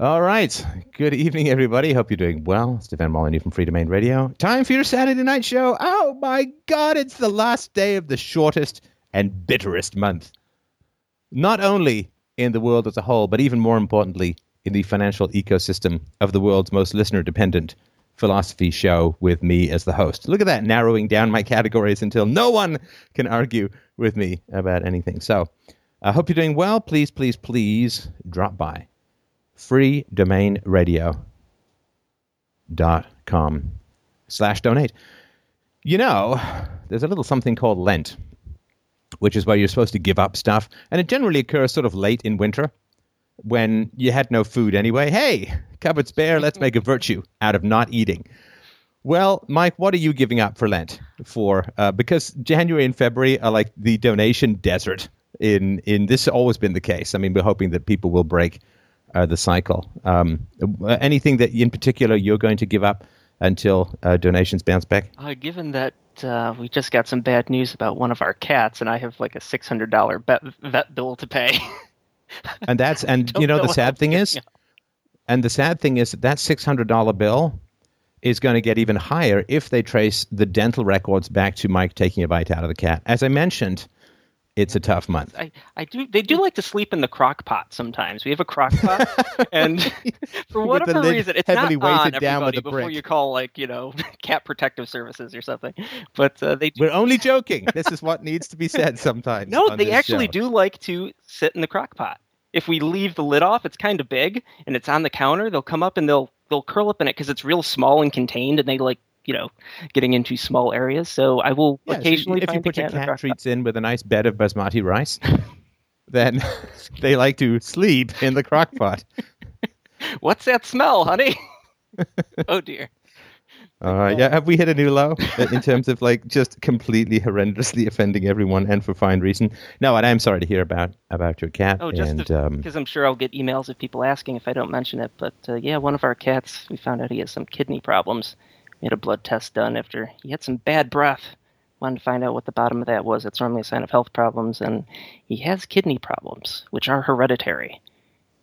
All right. Good evening, everybody. Hope you're doing well. Stefan Molyneux from Free Domain Radio. Time for your Saturday night show. Oh my God, it's the last day of the shortest and bitterest month. Not only in the world as a whole, but even more importantly, in the financial ecosystem of the world's most listener dependent philosophy show with me as the host. Look at that, narrowing down my categories until no one can argue with me about anything. So I hope you're doing well. Please, please, please drop by freedomainradio.com slash donate. You know, there's a little something called Lent, which is where you're supposed to give up stuff, and it generally occurs sort of late in winter when you had no food anyway. Hey, cupboard's bare, let's make a virtue out of not eating. Well, Mike, what are you giving up for Lent for? Uh, because January and February are like the donation desert. In in this has always been the case. I mean, we're hoping that people will break uh, the cycle. Um, anything that in particular you're going to give up until uh, donations bounce back? Uh, given that uh, we just got some bad news about one of our cats, and I have like a six hundred dollar vet bill to pay. and that's and you know, know the sad thing is, and the sad thing is that that six hundred dollar bill is going to get even higher if they trace the dental records back to Mike taking a bite out of the cat. As I mentioned, it's a tough month. I, I do they do like to sleep in the crock pot sometimes. We have a crock pot and for whatever reason it's heavily not weighted on down with a before brick. you call like, you know, cat protective services or something. But uh, they do... We're only joking. this is what needs to be said sometimes. No, they actually show. do like to sit in the crock pot. If we leave the lid off, it's kind of big and it's on the counter, they'll come up and they'll they'll curl up in it because it's real small and contained and they like you know, getting into small areas. So I will yeah, occasionally so if you put your cat treats in with a nice bed of basmati rice, then they like to sleep in the crock pot. What's that smell, honey? oh dear. Uh, yeah, have we hit a new low in terms of like just completely horrendously offending everyone and for fine reason? No, and I'm sorry to hear about about your cat. Oh, just because um, I'm sure I'll get emails of people asking if I don't mention it. But uh, yeah, one of our cats, we found out he has some kidney problems, he had a blood test done after he had some bad breath. Wanted to find out what the bottom of that was. It's normally a sign of health problems, and he has kidney problems, which are hereditary.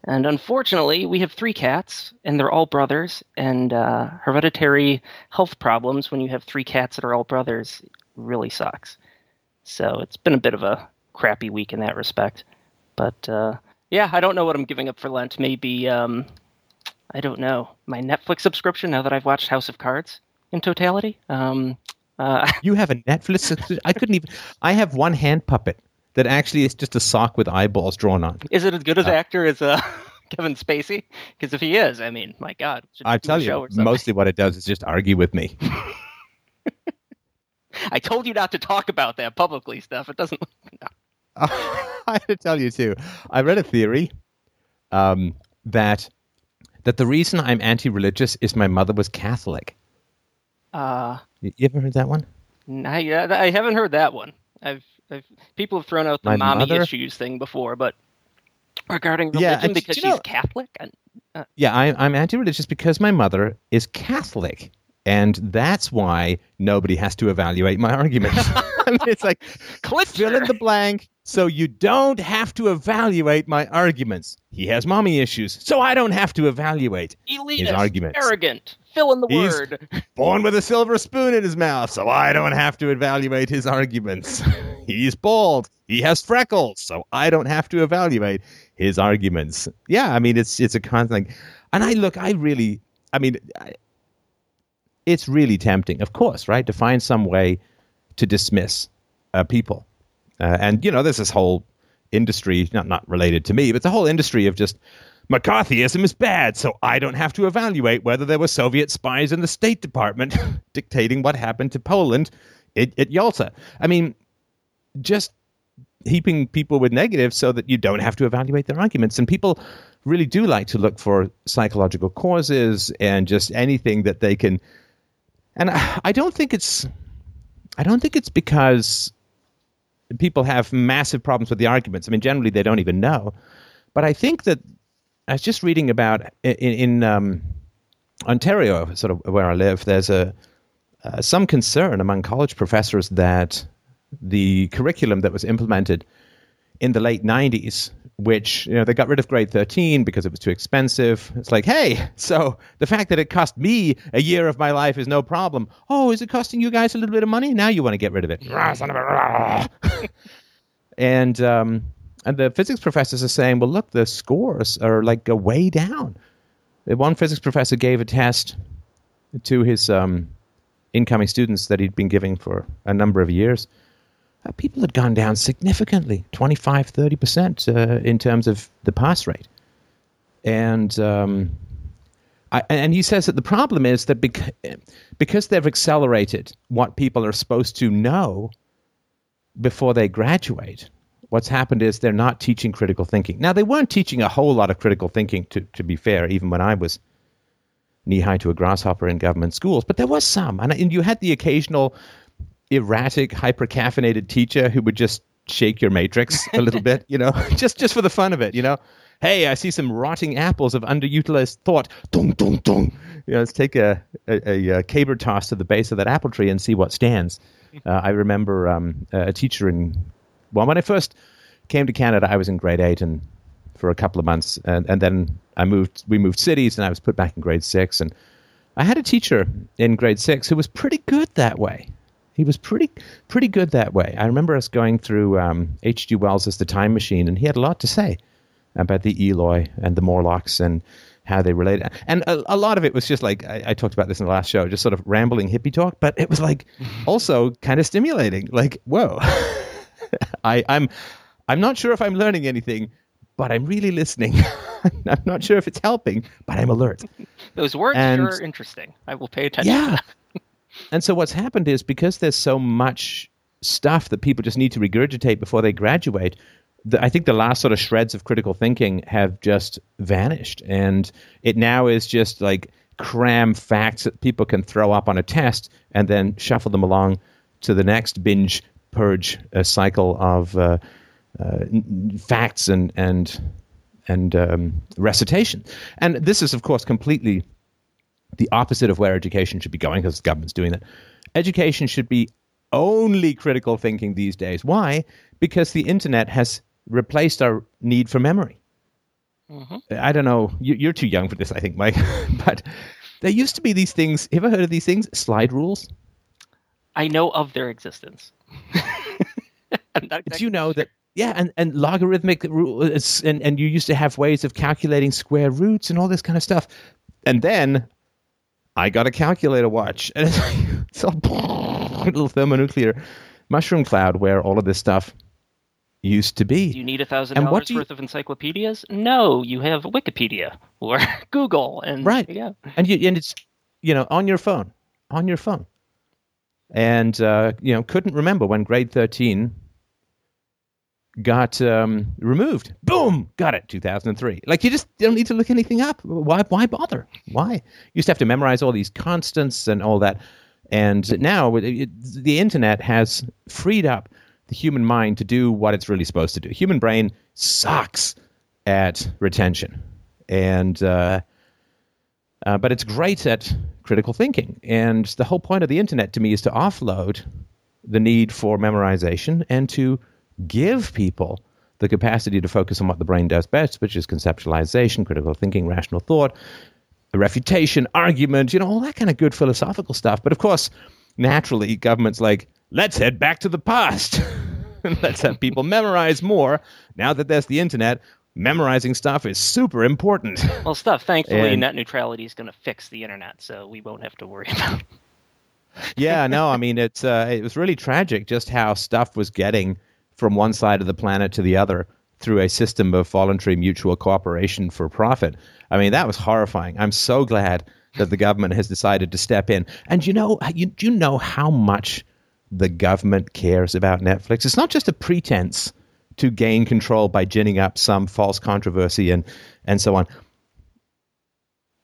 And unfortunately, we have three cats, and they're all brothers. And uh, hereditary health problems, when you have three cats that are all brothers, really sucks. So it's been a bit of a crappy week in that respect. But uh, yeah, I don't know what I'm giving up for Lent. Maybe um, I don't know my Netflix subscription now that I've watched House of Cards in totality. Um, uh, you have a Netflix? I couldn't even. I have one hand puppet that actually is just a sock with eyeballs drawn on. Is it as good as uh, actor as uh, Kevin Spacey? Because if he is, I mean, my God, I tell you, mostly what it does is just argue with me. I told you not to talk about that publicly, stuff. It doesn't. No. I have to tell you too. I read a theory um, that that the reason I'm anti-religious is my mother was Catholic. Uh, you, ever heard that one? I, I haven't heard that one. I've, I've people have thrown out the My mommy mother? issues thing before, but regarding religion yeah, because she's know, Catholic. uh, yeah, I, I'm anti-religious because my mother is Catholic, and that's why nobody has to evaluate my arguments. it's like fill in the blank, so you don't have to evaluate my arguments. He has mommy issues, so I don't have to evaluate Elitist, his arguments. Arrogant, Fill in the He's word. born with a silver spoon in his mouth, so I don't have to evaluate his arguments. He's bald. He has freckles, so I don't have to evaluate his arguments. Yeah, I mean it's it's a constant. Like, and I look, I really, I mean, I, it's really tempting, of course, right, to find some way to dismiss uh, people, uh, and you know, there's this whole industry, not not related to me, but the whole industry of just McCarthyism is bad, so I don't have to evaluate whether there were Soviet spies in the State Department dictating what happened to Poland at, at Yalta. I mean, just heaping people with negatives so that you don't have to evaluate their arguments. And people really do like to look for psychological causes and just anything that they can. And I, don't think it's. I don't think it's because people have massive problems with the arguments. I mean, generally they don't even know. But I think that I was just reading about in, in um, Ontario, sort of where I live. There's a uh, some concern among college professors that the curriculum that was implemented in the late 90s, which, you know, they got rid of grade 13 because it was too expensive. It's like, hey, so the fact that it cost me a year of my life is no problem. Oh, is it costing you guys a little bit of money? Now you want to get rid of it. and, um, and the physics professors are saying, well, look, the scores are like way down. One physics professor gave a test to his um, incoming students that he'd been giving for a number of years uh, people had gone down significantly 25 30% uh, in terms of the pass rate. And um, I, and he says that the problem is that bec- because they've accelerated what people are supposed to know before they graduate what's happened is they're not teaching critical thinking. Now they weren't teaching a whole lot of critical thinking to, to be fair even when i was knee high to a grasshopper in government schools but there was some. And, and you had the occasional erratic, hyper caffeinated teacher who would just shake your matrix a little bit, you know, just just for the fun of it, you know. Hey, I see some rotting apples of underutilized thought. Dong, dong, dong. You know, let's take a, a, a, caber toss to the base of that apple tree and see what stands. Uh, I remember um, a teacher in, well, when I first came to Canada, I was in grade eight and for a couple of months, and, and then I moved. We moved cities, and I was put back in grade six. And I had a teacher in grade six who was pretty good that way. He was pretty pretty good that way. I remember us going through H.G. Um, Wells' The Time Machine, and he had a lot to say about the Eloi and the Morlocks and how they related. And a, a lot of it was just like I, I, talked about this in the last show, just sort of rambling hippie talk. But it was like also kind of stimulating. Like, whoa, I, I'm I'm not sure if I'm learning anything, but I'm really listening. I'm not sure if it's helping, but I'm alert. Those words and, are interesting. I will pay attention. Yeah. And so what's happened is because there's so much stuff that people just need to regurgitate before they graduate, the, I think the last sort of shreds of critical thinking have just vanished. And it now is just like cram facts that people can throw up on a test and then shuffle them along to the next binge purge uh, cycle of uh, uh, facts and and and um, recitation. And this is, of course, completely the opposite of where education should be going because the government's doing that. Education should be only critical thinking these days. Why? Because the internet has replaced our need for memory. Mm-hmm. I don't know. You're too young for this, I think, Mike. but there used to be these things. Have you ever heard of these things? Slide rules. I know of their existence. Do you know that? Yeah, and, and logarithmic rules, and, and you used to have ways of calculating square roots and all this kind of stuff. And then I got a calculator watch, and it's, like, it's a little thermonuclear mushroom cloud where all of this stuff used to be. Do you need a thousand dollars worth of encyclopedias? No, you have Wikipedia or Google, and right, yeah, and you and it's you know on your phone, on your phone, and uh, you know couldn't remember when grade thirteen got um, removed. Boom, got it. 2003. Like you just don't need to look anything up. Why? Why bother? Why? You used to have to memorize all these constants and all that. And now it, it, the internet has freed up the human mind to do what it's really supposed to do. Human brain sucks at retention, and uh, uh, but it's great at critical thinking. And the whole point of the internet to me is to offload the need for memorization and to give people the capacity to focus on what the brain does best, which is conceptualization, critical thinking, rational thought, refutation, argument, you know, all that kind of good philosophical stuff. But of course, naturally, government's like, let's head back to the past. let's have people memorize more. Now that there's the internet, memorizing stuff is super important. Well, stuff, thankfully, and, net neutrality is going to fix the internet, so we won't have to worry about it. yeah, no, I mean, it's, uh, it was really tragic just how stuff was getting – from one side of the planet to the other through a system of voluntary mutual cooperation for profit. I mean, that was horrifying. I'm so glad that the government has decided to step in. And you know, you, do you know how much the government cares about Netflix? It's not just a pretense to gain control by ginning up some false controversy and, and so on.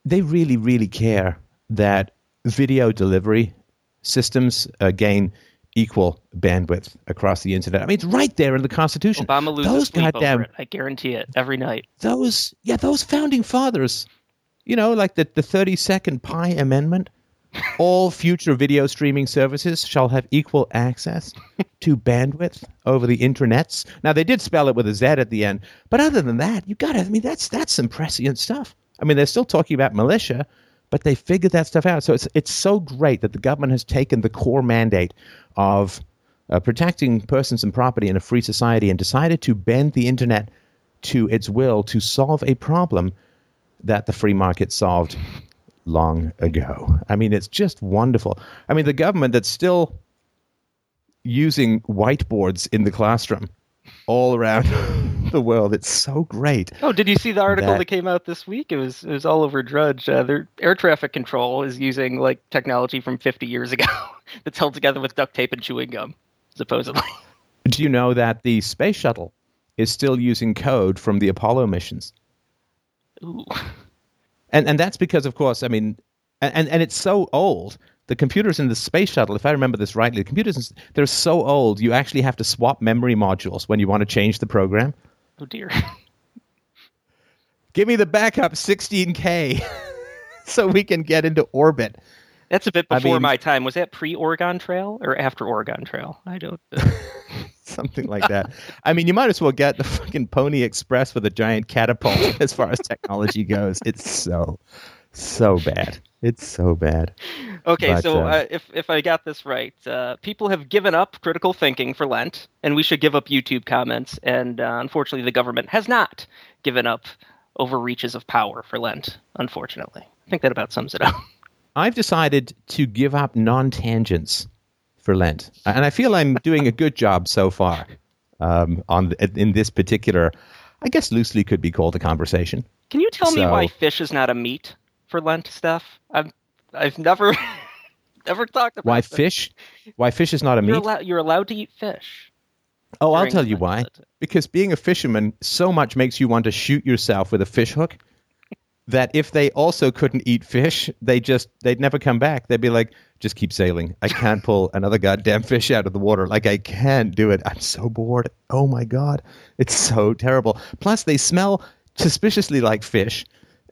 They really, really care that video delivery systems uh, gain equal bandwidth across the internet. I mean, it's right there in the Constitution. Obama loses those sleep goddamn, over it. I guarantee it every night. Those, yeah, those founding fathers, you know, like the the thirty second Pi Amendment. All future video streaming services shall have equal access to bandwidth over the internets. Now they did spell it with a Z at the end, but other than that, you got to I mean that's that's some prescient stuff. I mean they're still talking about militia, but they figured that stuff out. So it's it's so great that the government has taken the core mandate of uh, protecting persons and property in a free society and decided to bend the internet to its will to solve a problem that the free market solved long ago. I mean, it's just wonderful. I mean, the government that's still using whiteboards in the classroom all around the world. It's so great. Oh, did you see the article that- that, came out this week? It was it was all over Drudge. Uh, their air traffic control is using like technology from 50 years ago that's held together with duct tape and chewing gum, supposedly. Do you know that the space shuttle is still using code from the Apollo missions? Ooh. And and that's because, of course, I mean, and and, and it's so old. The computers in the space shuttle, if I remember this rightly, the computers they're so old. You actually have to swap memory modules when you want to change the program. Oh dear. Give me the backup 16k, so we can get into orbit. That's a bit I before mean- my time. Was that pre Oregon Trail or after Oregon Trail? I don't. Something like that. I mean, you might as well get the fucking Pony Express with a giant catapult as far as technology goes. It's so, so bad. It's so bad. Okay, But, so uh, uh, if if I got this right, uh, people have given up critical thinking for Lent, and we should give up YouTube comments. And uh, unfortunately, the government has not given up overreaches of power for Lent. Unfortunately, I think that about sums it up. I've decided to give up non tangents for Lent, and I feel I'm doing a good job so far um, on in this particular. I guess loosely could be called a conversation. Can you tell me why fish is not a meat for Lent stuff? I've I've never never talked about Why fish? Why fish is not a You're, meat? allow- you're allowed to eat fish. Oh, I'll tell you why. Because being a fisherman so much makes you want to shoot yourself with a fish hook that if they also couldn't eat fish, they just they'd never come back. They'd be like, just keep sailing. I can't pull another goddamn fish out of the water. Like I can't do it. I'm so bored. Oh my god. It's so terrible. Plus they smell suspiciously like fish.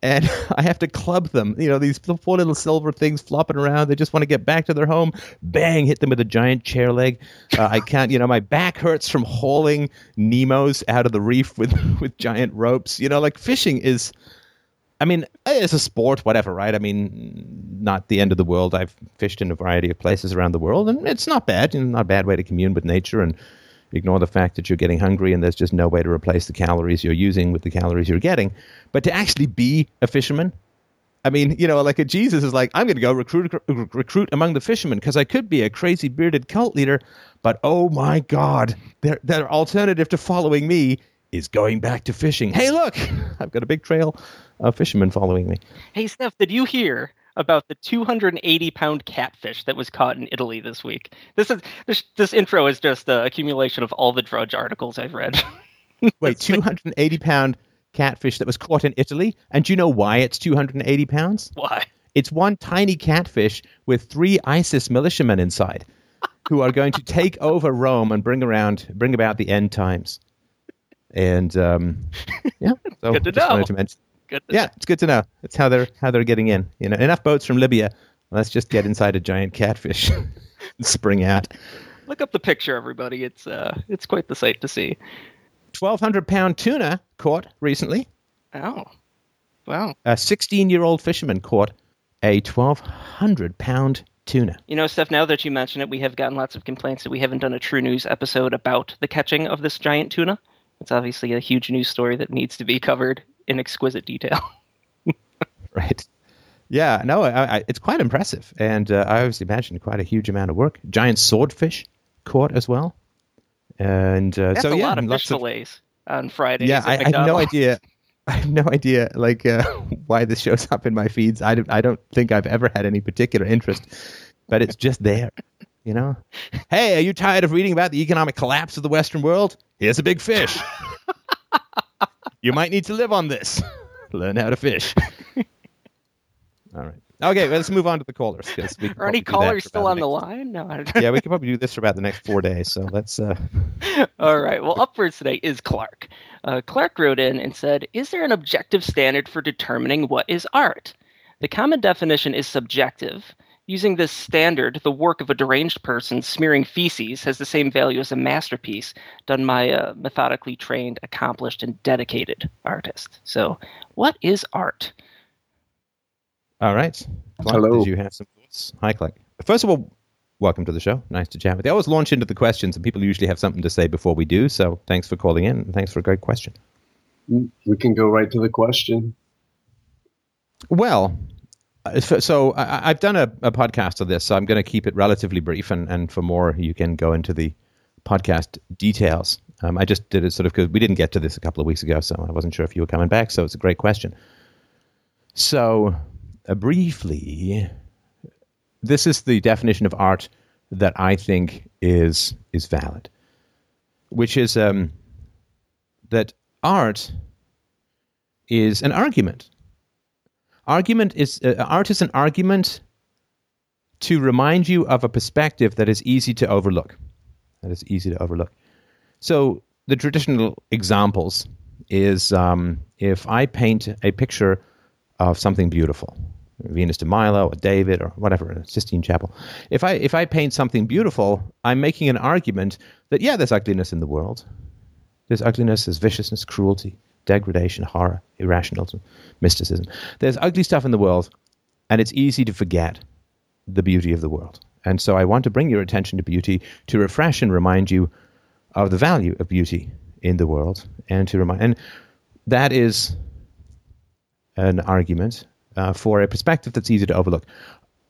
And I have to club them. You know, these four little silver things flopping around. They just want to get back to their home. Bang, hit them with a giant chair leg. Uh, I can't, you know, my back hurts from hauling Nemos out of the reef with, with giant ropes. You know, like fishing is, I mean, it's a sport, whatever, right? I mean, not the end of the world. I've fished in a variety of places around the world, and it's not bad. You know, not a bad way to commune with nature and ignore the fact that you're getting hungry and there's just no way to replace the calories you're using with the calories you're getting. But to actually be a fisherman, I mean, you know, like a Jesus is like, I'm going to go recruit recruit among the fishermen because I could be a crazy bearded cult leader, but oh my God, their their alternative to following me is going back to fishing. Hey, look, I've got a big trail of fishermen following me. Hey, Steph, did you hear about the 280 pound catfish that was caught in Italy this week? This is this, this intro is just the accumulation of all the Drudge articles I've read. Wait, 280 pound catfish that was caught in Italy, and do you know why it's 280 pounds? Why? It's one tiny catfish with three ISIS militiamen inside, who are going to take over Rome and bring around, bring about the end times. And um, yeah, so Good to just wanted know. to mention- Good. yeah, it's good to know. It's how they're how they're getting in. You know, enough boats from Libya. Let's just get inside a giant catfish and spring out. Look up the picture, everybody. It's uh, it's quite the sight to see. 1,200 pound tuna caught recently. Oh, wow. A 16 year old fisherman caught a 1,200 pound tuna. You know, Steph. Now that you mention it, we have gotten lots of complaints that we haven't done a true news episode about the catching of this giant tuna. It's obviously a huge news story that needs to be covered in exquisite detail. Right. Yeah, no, I, I, it's quite impressive. And uh, I always imagine quite a huge amount of work. Giant swordfish caught as well. And uh, so, a yeah, lot of fish fillets on Fridays. yeah, I, I have no idea. I have no idea, like, uh, why this shows up in my feeds. I don't, I don't think I've ever had any particular interest, but it's just there, you know? Hey, are you tired of reading about the economic collapse of the Western world? Here's a big fish. You might need to live on this. Learn how to fish. All right. Okay, let's move on to the callers. 'cause we Are any probably do that callers still on the next- line? No. I don't- Yeah, we could probably do this for about the next four days. So let's. Uh, All right. Well, up first today is Clark. Uh, Clark wrote in and said, Is there an objective standard for determining what is art? The common definition is subjective. Using this standard, the work of a deranged person smearing feces has the same value as a masterpiece done by a methodically trained, accomplished, and dedicated artist. So, what is art? All right. Clark, Hello. Did you have some thoughts? Hi, Clark. First of all, welcome to the show. Nice to chat with you. I always launch into the questions, and people usually have something to say before we do. So thanks for calling in, and thanks for a great question. Mm, we can go right to the question. Well, so- so I, I've done a, a podcast of this, so I'm going to keep it relatively brief, and, and for more, you can go into the podcast details. Um, I just did it sort of because we didn't get to this a couple of weeks ago, so I wasn't sure if you were coming back. So it's a great question. So, uh, briefly, this is the definition of art that I think is is valid, which is um, that art is an argument argument is uh, art is an argument to remind you of a perspective that is easy to overlook. That is easy to overlook. So the traditional examples is um, if i paint a picture of something beautiful venus de milo or david or whatever in sistine chapel. If i if i paint something beautiful i'm making an argument that yeah there's ugliness in the world. There's ugliness, there's viciousness, cruelty, degradation, horror, irrationalism, mysticism. There's ugly stuff in the world, and it's easy to forget the beauty of the world. And so I want to bring your attention to beauty to refresh and remind you of the value of beauty in the world, and to remind. And that is an argument uh, for a perspective that's easy to overlook.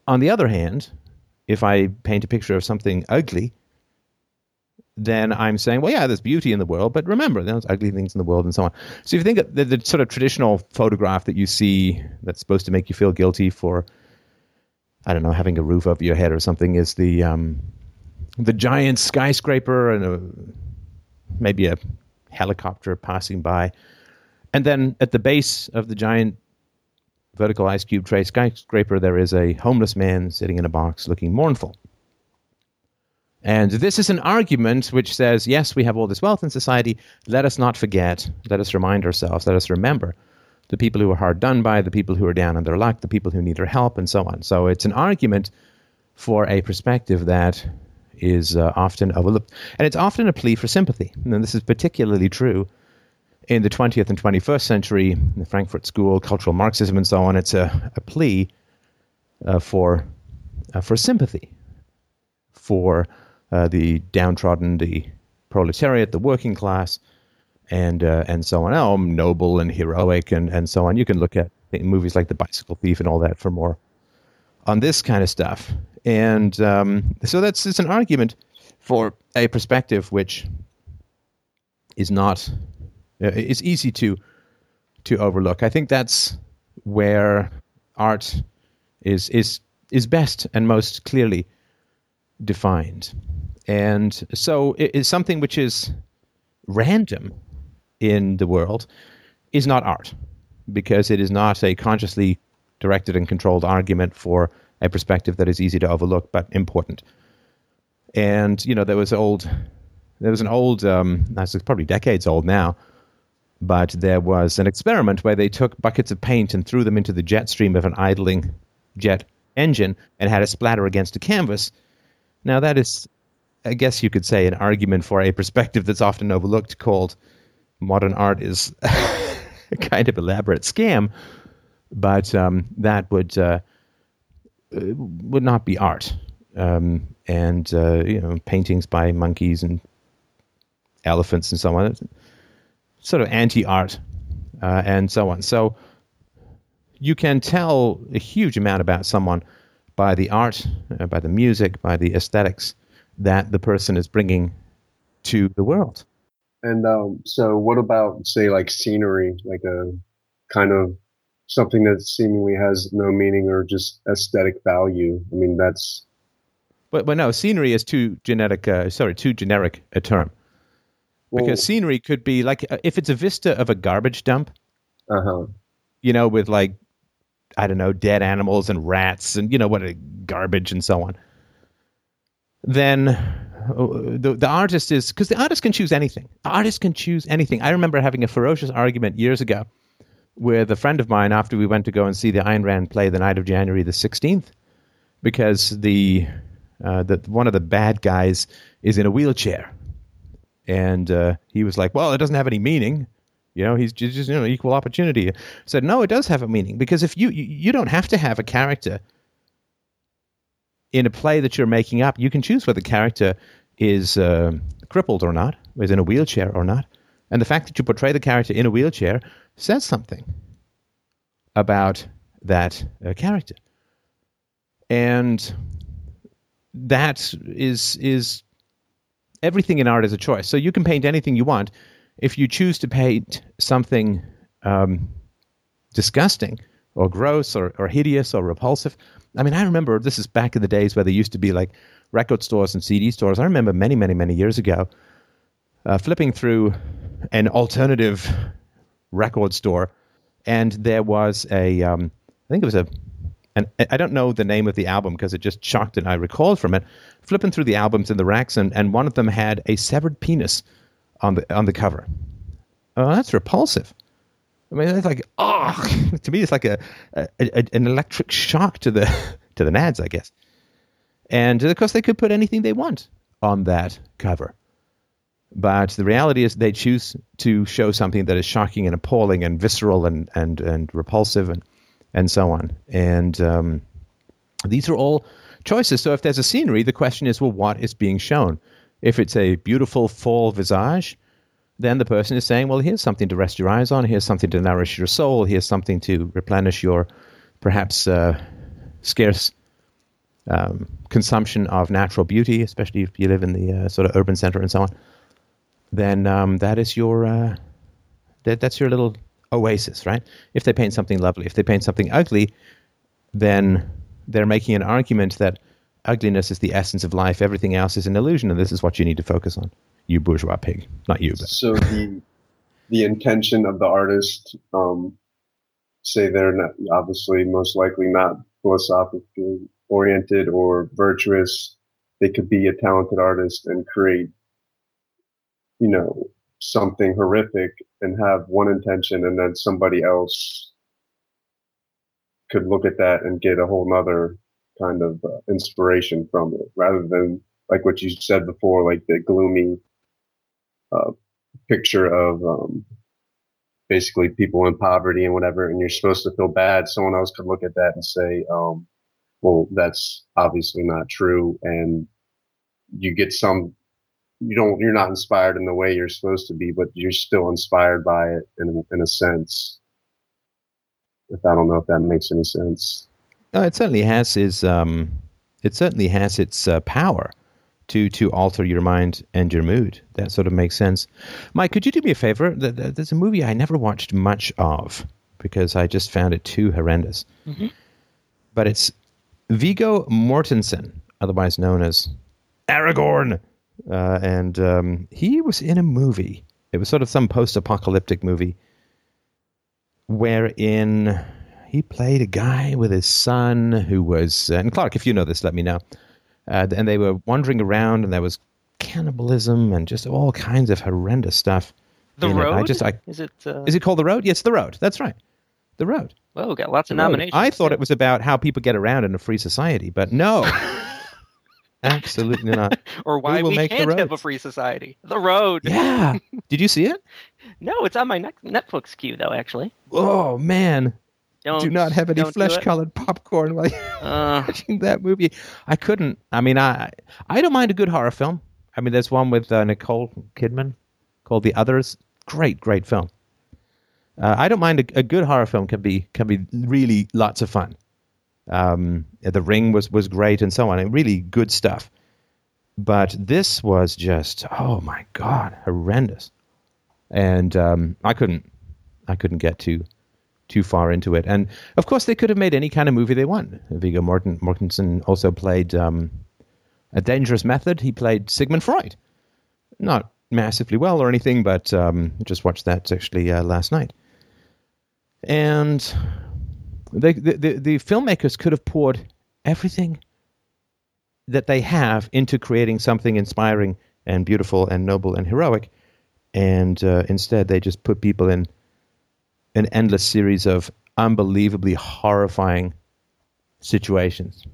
On the other hand, if I paint a picture of something ugly, then I'm saying, well, yeah, there's beauty in the world, but remember, there's ugly things in the world and so on. So if you think of the, the sort of traditional photograph that you see that's supposed to make you feel guilty for, I don't know, having a roof over your head or something, is the um, the giant skyscraper and a, maybe a helicopter passing by, and then at the base of the giant vertical ice cube tray skyscraper, there is a homeless man sitting in a box looking mournful. And this is an argument which says, yes, we have all this wealth in society. Let us not forget. Let us remind ourselves. Let us remember the people who are hard done by, the people who are down on their luck, the people who need our help, and so on. So it's an argument for a perspective that is uh, often overlooked. And it's often a plea for sympathy. And this is particularly true in the 20th and 21st century, the Frankfurt School, cultural Marxism, and so on. It's a, a plea uh, for, uh, for sympathy, for uh, the downtrodden, the proletariat, the working class, and uh, and so on. Oh, noble and heroic, and, and so on. You can look at movies like The Bicycle Thief and all that for more on this kind of stuff. And um, so that's it's an argument for a perspective which is not uh, easy to to overlook. I think that's where art is is is best and most clearly defined. And so it is something which is random in the world is not art because it is not a consciously directed and controlled argument for a perspective that is easy to overlook but important. And you know there was old there was an old um, that's probably decades old now, but there was an experiment where they took buckets of paint and threw them into the jet stream of an idling jet engine and had a splatter against a canvas. Now that is I guess you could say an argument for a perspective that's often overlooked called modern art is a kind of elaborate scam, but um, that would uh, would not be art. Um, and uh, you know, paintings by monkeys and elephants and so on, sort of anti-art uh, and so on. So you can tell a huge amount about someone by the art, uh, by the music, by the aesthetics that the person is bringing to the world. And um, so, what about say like scenery, like a kind of something that seemingly has no meaning or just aesthetic value? I mean, that's But, but no, scenery is too genetic. Uh, sorry, too generic a term well, because scenery could be like uh, if it's a vista of a garbage dump, uh huh. you know, with like I don't know, dead animals and rats and you know what, uh, garbage and so on. Then uh, the the artist is because the artist can choose anything. The artist can choose anything. I remember having a ferocious argument years ago with a friend of mine after we went to go and see the Ayn Rand play, The Night of January the Sixteenth, because the uh, that one of the bad guys is in a wheelchair, and uh, he was like, "Well, it doesn't have any meaning." You know, he's just you know equal opportunity. I said, no, it does have a meaning because if you, you you don't have to have a character in a play that you're making up, you can choose whether the character is uh, crippled or not, is in a wheelchair or not, and the fact that you portray the character in a wheelchair says something about that uh, character, and that is is everything in art is a choice. So you can paint anything you want. If you choose to paint something um, disgusting or gross or, or hideous or repulsive, I mean, I remember this is back in the days where there used to be like record stores and CD stores. I remember many, many, many years ago uh, flipping through an alternative record store, and there was a, um, I think it was a, and I don't know the name of the album because it just shocked and I recalled from it. Flipping through the albums in the racks, and, and one of them had a severed penis on the on the cover. Oh, that's repulsive. I mean, it's like oh, to me, it's like a, a, a, an electric shock to the to the nads, I guess. And of course, they could put anything they want on that cover, but the reality is they choose to show something that is shocking and appalling and visceral and and and repulsive and and so on. And um, these are all choices. So if there's a scenery, the question is, well, what is being shown? If it's a beautiful fall visage, then the person is saying, well, here's something to rest your eyes on. Here's something to nourish your soul. Here's something to replenish your perhaps uh, scarce um, consumption of natural beauty, especially if you live in the uh, sort of urban center and so on. Then um, that is your uh, that, that's your little oasis, right? If they paint something lovely, if they paint something ugly, then they're making an argument that ugliness is the essence of life. Everything else is an illusion, and this is what you need to focus on. You bourgeois pig, not you. But. So the the intention of the artist, um, say they're not obviously most likely not philosophically oriented or virtuous. They could be a talented artist and create, you know, something horrific and have one intention, and then somebody else could look at that and get a whole nother kind of uh, inspiration from it rather than like what you said before, like the gloomy uh, picture of um, basically people in poverty and whatever, and you're supposed to feel bad. Someone else could look at that and say, um, well, that's obviously not true. And you get some, you don't, you're not inspired in the way you're supposed to be, but you're still inspired by it in, in a sense. If I don't know if that makes any sense. It certainly has its um, it certainly has its uh, power to to alter your mind and your mood. That sort of makes sense. Mike, could you do me a favor? There's a movie I never watched much of because I just found it too horrendous. Mm-hmm. But it's Viggo Mortensen, otherwise known as Aragorn, uh, and um, he was in a movie. It was sort of some post-apocalyptic movie wherein he played a guy with his son who was, uh, and Clark, if you know this, let me know. Uh, and they were wandering around, and there was cannibalism and just all kinds of horrendous stuff. The road. It. I just, I, is it? Uh... Is it called the road? Yes, the road. That's right, the road. Well, we got lots of nominations. I thought it was about how people get around in a free society, but no. Absolutely not. or why we, we can't have a free society. The road. Yeah. Did you see it? no, it's on my Netflix queue though. Actually. Oh man, don't, do not have any flesh-colored popcorn while you're uh, watching that movie. I couldn't. I mean, I I don't mind a good horror film. I mean, there's one with uh, Nicole Kidman called The Others. Great, great film. Uh, I don't mind a, a, good horror film. Can be can be really lots of fun. Um, the Ring was was great and so on. And really good stuff. But this was just oh my god, horrendous. And um, I couldn't I couldn't get to too far into it. And of course, they could have made any kind of movie they want. Viggo Morten, Mortensen also played um, a dangerous method. He played Sigmund Freud. Not massively well or anything, but um, just watched that actually uh, last night. And they, the, the, the filmmakers could have poured everything that they have into creating something inspiring and beautiful and noble and heroic. And uh, instead, they just put people in an endless series of unbelievably horrifying situations.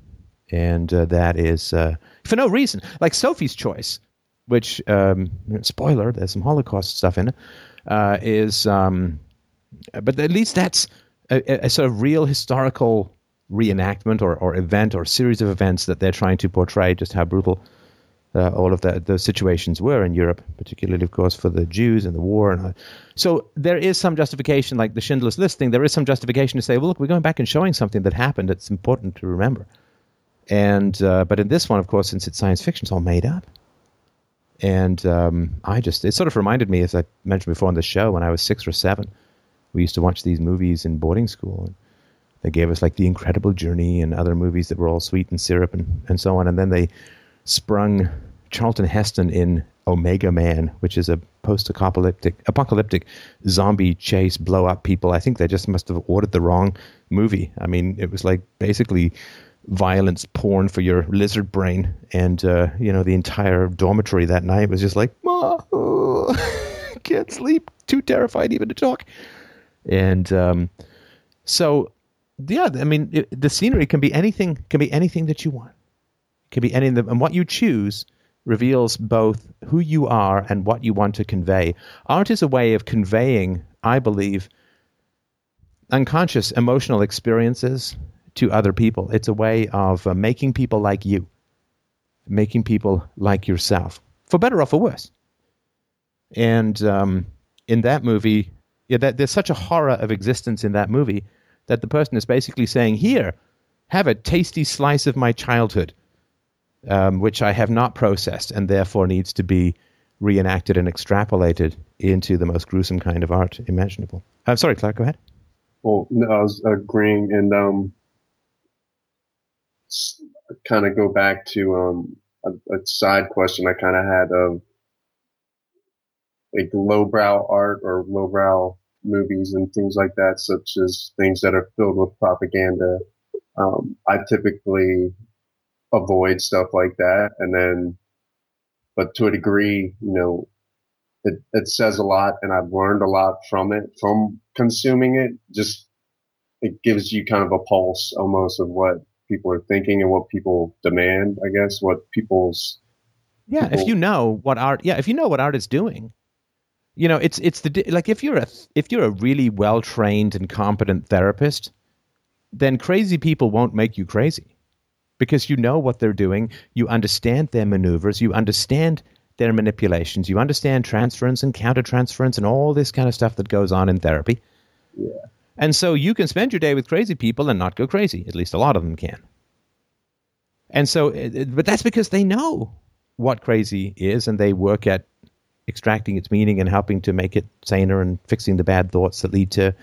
and uh, that is uh, for no reason. Like Sophie's Choice, which um, spoiler, there's some Holocaust stuff in it, uh, is um, but at least that's a, a, sort of real historical reenactment or, or event or series of events that they're trying to portray just how brutal uh, all of the, the situations were in Europe, particularly, of course, for the Jews and the war. And so there is some justification, like the Schindler's List thing. There is some justification to say, well, look, we're going back and showing something that happened. It's important to remember. And uh, but in this one, of course, since it's science fiction, it's all made up. And um, I just it sort of reminded me, as I mentioned before on the show, when I was six or seven, we used to watch these movies in boarding school. And they gave us like The Incredible Journey and other movies that were all sweet and syrup and, and so on. And then they sprung Charlton Heston in Omega Man, which is a post-apocalyptic apocalyptic zombie chase, blow up people. I think they just must have ordered the wrong movie. I mean, it was like basically violence porn for your lizard brain, and uh, you know the entire dormitory that night was just like, Ma, can't sleep, too terrified even to talk, and um, so yeah, I mean it, the scenery can be anything, can be anything that you want can be anything, and what you choose reveals both who you are and what you want to convey. Art is a way of conveying, I believe, unconscious emotional experiences to other people. It's a way of uh, making people like you, making people like yourself, for better or for worse. And um, in that movie, yeah, that, there's such a horror of existence in that movie that the person is basically saying, "Here, have a tasty slice of my childhood." Um, which I have not processed and therefore needs to be reenacted and extrapolated into the most gruesome kind of art imaginable. I'm uh, sorry, Clark, go ahead. Well, no, I was agreeing and um, kind of go back to um, a, a side question I kind of had of like lowbrow art or lowbrow movies and things like that, such as things that are filled with propaganda. Um, I typically avoid stuff like that. And then, but to a degree, you know, it, it says a lot and I've learned a lot from it, from consuming it. Just, it gives you kind of a pulse almost of what people are thinking and what people demand, I guess, what people's. Yeah. People, if you know what art, yeah, if you know what art is doing, you know, it's, it's the, like if you're a, if you're a really well trained and competent therapist, then crazy people won't make you crazy because you know what they're doing, you understand their maneuvers, you understand their manipulations, you understand transference and countertransference and all this kind of stuff that goes on in therapy. Yeah. And so you can spend your day with crazy people and not go crazy. At least a lot of them can. And so, uh, uh, but that's because they know what crazy is and they work at extracting its meaning and helping to make it saner and fixing the bad thoughts that lead to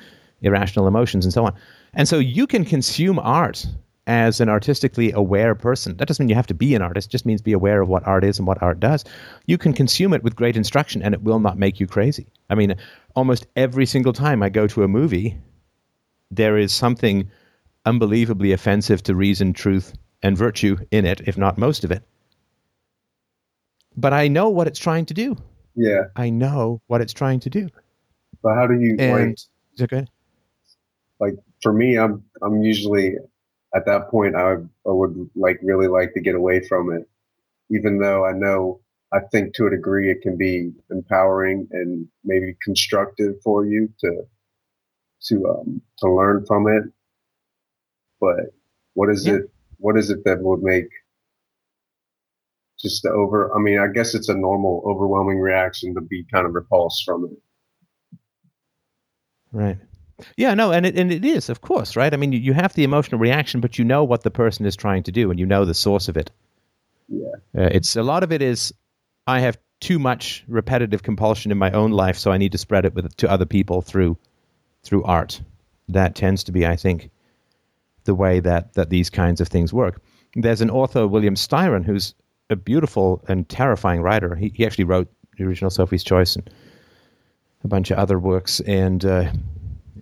irrational emotions and so on. And so you can consume art as an artistically aware person. That doesn't mean you have to be an artist, just means be aware of what art is and what art does. You can consume it with great instruction and it will not make you crazy. I mean, almost every single time I go to a movie, there is something unbelievably offensive to reason, truth, and virtue in it, if not most of it. But I know what it's trying to do. Yeah. I know what it's trying to do. But how do you and, like, okay? like for me, I'm I'm usually at that point, I, I would like really like to get away from it, even though I know I think to a degree it can be empowering and maybe constructive for you to to um, to learn from it. But what is yeah. it? What is it that would make just the over? I mean, I guess it's a normal, overwhelming reaction to be kind of repulsed from it. Right. Yeah, no, and it and it is, of course, right? I mean, you, you have the emotional reaction, but you know what the person is trying to do, and you know the source of it. Yeah, uh, it's a lot of it is I have too much repetitive compulsion in my own life, so I need to spread it with to other people through through art. That tends to be, I think, the way that that these kinds of things work. There's an author, William Styron, who's a beautiful and terrifying writer. He, he actually wrote the original Sophie's Choice and a bunch of other works, and uh,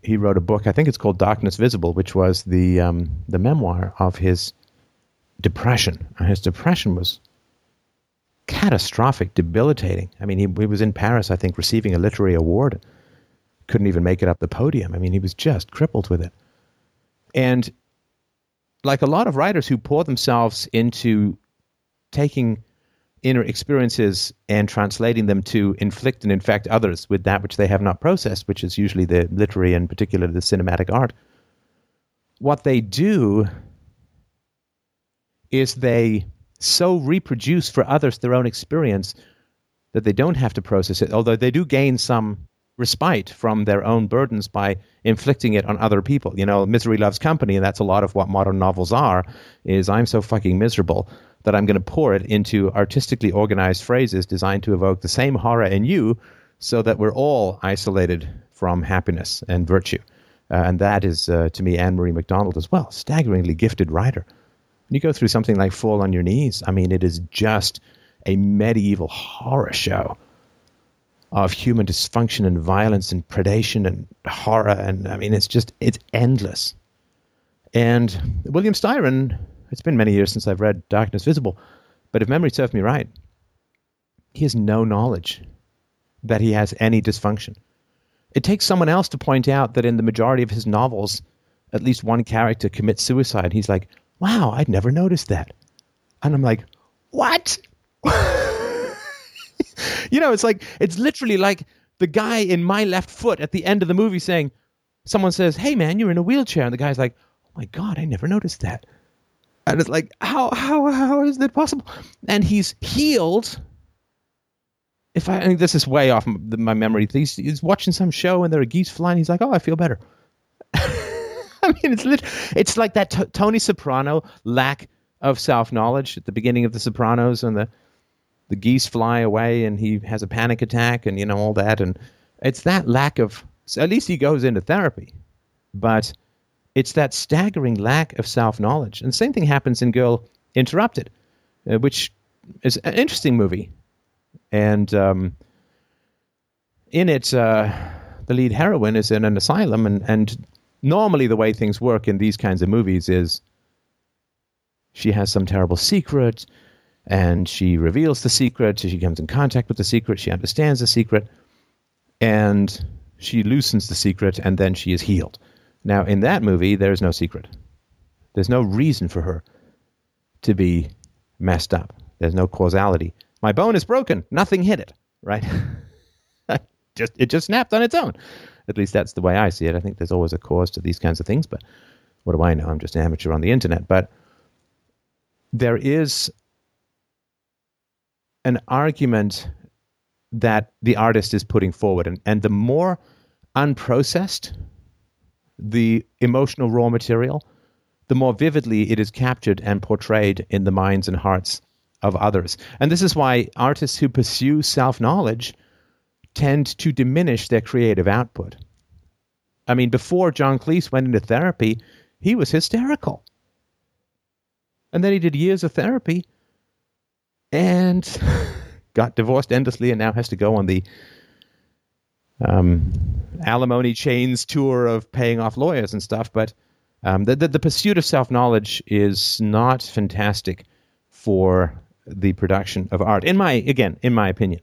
he wrote a book. I think it's called Darkness Visible, which was the um, the memoir of his depression. His depression was catastrophic, debilitating. I mean, he, he was in Paris, I think, receiving a literary award. Couldn't even make it up the podium. I mean, he was just crippled with it. And like a lot of writers who pour themselves into taking inner experiences and translating them to inflict and infect others with that which they have not processed, which is usually the literary and particularly the cinematic art. What they do is they so reproduce for others their own experience that they don't have to process it, although they do gain some respite from their own burdens by inflicting it on other people. You know, misery loves company, and that's a lot of what modern novels are. Is I'm so fucking miserable that I'm going to pour it into artistically organized phrases designed to evoke the same horror in you, so that we're all isolated from happiness and virtue. Uh, and that is, uh, to me, Ann-Marie MacDonald as well. Staggeringly gifted writer. When you go through something like Fall on Your Knees, I mean, it is just a medieval horror show of human dysfunction and violence and predation and horror. And I mean, it's just, it's endless. And William Styron, it's been many years since I've read Darkness Visible, but if memory serves me right, he has no knowledge that he has any dysfunction. It takes someone else to point out that in the majority of his novels, at least one character commits suicide. He's like, wow, I'd never noticed that. And I'm like, what? you know, it's like, it's literally like the guy in my left foot at the end of the movie saying, someone says, hey man, you're in a wheelchair. And the guy's like, oh my God, I never noticed that. And it's like, how, how, how is that possible? And he's healed. If I, I this is way off my memory. He's, he's watching some show and there are geese flying. He's like, oh, I feel better. I mean, it's lit- it's like that t- Tony Soprano lack of self knowledge at the beginning of The Sopranos, and the the geese fly away, and he has a panic attack, and you know all that, and it's that lack of. So at least he goes into therapy, but it's that staggering lack of self knowledge. And the same thing happens in Girl Interrupted, uh, which is an interesting movie, and um, in it, uh, the lead heroine is in an asylum, and and normally the way things work in these kinds of movies is she has some terrible secret and she reveals the secret. She comes in contact with the secret. She understands the secret. And she loosens the secret and then she is healed now in that movie there's no secret there's no reason for her to be messed up there's no causality my bone is broken nothing hit it right just it just snapped on its own at least that's the way I see it. I think there's always a cause to these kinds of things, but what do I know? I'm just an amateur on the internet. But there is an argument that the artist is putting forward, and, and the more unprocessed the emotional raw material, the more vividly it is captured and portrayed in the minds and hearts of others. And this is why artists who pursue self knowledge tend to diminish their creative output. I mean, before John Cleese went into therapy, he was hysterical. And then he did years of therapy and got divorced endlessly and now has to go on the um, alimony chains tour of paying off lawyers and stuff. But um, the, the, the pursuit of self knowledge is not fantastic for the production of art, in my again, in my opinion.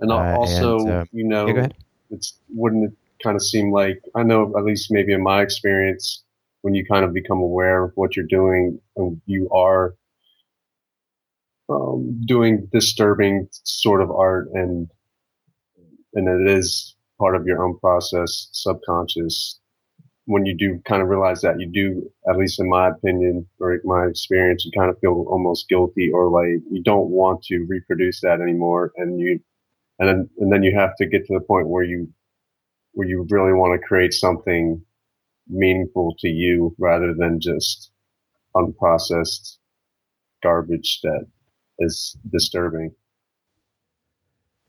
And also, uh, and, uh, you know, yeah, it's wouldn't it kind of seem like I know at least maybe in my experience when you kind of become aware of what you're doing and you are um, doing disturbing sort of art and and it is part of your own process subconscious when you do kind of realize that you do at least in my opinion or my experience you kind of feel almost guilty or like you don't want to reproduce that anymore and you and then and then you have to get to the point where you where you really want to create something meaningful to you rather than just unprocessed garbage that is disturbing.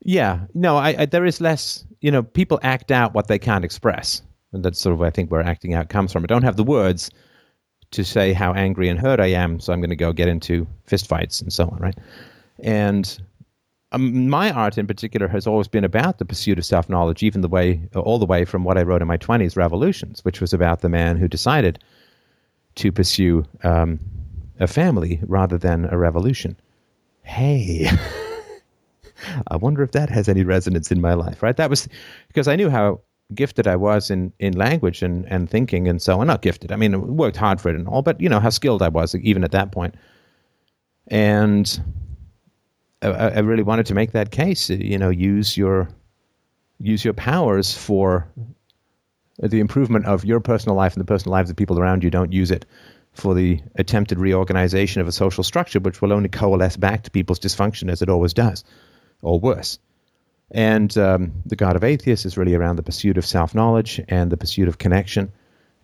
Yeah, no, I, I, there is less. You know, people act out what they can't express, and that's sort of I think where acting out comes from. I don't have the words to say how angry and hurt I am, so I'm going to go get into fistfights and so on, right? And um, my art in particular has always been about the pursuit of self knowledge, even the way, all the way from what I wrote in my 20s, Revolutions, which was about the man who decided to pursue um, a family rather than a revolution. Hey, I wonder if that has any resonance in my life, right? That was because I knew how gifted I was in, in language and, and thinking and so on. Not gifted. I mean, worked hard for it and all, but you know how skilled I was even at that point. And I, I really wanted to make that case. You know, use your use your powers for the improvement of your personal life and the personal lives of people around you. Don't use it for the attempted reorganization of a social structure, which will only coalesce back to people's dysfunction as it always does, or worse. And um, the God of Atheists is really around the pursuit of self knowledge and the pursuit of connection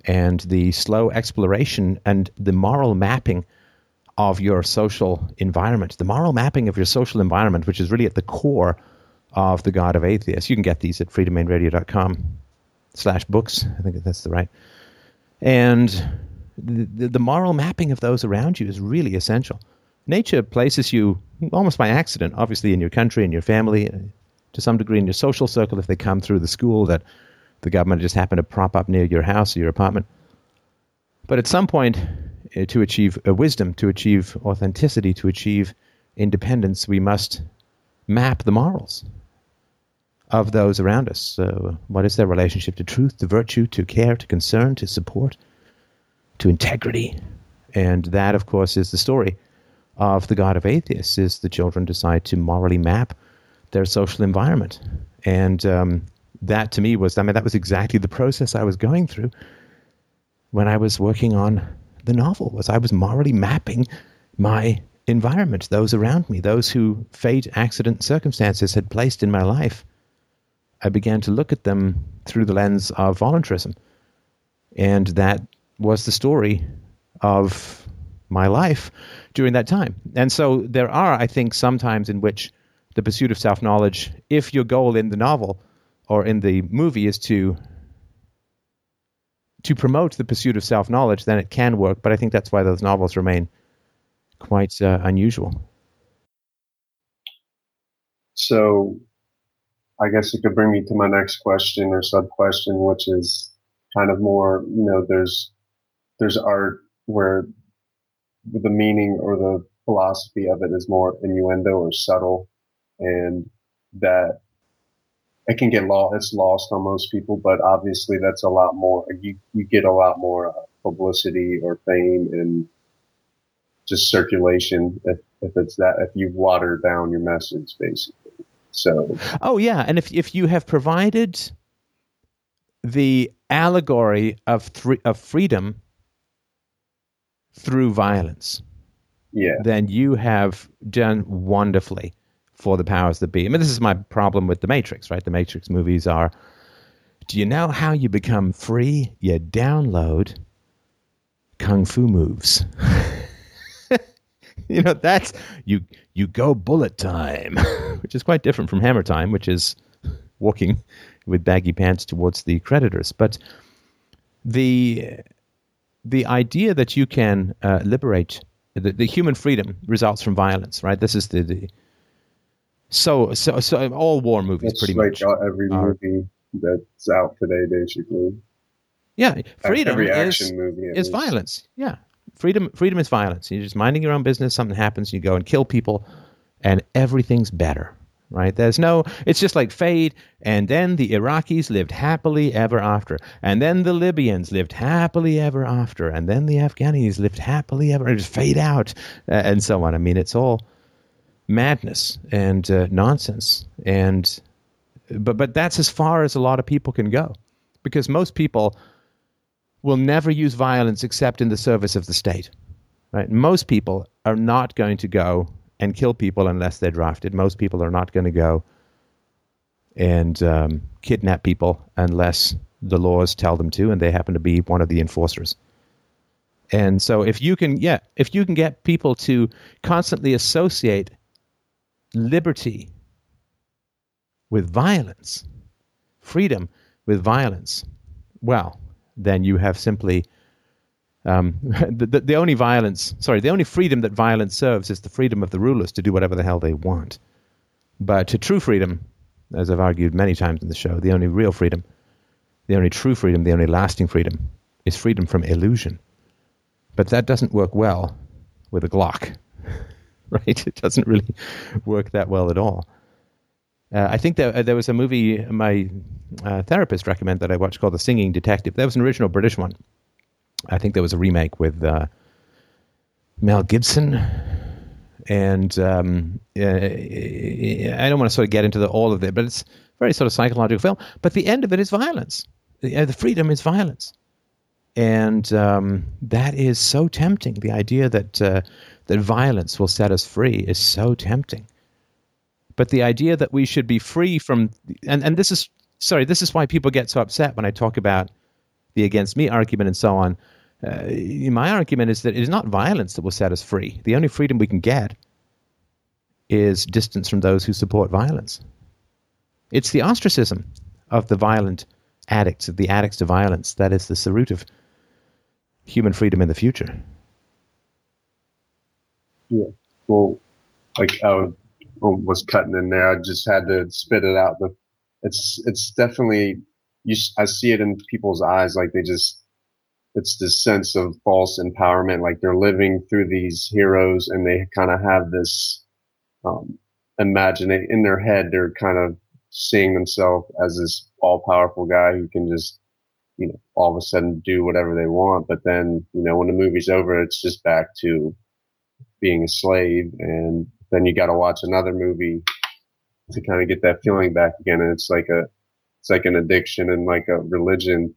and the slow exploration and the moral mapping of your social environment, the moral mapping of your social environment, which is really at the core of the God of Atheists. You can get these at freedomainradio.com slash books. I think that's the right. And the, the moral mapping of those around you is really essential. Nature places you almost by accident, obviously in your country, in your family, to some degree in your social circle if they come through the school that the government just happened to prop up near your house or your apartment. But at some point, uh, to achieve uh, wisdom, to achieve authenticity, to achieve independence, we must map the morals of those around us. So, what is their relationship to truth, to virtue, to care, to concern, to support, to integrity? And that, of course, is the story of the God of atheists. Is the children decide to morally map their social environment. And um, that to me was, I mean, that was exactly the process I was going through when I was working on the novel, was I was morally mapping my environment, those around me, those who fate, accident, circumstances had placed in my life. I began to look at them through the lens of voluntarism. And that was the story of my life during that time. And so there are, I think, some times in which the pursuit of self knowledge, if your goal in the novel or in the movie is to to promote the pursuit of self knowledge, then it can work. But I think that's why those novels remain quite uh, unusual. So, I guess it could bring me to my next question or sub question, which is kind of more, you know, there's there's art where the meaning or the philosophy of it is more innuendo or subtle and that it can get lost. It's lost on most people, but obviously that's a lot more. You you get a lot more uh, publicity or fame and just circulation if if it's that if you water down your message basically. So. Oh yeah, and if if you have provided the allegory of three, of freedom through violence, yeah, then you have done wonderfully for the powers that be. I mean, this is my problem with the Matrix, right? The Matrix movies are. Do you know how you become free? You download kung fu moves. you know that's you you go bullet time, which is quite different from hammer time, which is walking with baggy pants towards the creditors. But the the idea that you can uh, liberate the, the human freedom results from violence, right? This is the, the so, so, so all war movies, it's pretty like much. every movie that's out today, basically. Yeah, freedom every is, action movie is violence. Yeah, freedom. Freedom is violence. You're just minding your own business. Something happens, you go and kill people, and everything's better. Right? There's no. It's just like fade, and then the Iraqis lived happily ever after, and then the Libyans lived happily ever after, and then the Afghanis lived happily ever. Just fade out, uh, and so on. I mean, it's all madness and uh, nonsense and but but that's as far as a lot of people can go because most people will never use violence except in the service of the state right most people are not going to go and kill people unless they're drafted. Most people are not going to go and um, kidnap people unless the laws tell them to and they happen to be one of the enforcers. And so if you can yeah if you can get people to constantly associate liberty with violence, freedom with violence, well, then you have simply um, the, the, only violence, sorry, the only freedom that violence serves is the freedom of the rulers to do whatever the hell they want. But to true freedom, as I've argued many times in the show, the only real freedom, the only true freedom, the only lasting freedom is freedom from illusion. But that doesn't work well with a Glock. right? It doesn't really work that well at all. Uh, I think uh, there was a movie my uh, therapist recommended that I watched called The Singing Detective. That was an original British one. I think there was a remake with uh, Mel Gibson. And um, I don't want to sort of get into the, all of it, but it's very sort of psychological film. But the end of it is violence. The, uh, the freedom is violence, and um, that is so tempting. The idea that uh, that violence will set us free is so tempting. But the idea that we should be free from and and this is sorry, this is why people get so upset when I talk about the against me argument and so on. Uh, my argument is that it is not violence that will set us free. The only freedom we can get is distance from those who support violence. It's the ostracism of the violent addicts, of the addicts to violence, that is the root of human freedom in the future. Yeah. Well, like I was cutting in there, I just had to spit it out. But it's it's definitely you. I see it in people's eyes, like they just. It's this sense of false empowerment, like they're living through these heroes, and they kind of have this um, imagine in their head. They're kind of seeing themselves as this all powerful guy who can just, you know, all of a sudden do whatever they want. But then, you know, when the movie's over, it's just back to being a slave. And then you got to watch another movie to kind of get that feeling back again. And it's like a, it's like an addiction and like a religion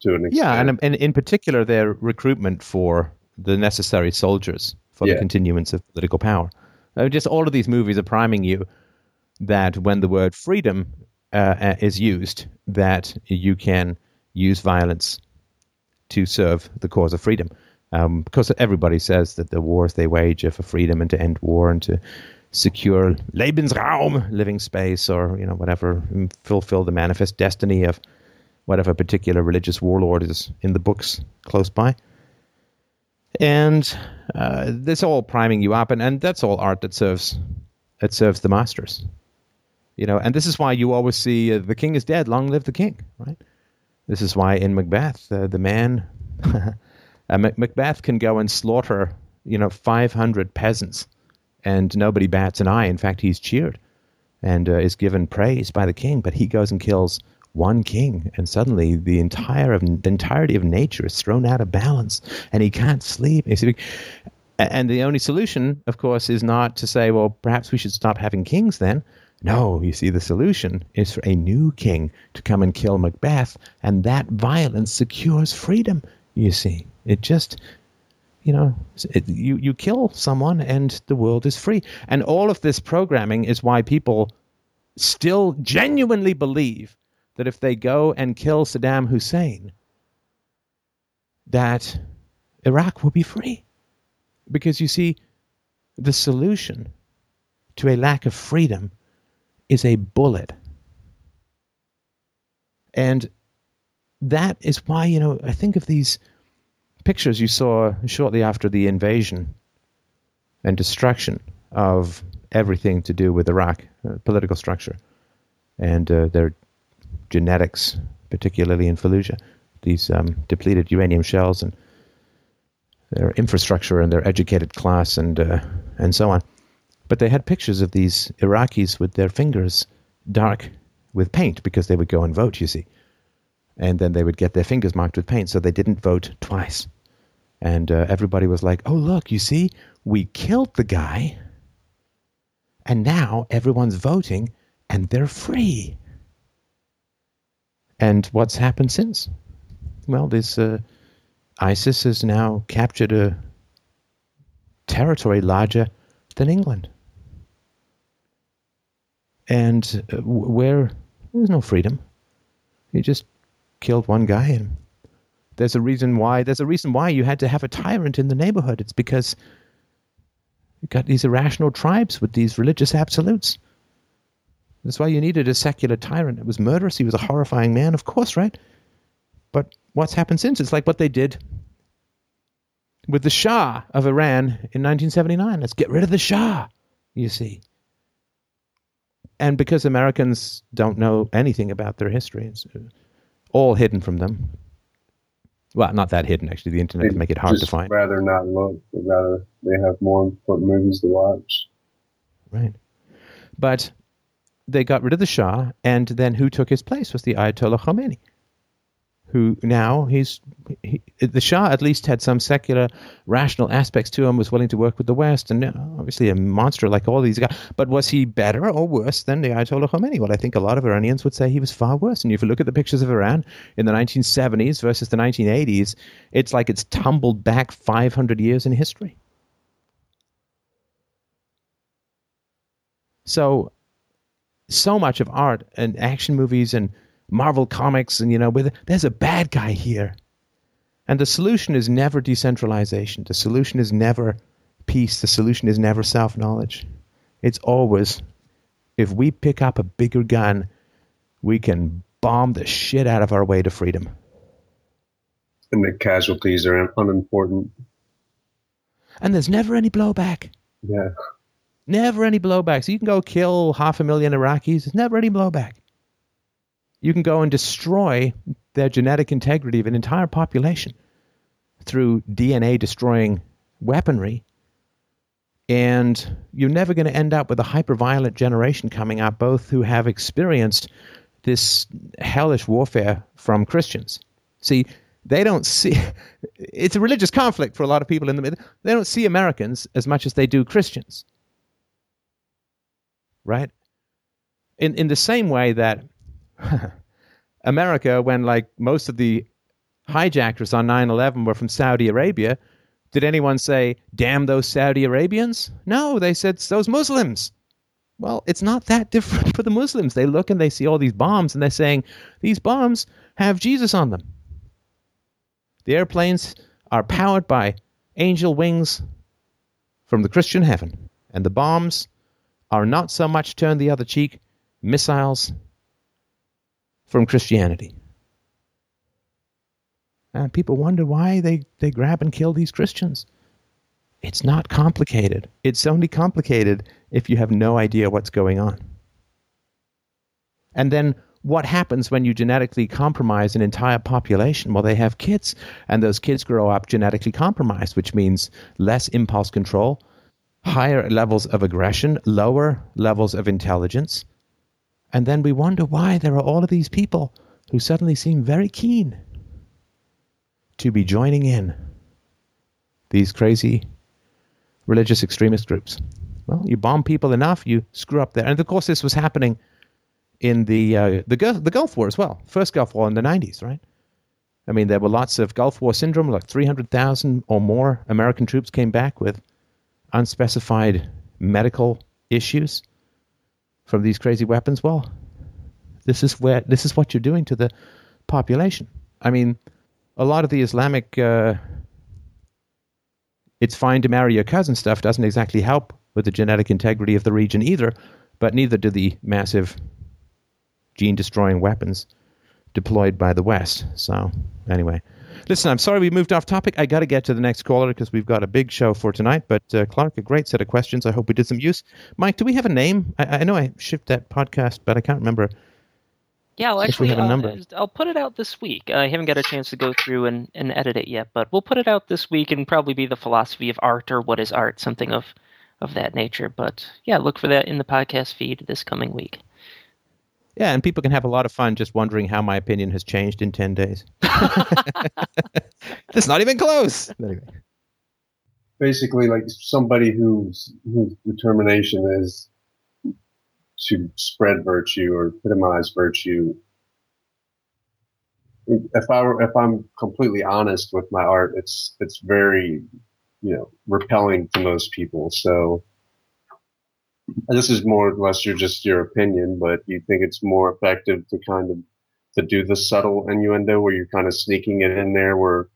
to an extent. Yeah. And, and in particular, their recruitment for the necessary soldiers for yeah. the continuance of political power. Uh, just all of these movies are priming you that when the word freedom uh, uh, is used, that you can use violence to serve the cause of freedom. Um, because everybody says that the wars they wage are for freedom and to end war and to secure Lebensraum, living space, or you know whatever, fulfill the manifest destiny of whatever particular religious warlord is in the books close by. And uh, all priming you up, and, and that's all art that serves it serves the masters. You know, and this is why you always see uh, the king is dead, long live the king, right? This is why in Macbeth, uh, the man, uh, Macbeth can go and slaughter, you know, 500 peasants, and nobody bats an eye. In fact, he's cheered and uh, is given praise by the king, but he goes and kills one king, and suddenly the entire of the entirety of nature is thrown out of balance, and he can't sleep. And the only solution, of course, is not to say, well, perhaps we should stop having kings then. No, you see, the solution is for a new king to come and kill Macbeth, and that violence secures freedom. You see, it just, you know, it, you you kill someone, and the world is free. And all of this programming is why people still genuinely believe that if they go and kill Saddam Hussein, that Iraq will be free. Because you see, the solution to a lack of freedom is a bullet. And that is why, you know, I think of these pictures you saw shortly after the invasion and destruction of everything to do with Iraq, uh, political structure, and uh, their genetics, particularly in Fallujah, these um, depleted uranium shells and their infrastructure and their educated class and uh, and so on. But they had pictures of these Iraqis with their fingers dark with paint because they would go and vote, you see. And then they would get their fingers marked with paint, so they didn't vote twice. And uh, everybody was like, oh, look, you see, we killed the guy, and now everyone's voting, and they're free. And what's happened since? Well, this uh, ISIS has now captured a territory larger than England and uh, where there's no freedom. You just killed one guy, and there's a reason why. There's a reason why you had to have a tyrant in the neighborhood. It's because you got these irrational tribes with these religious absolutes. That's why you needed a secular tyrant. It was murderous. He was a horrifying man, of course, right? But what's happened since? It's like what they did with the Shah of Iran in 1979. Let's get rid of the Shah, you see and because Americans don't know anything about their history, uh, all hidden from them. Well, not that hidden actually. The internet make it hard to find. Rather not look. Rather they have more important movies to watch. Right, but they got rid of the Shah, and then who took his place was the Ayatollah Khomeini, who now he's he, the Shah at least had some secular, rational aspects to him, was willing to work with the West, and uh, obviously a monster like all these guys. But was he better or worse than the Ayatollah Khomeini? Well, I think a lot of Iranians would say he was far worse. And if you look at the pictures of Iran in the 1970s versus the 1980s, it's like it's tumbled back 500 years in history. So, so much of art and action movies and Marvel comics and you know, with there's a bad guy here, and the solution is never decentralization. The solution is never peace. The solution is never self knowledge. It's always if we pick up a bigger gun, we can bomb the shit out of our way to freedom. And the casualties are unimportant. And there's never any blowback. Yeah. Never any blowback. So you can go kill half a million Iraqis. There's never any blowback. You can go and destroy their genetic integrity of an entire population through DNA destroying weaponry. And you're never going to end up with a hyper violent generation coming up, both who have experienced this hellish warfare from Christians. See, they don't see it's a religious conflict for a lot of people in the middle. They don't see Americans as much as they do Christians right? In in the same way that America, when like most of the hijackers on 9/11 were from Saudi Arabia, did anyone say, "Damn those Saudi Arabians"? No, they said those Muslims. Well, it's not that different for the Muslims. They look and they see all these bombs and they're saying, "These bombs have Jesus on them." The airplanes are powered by angel wings from the Christian heaven, and the bombs are not so much turn the other cheek missiles from Christianity. And people wonder why they, they grab and kill these Christians. It's not complicated. It's only complicated if you have no idea what's going on. And then what happens when you genetically compromise an entire population? Well, they have kids, and those kids grow up genetically compromised, which means less impulse control, higher levels of aggression, lower levels of intelligence. And then we wonder why there are all of these people who suddenly seem very keen to be joining in these crazy religious extremist groups. Well, you bomb people enough, you screw up there. And of course, this was happening in the uh, the, the Gulf War as well. First Gulf War in the 90s, right? I mean, there were lots of Gulf War syndrome, like 300,000 or more American troops came back with unspecified medical issues from these crazy weapons, well, this is where this is what you're doing to the population. I mean, a lot of the Islamic uh, it's fine to marry your cousin stuff doesn't exactly help with the genetic integrity of the region either, but neither do the massive gene destroying weapons deployed by the West. So, anyway. Listen, I'm sorry we moved off topic. I got to get to the next caller because we've got a big show for tonight. But uh, Clark, a great set of questions. I hope we did some use. Mike, do we have a name? I, I know I shipped that podcast, but I can't remember. Yeah, well, actually, uh, I'll put it out this week. I haven't got a chance to go through and, and edit it yet, but we'll put it out this week and probably be the philosophy of art or what is art, something of of that nature. But yeah, look for that in the podcast feed this coming week. Yeah, and people can have a lot of fun just wondering how my opinion has changed in 10 days. it's not even close. Anyway. Basically, like somebody whose, whose determination is to spread virtue or epitomize virtue. If I were, if I'm completely honest with my art, it's it's very, you know, repelling to most people. So this is more or less your just your opinion, but you think it's more effective to kind of to do the subtle innuendo where you're kind of sneaking it in there where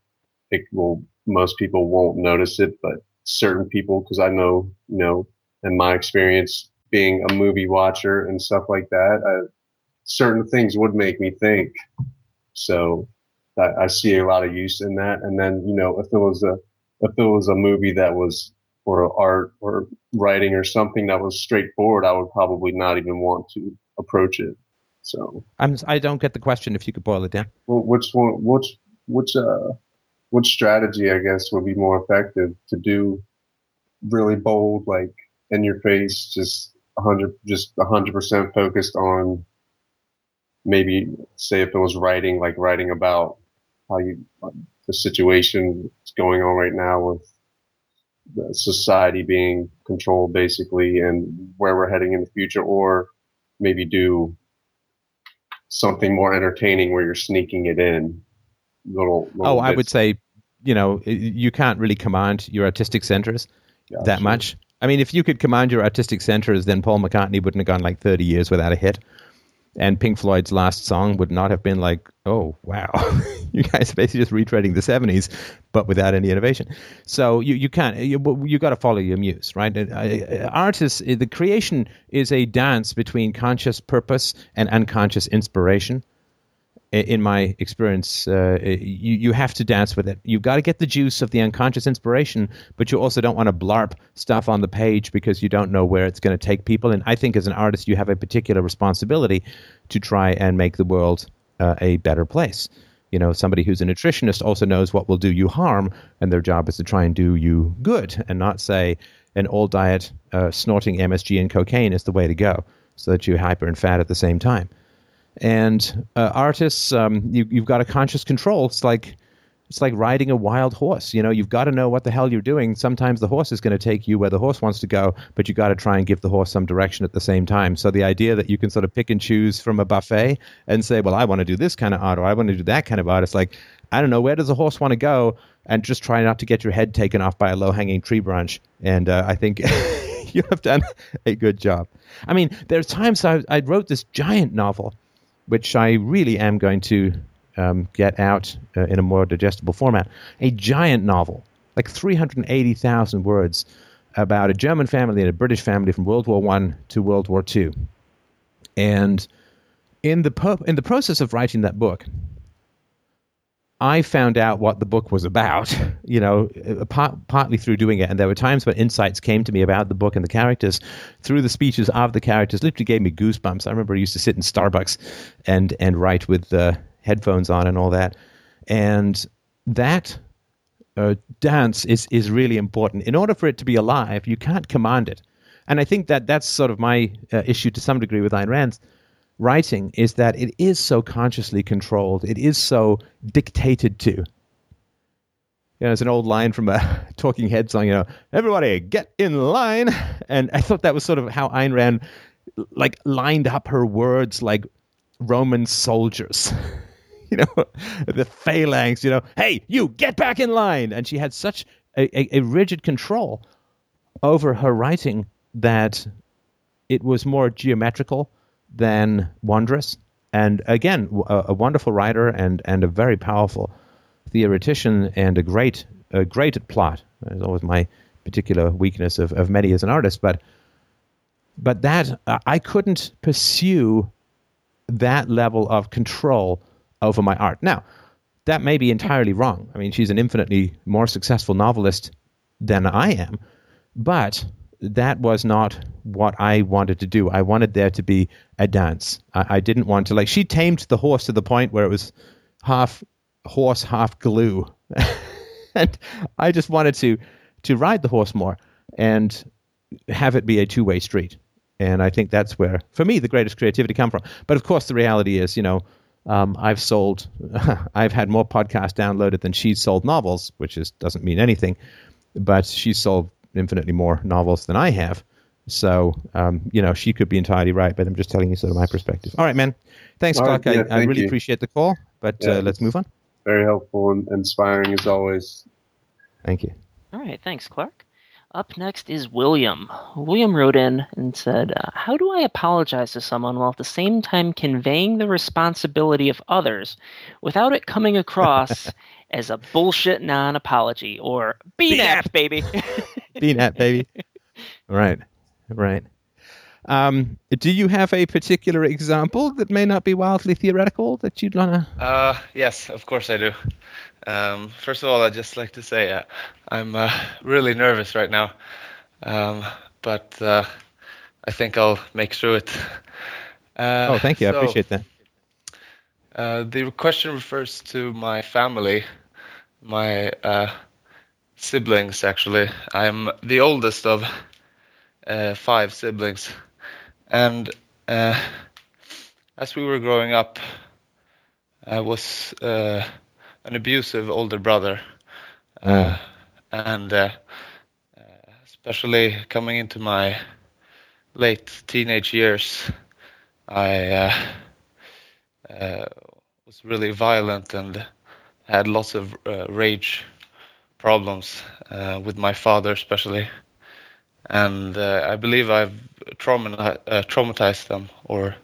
it will most people won't notice it, but certain people, because I know, you know, in my experience being a movie watcher and stuff like that, I, certain things would make me think. So I, I see a lot of use in that. And then, you know, if it was a if it was a movie that was or art or writing or something that was straightforward, I would probably not even want to approach it. So I'm I don't get the question. If you could boil it down, well, which one? Which which uh which strategy I guess would be more effective to do really bold, like in your face, just hundred just hundred percent focused on maybe say if it was writing like writing about how you the situation that's going on right now with society being controlled basically and where we're heading in the future or maybe do something more entertaining where you're sneaking it in little, little oh i would say you know you can't really command your artistic centers gotcha. that much. I mean if you could command your artistic centers then paul mccartney wouldn't have gone like 30 years without a hit and Pink Floyd's last song would not have been like, oh wow, you guys are basically just retreading the '70s, but without any innovation. So you you can't you, you got to follow your muse, right? Uh, uh, artists, uh, the creation is a dance between conscious purpose and unconscious inspiration in my experience, uh, you, you have to dance with it. You've got to get the juice of the unconscious inspiration, but you also don't want to blarp stuff on the page because you don't know where it's going to take people. And I think as an artist, you have a particular responsibility to try and make the world uh, a better place. You know, somebody who's a nutritionist also knows what will do you harm, and their job is to try and do you good and not say an all diet uh, snorting MSG and cocaine is the way to go so that you're hyper and fat at the same time. And uh, artists, um, you, you've got a conscious control. It's like it's like riding a wild horse. You know, you've got to know what the hell you're doing. Sometimes the horse is going to take you where the horse wants to go, but you got to try and give the horse some direction at the same time. So the idea that you can sort of pick and choose from a buffet and say, well, I want to do this kind of art or I want to do that kind of art. It's like, I don't know, where does the horse want to go? And just try not to get your head taken off by a low hanging tree branch. And uh, I think you have done a good job. I mean, there's times I, I wrote this giant novel which I really am going to um, get out uh, in a more digestible format. A giant novel, like 380,000 words, about a German family and a British family from World War One to World War Two. And in the po- in the process of writing that book, I found out what the book was about, you know, uh, part, partly through doing it. And there were times when insights came to me about the book and the characters through the speeches of the characters. Literally gave me goosebumps. I remember I used to sit in Starbucks and and write with the headphones on and all that. And that uh, dance is is really important. In order for it to be alive, you can't command it. And I think that that's sort of my uh, issue to some degree with Ayn Rand writing is that it is so consciously controlled. It is so dictated to. You know, it's an old line from a Talking Head song. You know, everybody get in line, and I thought that was sort of how Ayn Rand like lined up her words like Roman soldiers. you know, the phalanx. You know, hey, you get back in line, and she had such a, a, a rigid control over her writing that it was more geometrical than Wondrous. And again, a, a, wonderful writer and, and a very powerful theoretician and a great a great at plot. It's always my particular weakness of, of many as an artist, but but that uh, I couldn't pursue that level of control over my art. Now, that may be entirely wrong. I mean, she's an infinitely more successful novelist than I am, but that was not what I wanted to do. I wanted there to be a dance. I, I, didn't want to like she tamed the horse to the point where it was half horse, half glue, and I just wanted to to ride the horse more and have it be a two way street. And I think that's where, for me, the greatest creativity come from. But of course, the reality is, you know, um, I've sold, I've had more podcasts downloaded than she's sold novels, which is doesn't mean anything. But she's sold infinitely more novels than I have. So, um, you know, she could be entirely right, but I'm just telling you sort of my perspective. All right, man. Thanks, All Clark. Right, yeah, I, I, really you. appreciate the call, but yeah, uh, let's move on. Very helpful and inspiring as always. Thank you. All right. Thanks, Clark. Up next is William. William wrote in and said, uh, How do I apologize to someone while at the same time conveying the responsibility of others without it coming across as a bullshit non apology or BNAP, baby? BNAP, baby. Right, right. Um, do you have a particular example that may not be wildly theoretical that you'd wanna? Uh, yes, of course I do. Um, first of all, I'd just like to say uh, I'm uh, really nervous right now, um, but uh, I think I'll make through it. Uh, oh, thank you. So, I appreciate that. Uh, the question refers to my family, my siblings. Actually, I'm the oldest of five siblings. and uh, as we were growing up, I was uh, an abusive older brother, uh, and uh, uh, especially coming into my late teenage years, I uh, uh, was really violent and had lots of uh, rage problems uh, with my father, especially. And uh, I believe I've trauma- uh, traumatized them, or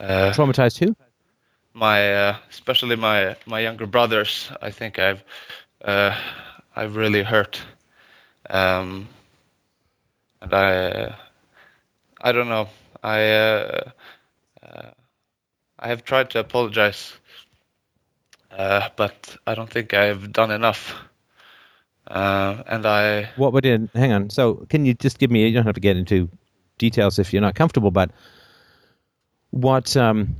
uh, Traumatized who? my, uh, especially my my younger brothers. I think I've uh, I've really hurt, um, and I I don't know. I uh, uh, I have tried to apologize, uh, but I don't think I've done enough. Uh, and I What would it? Hang on. So, can you just give me? You don't have to get into details if you're not comfortable, but what um,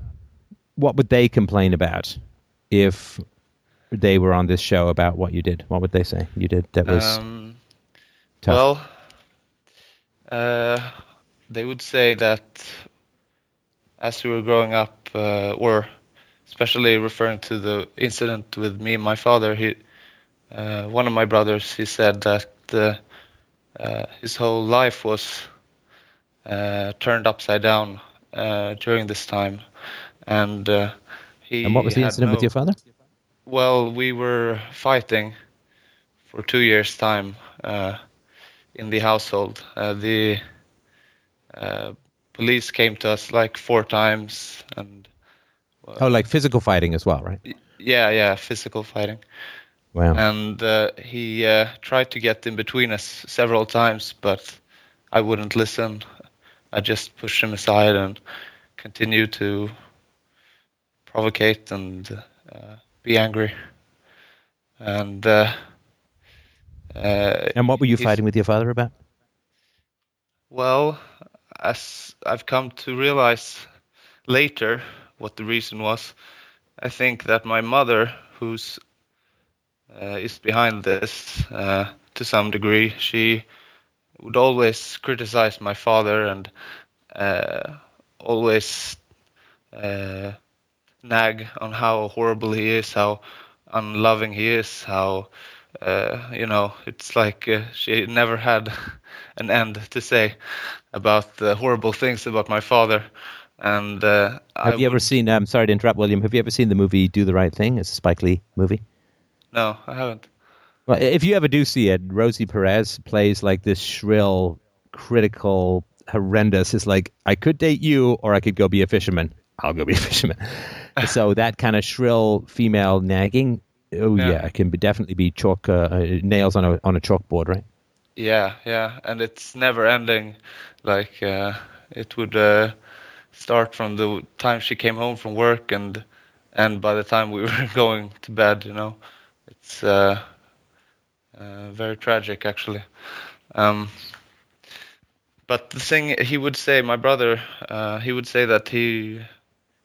what would they complain about if they were on this show about what you did? What would they say you did that was um, tough? well, uh, they would say that as we were growing up, uh, or especially referring to the incident with me and my father, he, uh, one of my brothers, he said that uh, uh, his whole life was uh, turned upside down uh, during this time, and uh, he. and what was the incident with your father? well, we were fighting for two years' time uh, in the household. Uh, the uh, police came to us like four times, and Oh, like physical fighting as well, right? yeah, yeah, physical fighting. Wow. And uh, he uh, tried to get in between us several times, but I wouldn't listen. I just pushed him aside and continued to provocate and uh, be angry. And uh, uh, and what were you fighting with your father about? Well, as I've come to realize later what the reason was, I think that my mother, who's uh, is behind this uh, to some degree, she would always criticize my father and uh, always uh, nag on how horrible he is, how unloving he is, how uh, you know it's like uh, she never had an end to say about the horrible things about my father. And uh, Have I you ever seen? I'm sorry to interrupt, William. Have you ever seen the movie Do the Right Thing? It's a Spike Lee movie. No, I haven't. Well, if you ever do see it, Rosie Perez plays like this shrill, critical, horrendous. It's like I could date you, or I could go be a fisherman. I'll go be a fisherman. so that kind of shrill female nagging. Oh yeah, Yeah. it can be, definitely be chalk uh, uh, nails on a on a chalkboard, right? Yeah, yeah, and it's never ending. Like uh, it would uh, start from the time she came home from work, and and by the time we were going to bed, you know, it's uh, uh, very tragic actually. Um, but the thing he would say, my brother, uh, he would say that he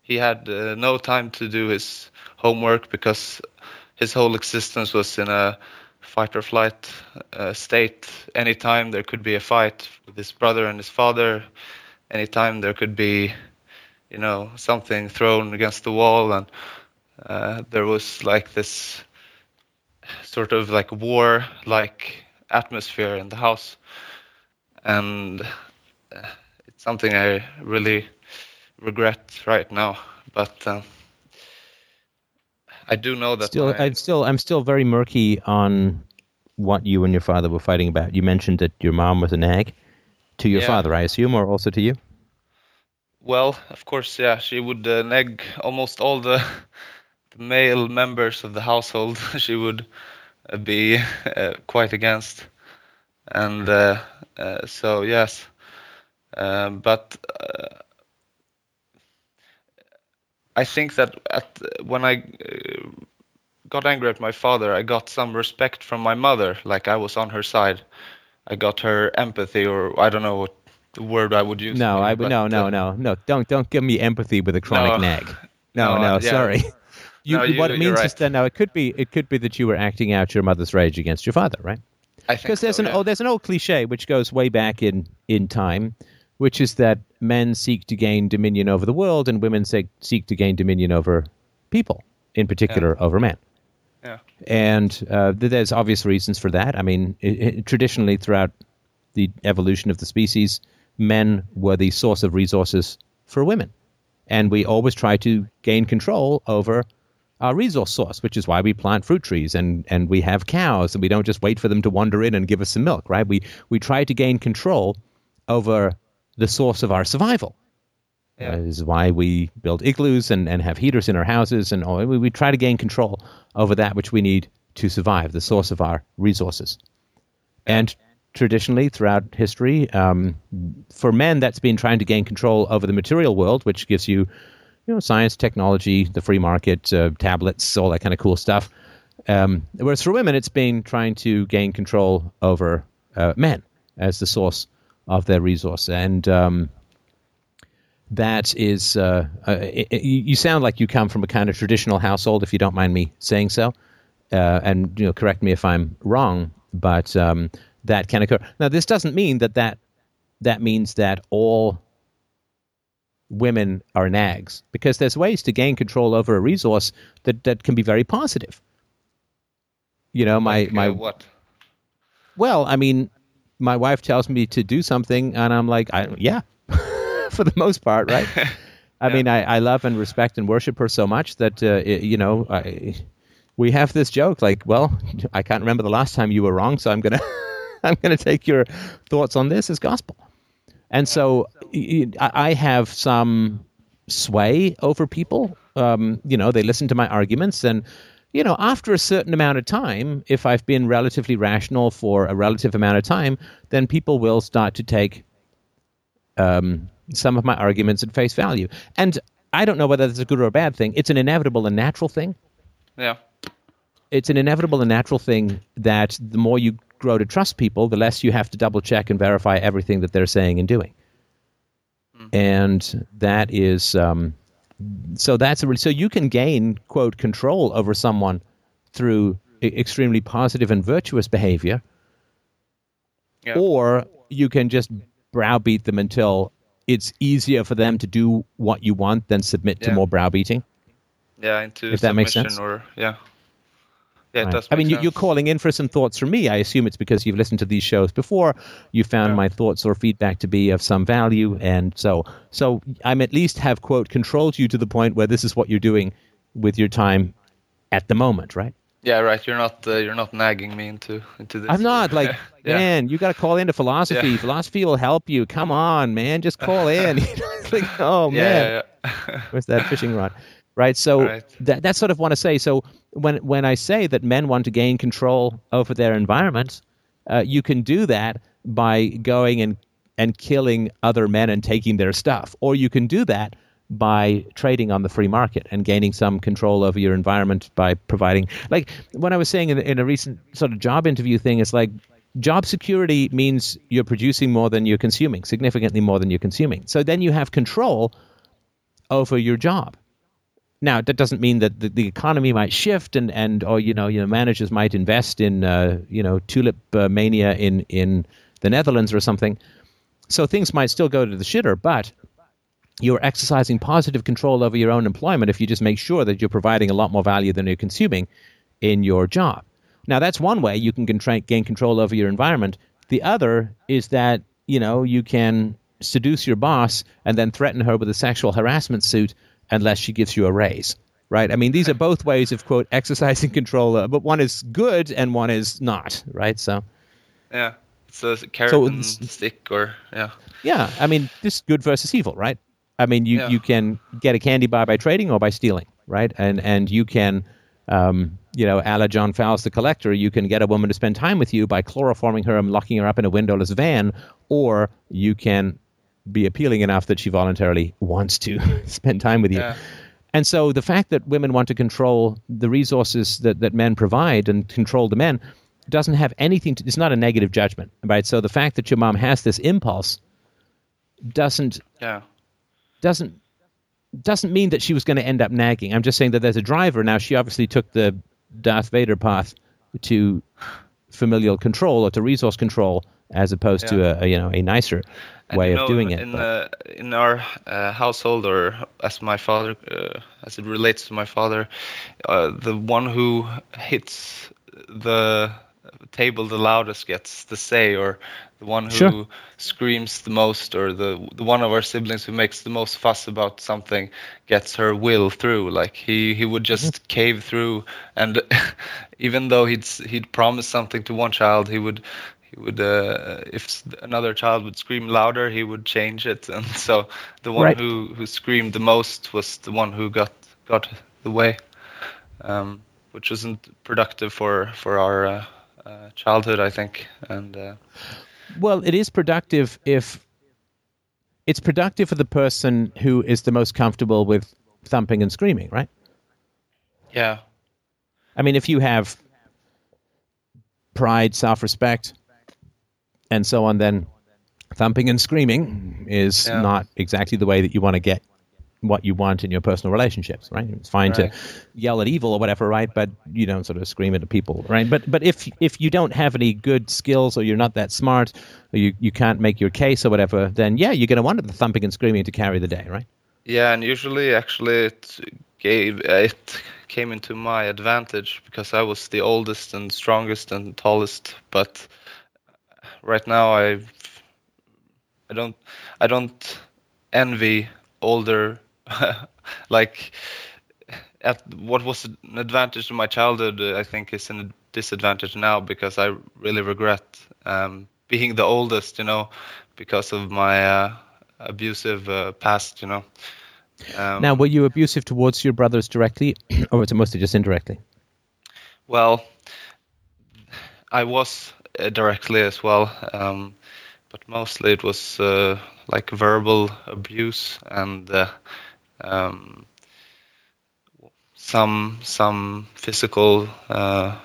he had uh, no time to do his homework because his whole existence was in a fight or flight uh, state. Anytime there could be a fight with his brother and his father, anytime there could be, you know, something thrown against the wall, and uh, there was like this sort of like war-like atmosphere in the house, and uh, it's something I really regret right now. But uh, I do know that Still, I'm still I'm still very murky on what you and your father were fighting about. You mentioned that your mom was a nag to your Yeah. father, I assume, or also to you. Well, of course, yeah, she would uh, nag almost all the, the male members of the household. she would uh, be uh, quite against, and uh, uh, so yes, um, but uh, I think that at when I uh, got angry at my father, I got some respect from my mother. Like I was on her side. I got her empathy, or I don't know what the word I would use. No, I no no no no. Don't don't give me empathy with a chronic No. nag. No No, no, yeah. sorry. You, No, you- what it means is that now it could be it could be that you were acting out your mother's rage against your father, right? Because there's so, an yeah. oh there's an old cliche which goes way back in in time, which is that men seek to gain dominion over the world and women seek, seek to gain dominion over people, in particular over men. Yeah. And uh, there's obvious reasons for that. I mean, i i traditionally, throughout the evolution of the species, men were the source of resources for women. And we always try to gain control over our resource source, which is why we plant fruit trees and, and we have cows and we don't just wait for them to wander in and give us some milk, right? We, we try to gain control over the source of our survival. Yeah. This is why we build igloos and, and have heaters in our houses, and all. We, we try to gain control over that which we need to survive, the source of our resources. And traditionally, throughout history, um, for men, that's been trying to gain control over the material world, which gives you, you know, science, technology, the free market, uh, tablets, all that kind of cool stuff. Um, whereas for women, it's been trying to gain control over uh, men as the source of their resource. And um, that is, uh, uh, it, it- you sound like you come from a kind of traditional household, if you don't mind me saying so. Uh, and you know, correct me if I'm wrong, but um, that can occur. Now, this doesn't mean that that that means that all women are nags, because there's ways to gain control over a resource that that can be very positive. You know, my Like, uh, my what? well, I mean, my wife tells me to do something, and I'm like, I, yeah, for the most part, right? I mean, I, I love and respect and worship her so much that, uh, it, you know, I, we have this joke like, well, I can't remember the last time you were wrong, so I'm gonna, I'm gonna take your thoughts on this as gospel. And so I have some sway over people. Um, you know, they listen to my arguments, and you know, after a certain amount of time, if I've been relatively rational for a relative amount of time, then people will start to take um, some of my arguments at face value. And I don't know whether that's a good or a bad thing. It's an inevitable and natural thing. Yeah. It's an inevitable and natural thing that the more you grow to trust people, the less you have to double check and verify everything that they're saying and doing. And that is um, so that's a re- so you can gain quote control over someone through extremely positive and virtuous behavior, Yeah. or you can just browbeat them until it's easier for them to do what you want than submit to more browbeating. Yeah. Into If that makes sense. Or yeah. Yeah, Right. I mean, you, you're calling in for some thoughts from me. I assume it's because you've listened to these shows before. You found Yeah. my thoughts or feedback to be of some value, and so so I'm at least have quote controlled you to the point where this is what you're doing with your time at the moment, right? Yeah, right. You're not uh, you're not nagging me into into this. I'm not like, yeah. man, you got to call into philosophy. Yeah. Philosophy will help you. Come on, man, just call in. You know, it's like, oh Yeah, man, yeah, yeah. Where's that fishing rod? Right. So Right. that that's sort of want to say. So when when I say that men want to gain control over their environment, uh, you can do that by going and and killing other men and taking their stuff, or you can do that by trading on the free market and gaining some control over your environment by providing like when I was saying in, in a recent sort of job interview thing, it's like job security means you're producing more than you're consuming, significantly more than you're consuming. So then you have control over your job. Now that doesn't mean that the, the economy might shift and, and or you know you know managers might invest in uh, you know tulip uh, mania in in the Netherlands or something. So things might still go to the shitter, but you're exercising positive control over your own employment if you just make sure that you're providing a lot more value than you're consuming in your job. Now that's one way you can contra- gain control over your environment. The other is that you know you can seduce your boss and then threaten her with a sexual harassment suit unless she gives you a raise. Right? I mean, these are both ways of quote exercising control, uh, but one is good and one is not. Right? So. yeah. It's a carrot So and stick, or yeah, Yeah, I mean, this good versus evil, right? I mean, you, Yeah. you can get a candy bar by trading or by stealing, right? And and you can, um, you know, a la John Fowles the Collector, you can get a woman to spend time with you by chloroforming her and locking her up in a windowless van, or you can be appealing enough that she voluntarily wants to spend time with you. Yeah. And so the fact that women want to control the resources that, that men provide and control the men doesn't have anything to, it's not a negative judgment, right? So the fact that your mom has this impulse doesn't yeah, doesn't doesn't mean that she was going to end up nagging. I'm just saying that there's a driver now. She obviously took the Darth Vader path to familial control or to resource control as opposed to a, a you know a nicer way of doing it. in uh, in our uh, household, or as my father, uh, as it relates to my father, uh, the one who hits the table the loudest gets the say, or the one who Sure. screams the most, or the the one of our siblings who makes the most fuss about something gets her will through. Like he he would just Mm-hmm. cave through, and even though he'd he'd promised something to one child, he would he would uh, if another child would scream louder he would change it and so the one Right. who who screamed the most was the one who got got the way um, which wasn't productive for for our uh, uh, childhood i think and uh, Well, it is productive if it's productive for the person who is the most comfortable with thumping and screaming, right? yeah I mean, if you have pride, self respect, and so on, then thumping and screaming is Yeah. not exactly the way that you want to get what you want in your personal relationships, right? It's fine Right. to yell at evil or whatever, right? But you don't sort of scream at people, right? But but if if you don't have any good skills or you're not that smart or you, you can't make your case or whatever, then yeah, you're going to want the thumping and screaming to carry the day, right? yeah and usually actually it gave it came into my advantage because i was the oldest and strongest and tallest but right now i i don't i don't envy older like at what was an advantage in my childhood i think is a disadvantage now because i really regret um, being the oldest you know because of my uh, abusive uh, past you know um, Now, were you abusive towards your brothers directly, or was it mostly just indirectly? Well, I was directly as well, um, but mostly it was uh, like verbal abuse and uh, um, some some physical, uh,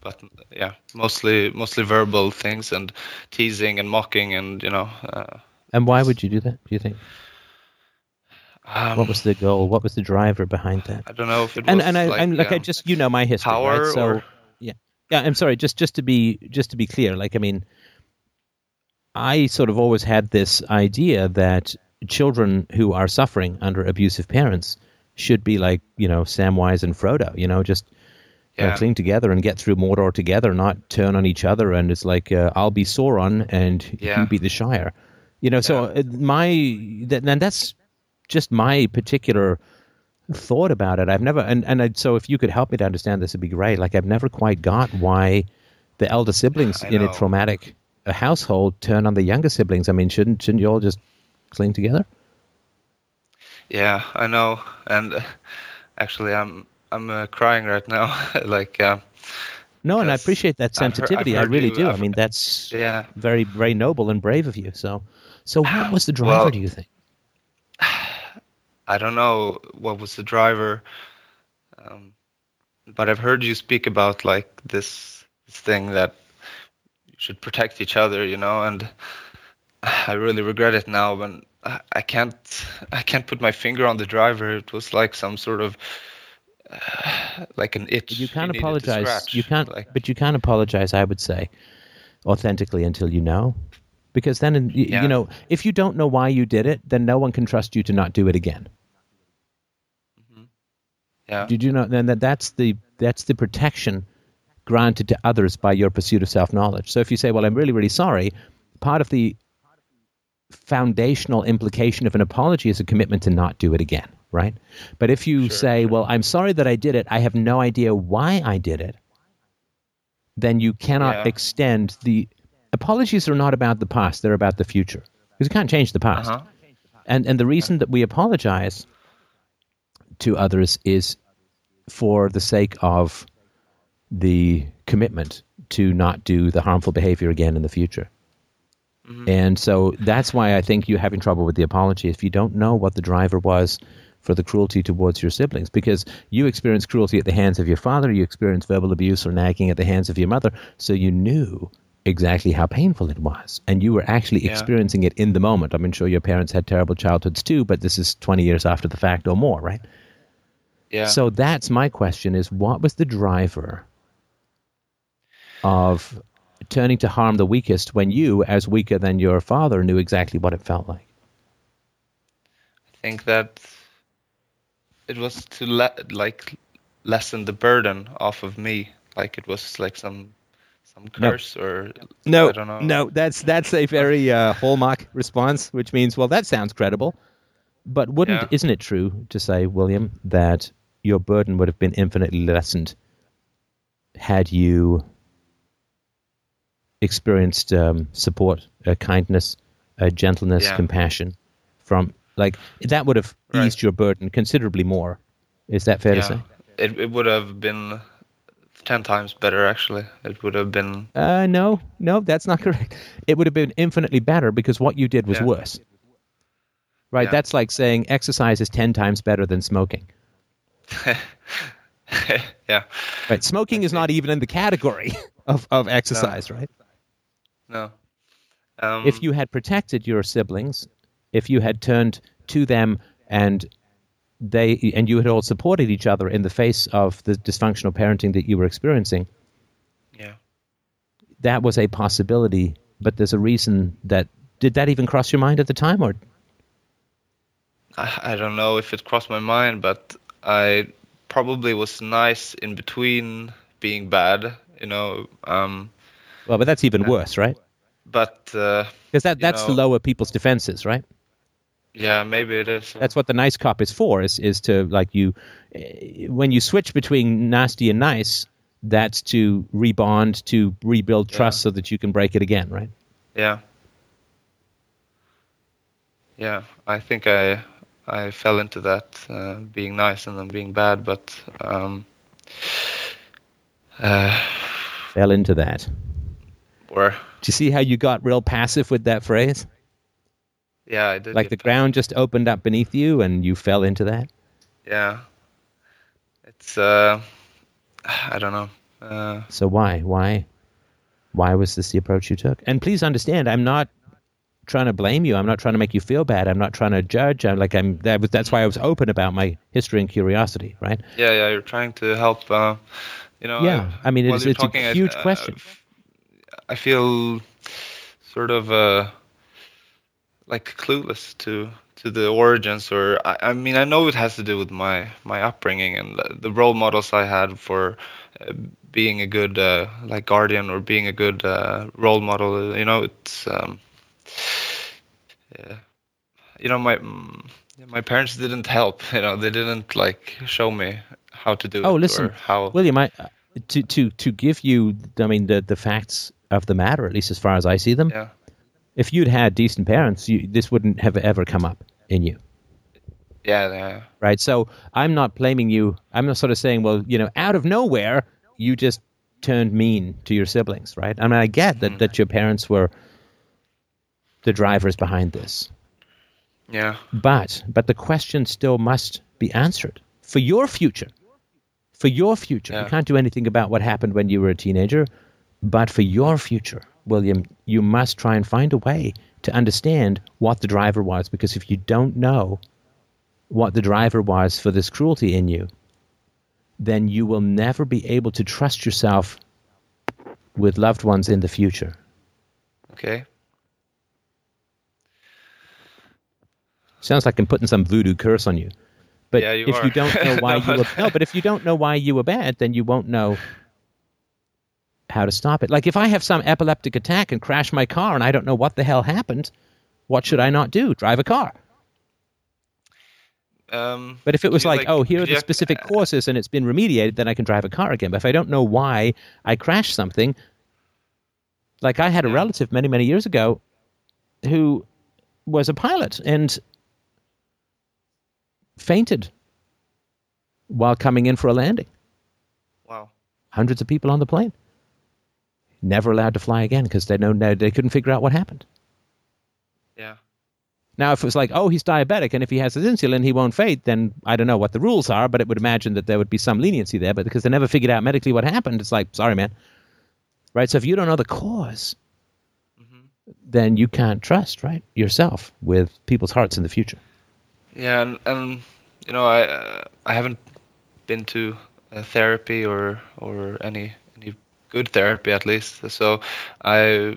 but yeah, mostly mostly verbal things and teasing and mocking and you know. Uh, And why would you do that? Do you think? um, What was the goal? What was the driver behind that? I don't know if it and was and I, like, like I um, just you know my history, power right? So or- yeah, yeah. I'm sorry. Just just to be just to be clear, like I mean, I sort of always had this idea that children who are suffering under abusive parents should be like you know Samwise and Frodo, you know, just. uh, cling together and get through Mordor together, not turn on each other. And it's like uh, I'll be Sauron and Yeah. you be the Shire, you know. So uh, my that, and that's just my particular thought about it. I've never and and I, so if you could help me to understand this, it'd be great. Like I've never quite got why the elder siblings I in a traumatic uh, household turn on the younger siblings. I mean, shouldn't shouldn't you all just cling together? Yeah, I know, and uh, actually, I'm I'm uh, crying right now. like, uh, No, and I appreciate that I've heard- sensitivity. I've I really you- do. I I've- mean, that's yeah, very very noble and brave of you. So, so what was the driver? Well- do you think? I don't know what was the driver, um, but I've heard you speak about like this, this thing that you should protect each other, you know, and I really regret it now. When I can't, I can't put my finger on the driver. It was like some sort of uh, like an itch. You can't apologize. scratch, You can't, like- but you can't apologize. I would say, authentically until you know, because then y- you Yeah. know if you don't know why you did it, then no one can trust you to not do it again. Yeah, Did you know? Then that that's the that's the protection granted to others by your pursuit of self knowledge. So if you say, "Well, I'm really really sorry," part of the foundational implication of an apology is a commitment to not do it again, right? But if you say, "Well, I'm sorry that I did it. I have no idea why I did it," then you cannot Yeah. extend the apologies are not about the past; they're about the future because you can't change the past. uh-huh. And and the reason that we apologize to others is for the sake of the commitment to not do the harmful behavior again in the future. Mm-hmm. And so that's why I think you're having trouble with the apology if you don't know what the driver was for the cruelty towards your siblings because you experienced cruelty at the hands of your father, you experienced verbal abuse or nagging at the hands of your mother, so you knew exactly how painful it was and you were actually Yeah. experiencing it in the moment. I'm sure your parents had terrible childhoods too, but this is 20 years after the fact or more, right? Yeah. So that's my question is what was the driver of turning to harm the weakest when you, as weaker than your father, knew exactly what it felt like? I think that it was to le- like lessen the burden off of me. Like it was like some some curse or No, I don't know. no, that's that's a very uh, hallmark response, which means, well, that sounds credible. But wouldn't Yeah. isn't it true to say, William, that your burden would have been infinitely lessened had you experienced um, support, uh, kindness, uh, gentleness, Yeah. compassion from like that would have Right. eased your burden considerably more. Is that fair to say? It it would have been ten times better actually. It would have been Uh, no, no, that's not correct. It would have been infinitely better because what you did was Yeah. worse. Right? Yeah. That's like saying exercise is 10 times better than smoking. yeah. Right? Smoking is not even in the category of, of exercise, right? No. Um, If you had protected your siblings, if you had turned to them and they and you had all supported each other in the face of the dysfunctional parenting that you were experiencing, yeah. that was a possibility, but there's a reason that did that even cross your mind at the time or I, I don't know if it crossed my mind, but I probably was nice in between being bad, you know. Um, well, but that's even worse, right? but uh, Because that, You that's to lower people's defenses, right? yeah, maybe it is. That's what the nice cop is for. Is is to like you, eh, when you switch between nasty and nice, that's to rebond, to rebuild trust, so that you can break it again, right? Yeah. Yeah, I think I I fell into that uh, being nice and then being bad, but um, uh, Fell into that. or Do you see how you got real passive with that phrase? yeah, I did. Like the get- ground just opened up beneath you, and you fell into that. Yeah, it's uh, I don't know. Uh, So why, why, why was this the approach you took? And please understand, I'm not trying to blame you. I'm not trying to make you feel bad. I'm not trying to judge. I'm like I'm. That was, that's why I was open about my history and curiosity, right? yeah, yeah, you're trying to help. Uh, you know. Yeah, I mean, it's- it's a talking, I- huge uh, question. I feel sort of uh, like clueless to to the origins, or I, I mean, I know it has to do with my my upbringing and the- the role models I had for uh, being a good uh, like guardian or being a good uh, role model. You know, it's um, yeah, you know, my mm, my parents didn't help. You know, they didn't like show me how to do Oh, it listen, or how. William, I, to to to give you, I mean, the the facts of the matter, at least as far as I see them. yeah, If you'd had decent parents, you, this wouldn't have ever come up in you. yeah, yeah. right? So I'm not blaming you. I'm not sort of saying, well, you know, out of nowhere, you just turned mean to your siblings, right? I mean, I get that, that your parents were the drivers behind this, Yeah. but but the question still must be answered for your future. For your future, you can't do anything about what happened when you were a teenager, but for your future, William, you must try and find a way to understand what the driver was, because if you don't know what the driver was for this cruelty in you, then you will never be able to trust yourself with loved ones in the future. Okay. Sounds like I'm putting some voodoo curse on you. But Yeah, you if are. you don't know why No, you were no, but if you don't know why you were bad, then you won't know how to stop it. Like if I have some epileptic attack and crash my car and I don't know what the hell happened, what should I not do? Drive a car. Um, But if it was you, like, oh, here are the specific causes and it's been remediated, then I can drive a car again. But if I don't know why I crashed something, like I had a Yeah. relative many, many years ago who was a pilot and fainted while coming in for a landing. Wow. Hundreds of people on the plane. Never allowed to fly again because they know they couldn't figure out what happened. Yeah. Now, if it was like, oh, he's diabetic, and if he has his insulin, he won't faint, then I don't know what the rules are, but it would imagine that there would be some leniency there. But because they never figured out medically what happened, it's like, sorry, man. Right? So if you don't know the because mm-hmm. then you can't trust, right, yourself with people's hearts in the future. Yeah, and, and you know, I uh, I haven't been to uh, therapy or or any any good therapy at least. So I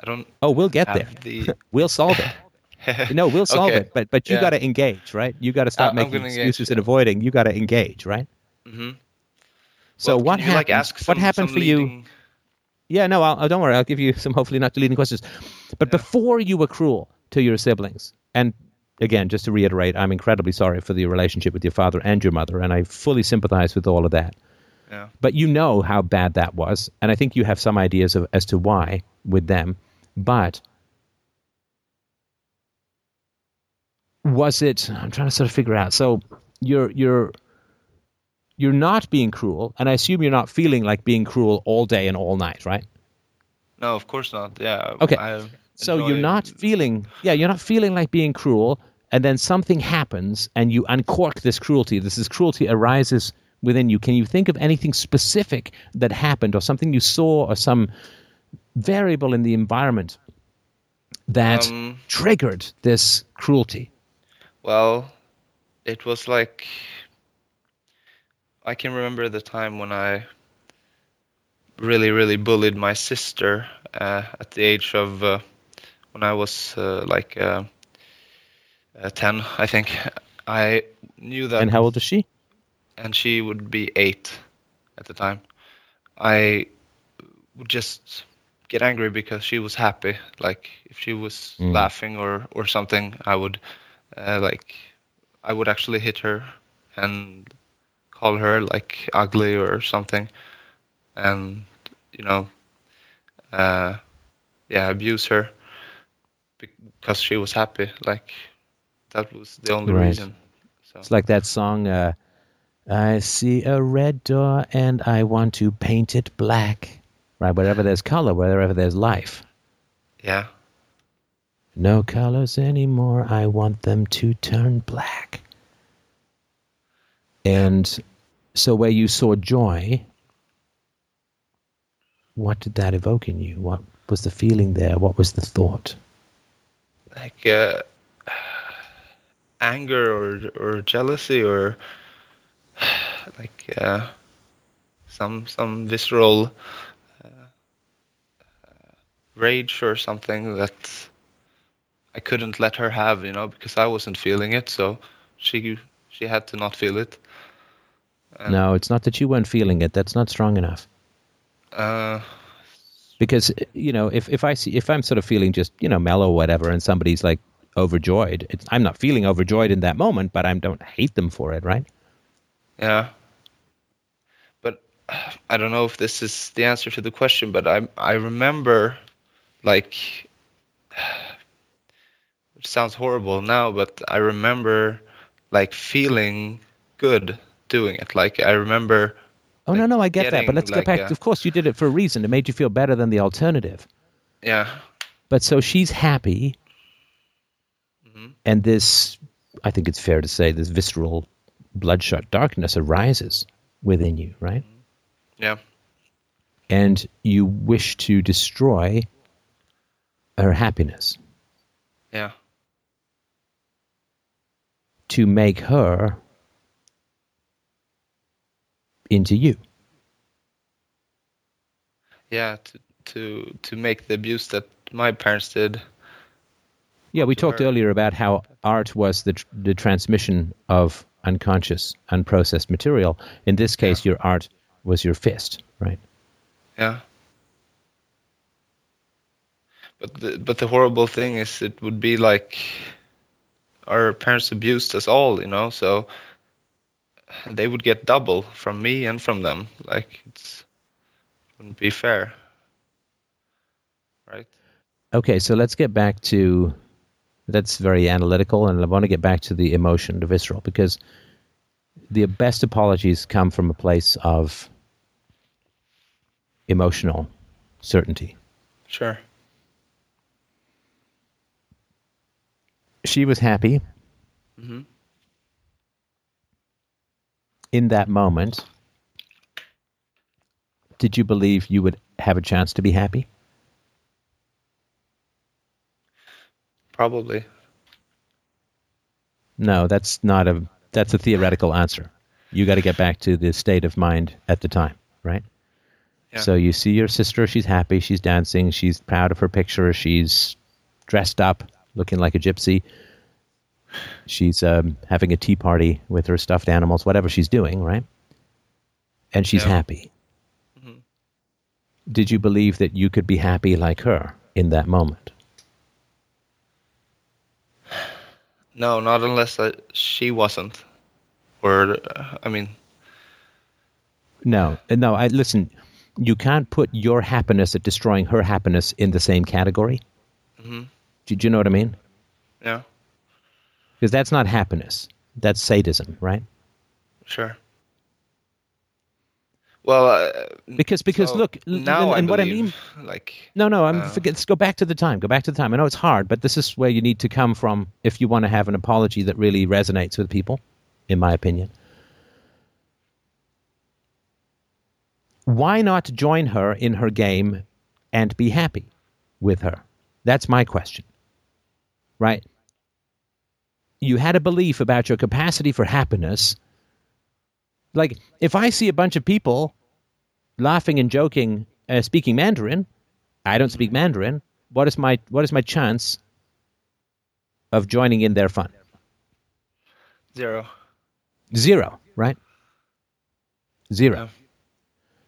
I don't. Oh, we'll get there. The, We'll solve it. No, we'll solve Okay. it. But but you Yeah. got to engage, right? You got to stop making gonna engage, excuses and yeah. avoiding. You got to engage, right? Mhm. So Well, what you, like, happened? ask what some- happened some for you? Yeah, no, I'll, don't worry. I'll give you some hopefully not leading questions. But before you were cruel to your siblings, and again, just to reiterate, I'm incredibly sorry for the relationship with your father and your mother, and I fully sympathize with all of that. Yeah. But you know how bad that was, and I think you have some ideas of as to why with them. But was it? I'm trying to sort of figure out. So you're you're you're not being cruel, and I assume you're not feeling like being cruel all day and all night, right? No, of course not. Yeah. Okay. I So you're not feeling, yeah, you're not feeling like being cruel, and then something happens, and you uncork this cruelty. This is cruelty arises within you. Can you think of anything specific that happened, or something you saw, or some variable in the environment that Um, triggered this cruelty? Well, it was like I can remember the time when I really, really bullied my sister uh, at the age of uh, when I was uh, like uh, uh, ten, I think. I knew that, And how old is she? and she would be eight at the time. I would just get angry because she was happy. Like if she was Mm. laughing or or something, I would uh, like I would actually hit her and call her like ugly or something, and you know, uh, yeah, abuse her because she was happy. Like that was the only Right. reason. So It's like that song, uh, I see a red door and I want to paint it black. Right, wherever there's color, wherever there's life. yeah, No colors anymore. I want them to turn black. And so, where you saw joy, what did that evoke in you? What was the feeling there? What was the thought? like uh, anger or or jealousy or like uh, some some visceral uh, uh, rage or something that I couldn't let her have, you know, because I wasn't feeling it, so she she had to not feel it. And, No, it's not that you weren't feeling it. That's not strong enough. Uh, because you know if, if i see if i'm sort of feeling just you know mellow or whatever and somebody's like overjoyed it's, i'm not feeling overjoyed in that moment but i don't hate them for it right Yeah. But I don't know if this is the answer to the question, but I I remember like it sounds horrible now, but I remember like feeling good doing it. Like I remember oh no no i get that but let's like, get back a- of course you did it for a reason it made you feel better than the alternative yeah. but so she's happy Mhm. and this i think it's fair to say this visceral bloodshot darkness arises within you right Yeah. and you wish to destroy her happiness Yeah. to make her into you. Yeah, to to to make the abuse that my parents did. Yeah, we talked her. earlier about how art was the tr- the transmission of unconscious, unprocessed material. In this case, your art was your fist, right? Yeah. But the but the horrible thing is it would be like our parents abused us all, you know, so they would get double from me and from them. Like it's wouldn't be fair. Right? Okay, so let's get back to that's very analytical, and I want to get back to the emotion, the visceral, because the best apologies come from a place of emotional certainty. Sure. She was happy hmm in that moment. Did you believe you would have a chance to be happy? Probably. No, that's not a that's a theoretical answer. You got to get back to the state of mind at the time, right? Yeah. So you see your sister, she's happy, she's dancing, she's proud of her picture, she's dressed up, looking like a gypsy. She's um, having a tea party with her stuffed animals, whatever she's doing, right? And she's Yeah. happy. Mhm. Did you believe that you could be happy like her in that moment? No, not unless I, she wasn't. Or, uh, I mean, No, uh, no. I listen. You can't put your happiness at destroying her happiness in the same category. Mhm. Do, do you know what I mean? yeah, Because that's not happiness. That's sadism, right? sure. Well, uh, Because because so look, now and, I and what I mean. like, No, no. I'm Uh, forget. Let's go back to the time. Go back to the time. I know it's hard, but this is where you need to come from if you want to have an apology that really resonates with people, in my opinion. Why not join her in her game and be happy with her? That's my question. Right? You had a belief about your capacity for happiness. Like, if I see a bunch of people laughing and joking, uh, speaking Mandarin, I don't speak Mandarin. What is my what is my chance of joining in their fun? zero. Zero, right? Zero. Yeah.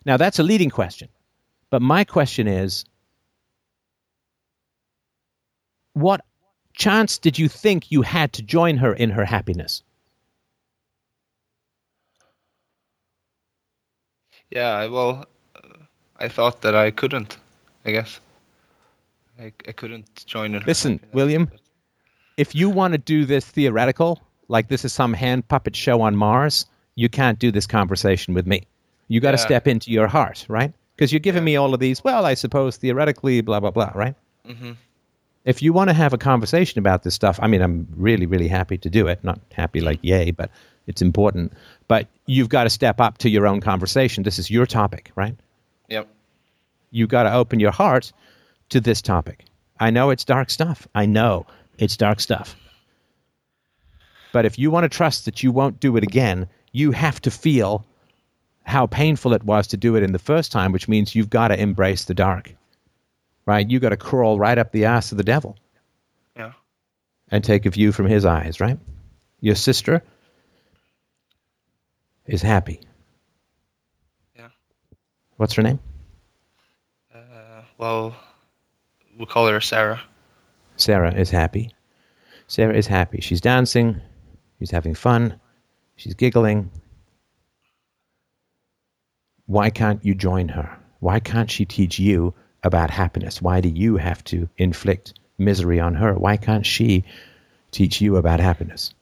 Now that's a leading question. But my question is what chance did you think you had to join her in her happiness? Yeah, well, I thought that I couldn't, I guess. I, I couldn't join it. Listen, William. If you want to do this theoretical, like this is some hand puppet show on Mars, you can't do this conversation with me. You got to Yeah. step into your heart, right? Because you're giving Yeah. me all of these, well, I suppose theoretically, blah, blah, blah, right? Mhm. If you want to have a conversation about this stuff, I mean, I'm really, really happy to do it. Not happy like yay, but it's important. But you've got to step up to your own conversation. This is your topic, right? Yep. You've got to open your heart to this topic. I know it's dark stuff. I know it's dark stuff. But if you want to trust that you won't do it again, you have to feel how painful it was to do it in the first time, which means you've got to embrace the dark. Right? You've got to crawl right up the ass of the devil Yeah. and take a view from his eyes, right? Your sister is happy. Yeah. What's her name? Uh, well, we'll call her Sarah. Sarah is happy. Sarah is happy. She's dancing. She's having fun. She's giggling. Why can't you join her? Why can't she teach you about happiness? Why do you have to inflict misery on her? Why can't she teach you about happiness?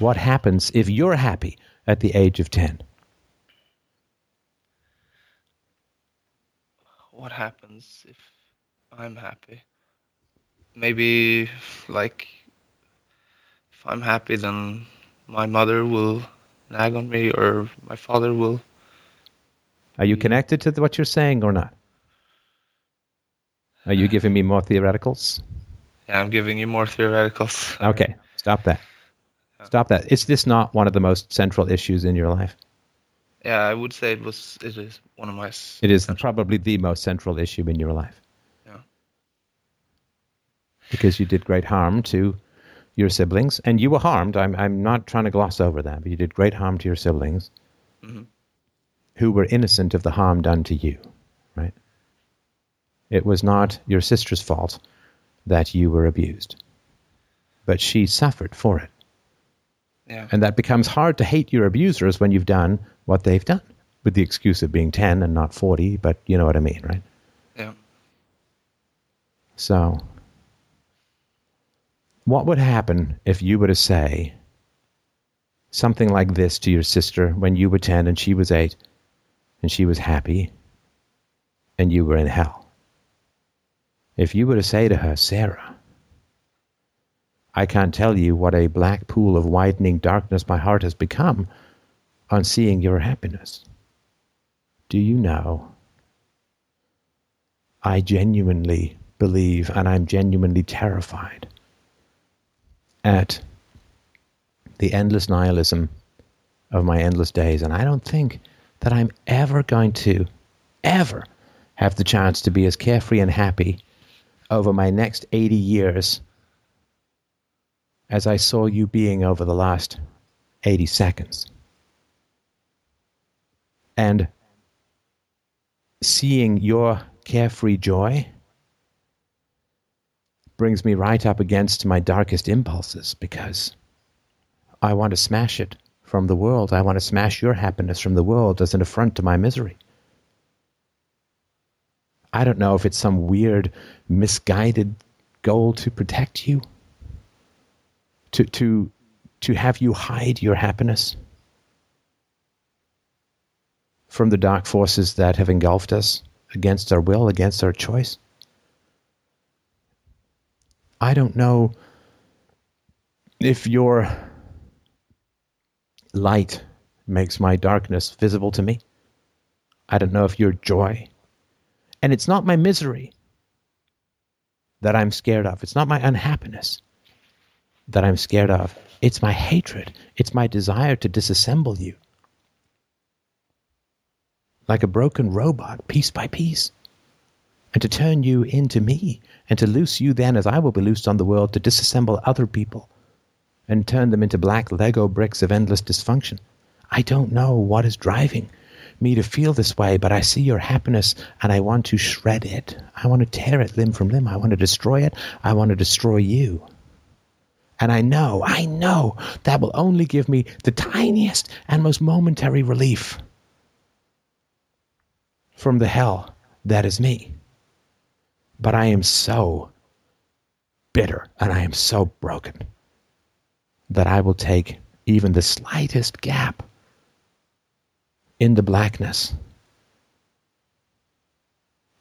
What happens if you're happy at the age of 10? What happens if I'm happy? Maybe, like, if I'm happy, then my mother will nag on me, or my father will. Are you connected to what you're saying or not? Are you giving me more theoreticals? Yeah, I'm giving you more theoreticals. Okay, stop that. Stop that. Is this not one of the most central issues in your life? Yeah, I would say it was. It is one of my. It is probably the most central issue in your life. Yeah. Because you did great harm to your siblings, and you were harmed. I'm, I'm not trying to gloss over that, but you did great harm to your siblings Mhm. who were innocent of the harm done to you, right? It was not your sister's fault that you were abused, but she suffered for it. Yeah. And that becomes hard to hate your abusers when you've done what they've done, with the excuse of being 10 and not 40, but you know what I mean, right? Yeah. So, what would happen if you were to say something like this to your sister when you were 10 and she was 8 and she was happy and you were in hell? If you were to say to her, Sarah, I can't tell you what a black pool of widening darkness my heart has become on seeing your happiness. Do you know? I genuinely believe and I'm genuinely terrified at the endless nihilism of my endless days. And I don't think that I'm ever going to, ever have the chance to be as carefree and happy over my next 80 years as I saw you being over the last 80 seconds. And seeing your carefree joy brings me right up against my darkest impulses because I want to smash it from the world. I want to smash your happiness from the world as an affront to my misery. I don't know if it's some weird, misguided goal to protect you, to, to, to have you hide your happiness from the dark forces that have engulfed us against our will, against our choice. I don't know if your light makes my darkness visible to me. I don't know if your joy. And it's not my misery that I'm scared of. It's not my unhappiness that I'm scared of. It's my hatred. It's my desire to disassemble you. Like a broken robot, piece by piece. And to turn you into me. And to loose you then, as I will be loosed on the world, to disassemble other people and turn them into black Lego bricks of endless dysfunction. I don't know what is driving me to feel this way, but I see your happiness and I want to shred it. I want to tear it limb from limb. I want to destroy it. I want to destroy you. And I know, I know that will only give me the tiniest and most momentary relief from the hell that is me. But I am so bitter and I am so broken that I will take even the slightest gap in the blackness.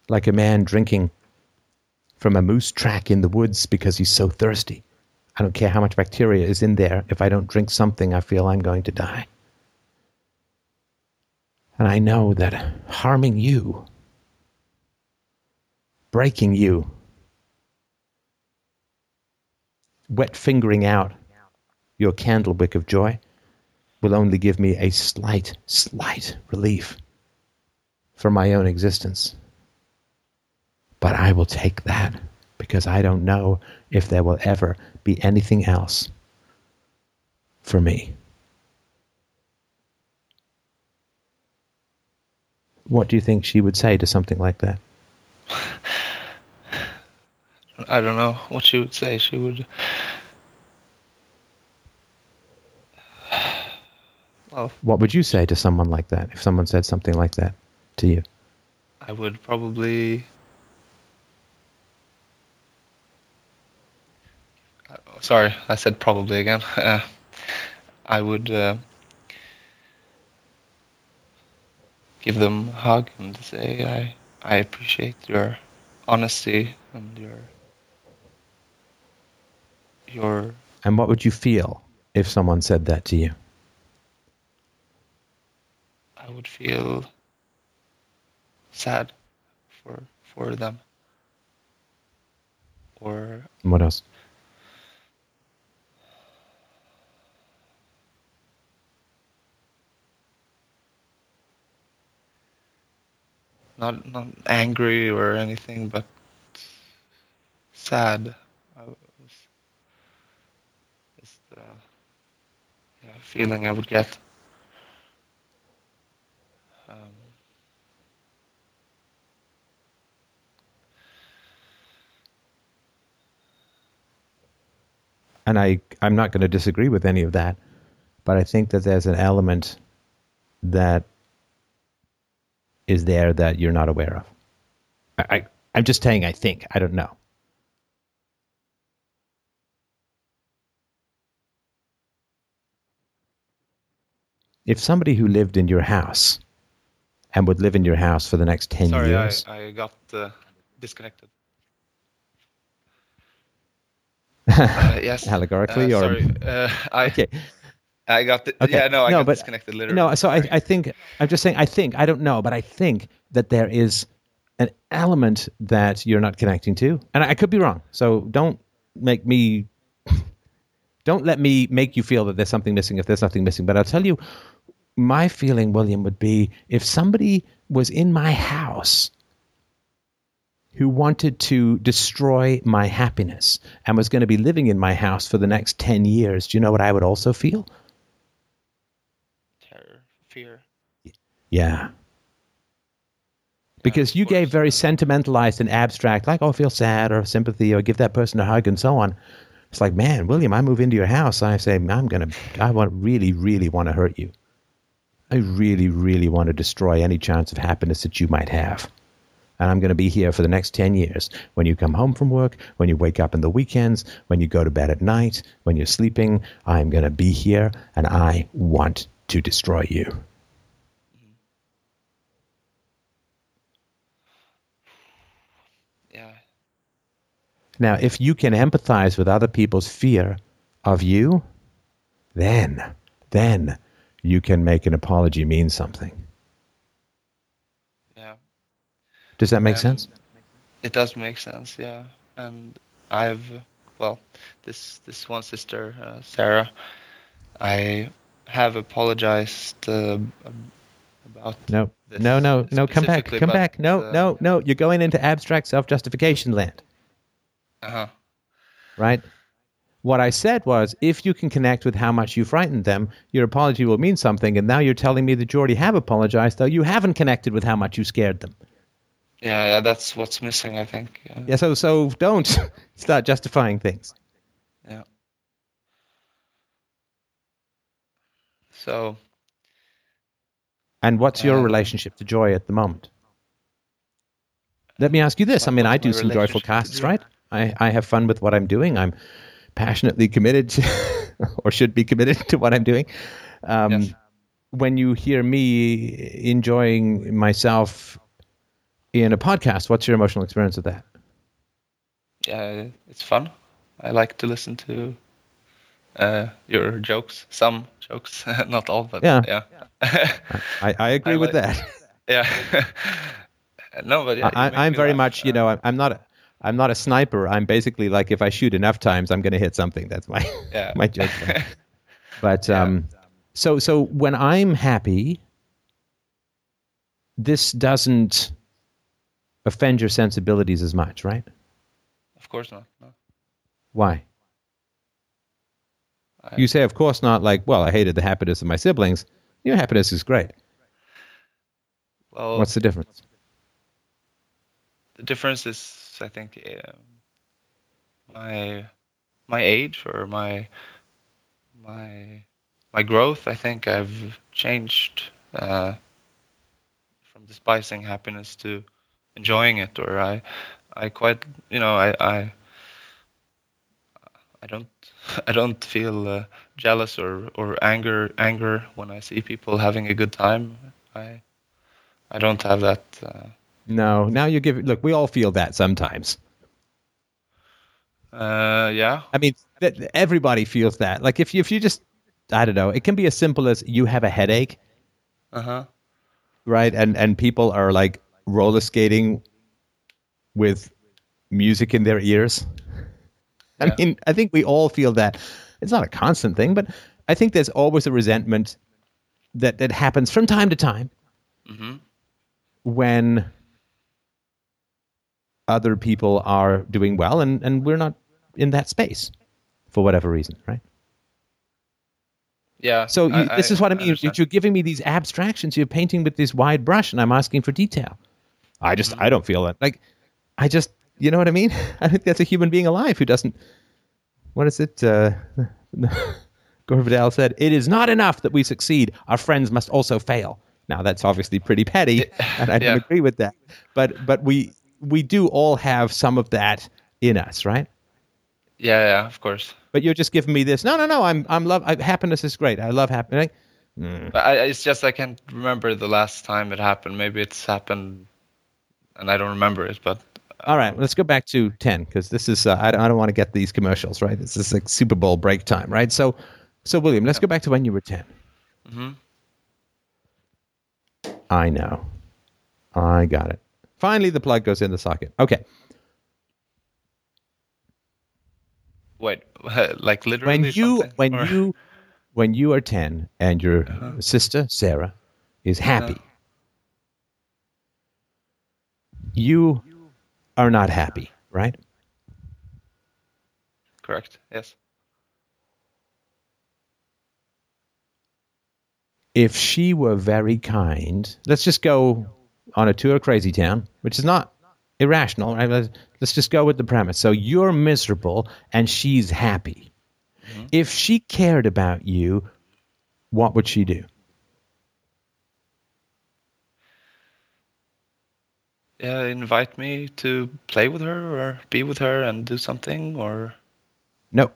Like a man drinking from a moose track in the woods because he's so thirsty. I don't care how much bacteria is in there. If I don't drink something, I feel I'm going to die. And I know that harming you, breaking you, wet fingering out your candle wick of joy will only give me a slight, slight relief for my own existence. But I will take that because I don't know if there will ever be anything else for me. What do you think she would say to something like that? I don't know what she would say. She would. Well, What would you say to someone like that if someone said something like that to you? I would probably. Uh, Sorry, I said probably again. Uh, I would uh, give them a hug and say I I appreciate your honesty and your your And what would you feel if someone said that to you? I would feel sad for for them or what else? Not not angry or anything, but sad. I was, is the yeah, feeling I would get. Um, and I I'm not going to disagree with any of that, but I think that there's an element that is there that you're not aware of. I, I I'm just saying I think I don't know. If somebody who lived in your house and would live in your house for the next 10 sorry, I, years. I got uh, disconnected. Uh, yes. Allegorically uh, or sorry. Uh, I okay. I got the, Okay. yeah no I No, got but- disconnected literally. No, so I, I think I'm just saying I think I don't know, but I think that there is an element that you're not connecting to, and I, I could be wrong. So don't make me don't let me make you feel that there's something missing if there's nothing missing. But I'll tell you my feeling, William, would be if somebody was in my house who wanted to destroy my happiness and was going to be living in my house for the next 10 years, do you know what I would also feel? Terror, fear. Yeah. Because you gave very sentimentalized and abstract, like, oh, feel sad or sympathy or give that person a hug and so on. It's like, man, William, I move into your house. I say, I'm going to, I want, really, really want to hurt you. I really, really want to destroy any chance of happiness that you might have. And I'm going to be here for the next 10 years. When you come home from work, when you wake up in the weekends, when you go to bed at night, when you're sleeping, I'm going to be here and I want to destroy you. Yeah. Now, if you can empathize with other people's fear of you, then, then you can make an apology mean something. Yeah. Does that make Um, sense? It does make sense, yeah. And I've, well, this this one sister, uh, Sarah, I have apologized uh, about. No, no, no, no. Come back, come back. No, uh, no, no. You're going into abstract self-justification land, Uh-huh. right? What I said was, if you can connect with how much you frightened them, your apology will mean something. And now you're telling me that you already have apologized, though you haven't connected with how much you scared them. Yeah, yeah, that's what's missing, I think. Yeah. Yeah, so so don't start justifying things. yeah. So, And what's your Um, relationship to joy at the moment? Let me ask you this. I mean, I do some joyful casts, right? I, I have fun with what I'm doing. I'm passionately committed to, or should be committed to what I'm doing. Um, Yes. When you hear me enjoying myself in a podcast, what's your emotional experience of that? yeah, it's fun. I like to listen to uh, your jokes, some jokes, not all, but Yeah. yeah. I, I agree I with like- that. Yeah. no, but yeah, I, I'm very laugh. much, you Uh, know, I'm, I'm not, a, I'm not a sniper. I'm basically like, if I shoot enough times, I'm going to hit something. That's my, yeah. my judgment. But Yeah. um, so so when I'm happy, this doesn't offend your sensibilities as much, right? of course not. No. Why? I- You say, of course not. Like, well, I hated the happiness of my siblings. Your happiness is great. Well, What's the difference? the difference is, I think, um my my age or my my my growth. I think I've changed uh, from despising happiness to enjoying it, or I I quite you know I I I don't I don't feel uh, jealous or or anger anger when I see people having a good time. I I don't have that. Uh, No. Now you give. Look, we all feel that sometimes. uh, yeah. I mean, th- everybody feels that. Like if you, if you just, I don't know, it can be as simple as you have a headache, Uh huh. right? And and people are like roller skating with music in their ears. I Yeah. mean, I think we all feel that. It's not a constant thing, but I think there's always a resentment that that happens from time to time hmm when other people are doing well and and we're not in that space for whatever reason, right? Yeah. So you, I- this is what I mean. understand. You're giving me these abstractions. You're painting with this wide brush, and I'm asking for detail. I just, I don't feel it. Like, I just, you know what I mean? I think that's a human being alive who doesn't. What is it? Uh, Gore Vidal said, "It is not enough that we succeed. Our friends must also fail." Now that's obviously pretty petty, and I don't Yeah. agree with that. But but we we do all have some of that in us, right? Yeah, yeah, of course. But you're just giving me this. No, no, no. I'm I'm love. I, happiness is great. I love happiness. But I, it's just I can't remember the last time it happened. Maybe it's happened, and I don't remember it. But All right, let's go back to 10 because this is, uh, I, don't- I don't want to get these commercials, right? This is like Super Bowl break time, right? So, so William, let's go back to when you were 10. Mhm. I know. I got it. Finally, the plug goes in the socket. Okay. wait, like literally. When you, something? when Or- you when you are 10 and your uh-huh. sister, Sarah, is uh-huh. happy, you are not happy, right? Correct. Yes. If she were very kind, let's just go on a tour of Crazy Town, which is not irrational, right? Let's, just go with the premise. So you're miserable and she's happy. If she cared about you, what would she do? Yeah, invite me to play with her or be with her and do something or No.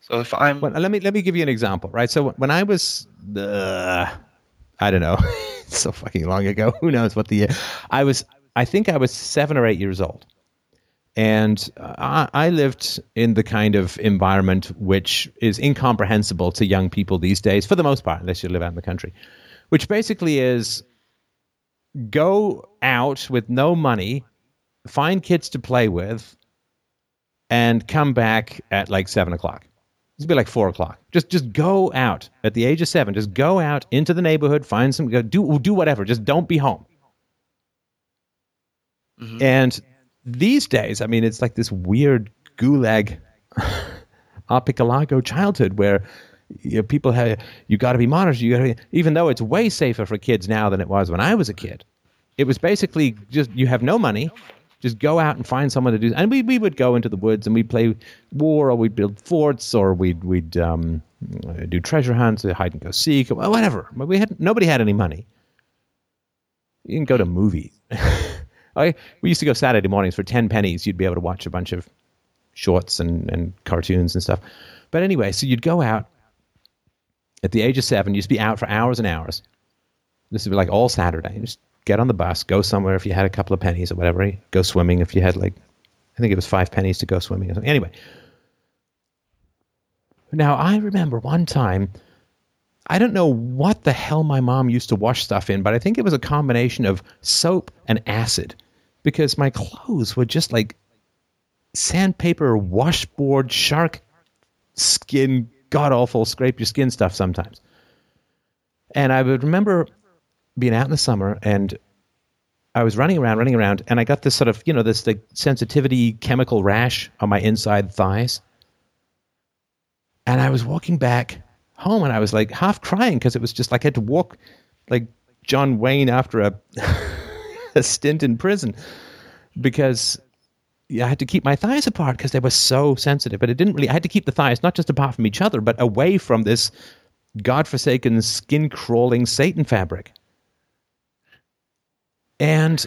so if I'm Well, let me let me give you an example, right? So when I was, uh, I don't know, so fucking long ago. Who knows what the year? I was. I think I was seven or eight years old, and uh, I, I lived in the kind of environment which is incomprehensible to young people these days, for the most part, unless you live out in the country, which basically is go out with no money, find kids to play with, and come back at like seven o'clock. It's be like four o'clock. Just just go out at the age of seven. Just go out into the neighborhood, find some, go, do do whatever. Just don't be home. Mm-hmm. And these days, I mean, it's like this weird gulag archipelago childhood where you know, people have you got to be monitored. You got to, even though it's way safer for kids now than it was when I was a kid. It was basically just you have no money, just go out and find someone to do. And we, we would go into the woods and we'd play war, or we'd build forts, or we'd we'd um, do treasure hunts, or hide and go seek, or whatever. But we had nobody had any money. You can go to movies. I we used to go Saturday mornings for ten pennies. You'd be able to watch a bunch of shorts and, and cartoons and stuff. But anyway, so you'd go out at the age of seven. You'd be out for hours and hours. This would be like all Saturday. Just get on the bus, go somewhere if you had a couple of pennies or whatever. Go swimming if you had like, I think it was five pennies to go swimming or something. Anyway. Now I remember one time, I don't know what the hell my mom used to wash stuff in, but I think it was a combination of soap and acid because my clothes were just like sandpaper, washboard, shark skin, god awful, scrape your skin stuff sometimes. And I would remember being out in the summer and I was running around, running around, and I got this sort of, you know, this like sensitivity chemical rash on my inside thighs. And I was walking back home and I was like half crying because it was just like I had to walk like John Wayne after a, a stint in prison because I had to keep my thighs apart because they were so sensitive. But it didn't really, I had to keep the thighs not just apart from each other, but away from this godforsaken skin crawling Satan fabric. And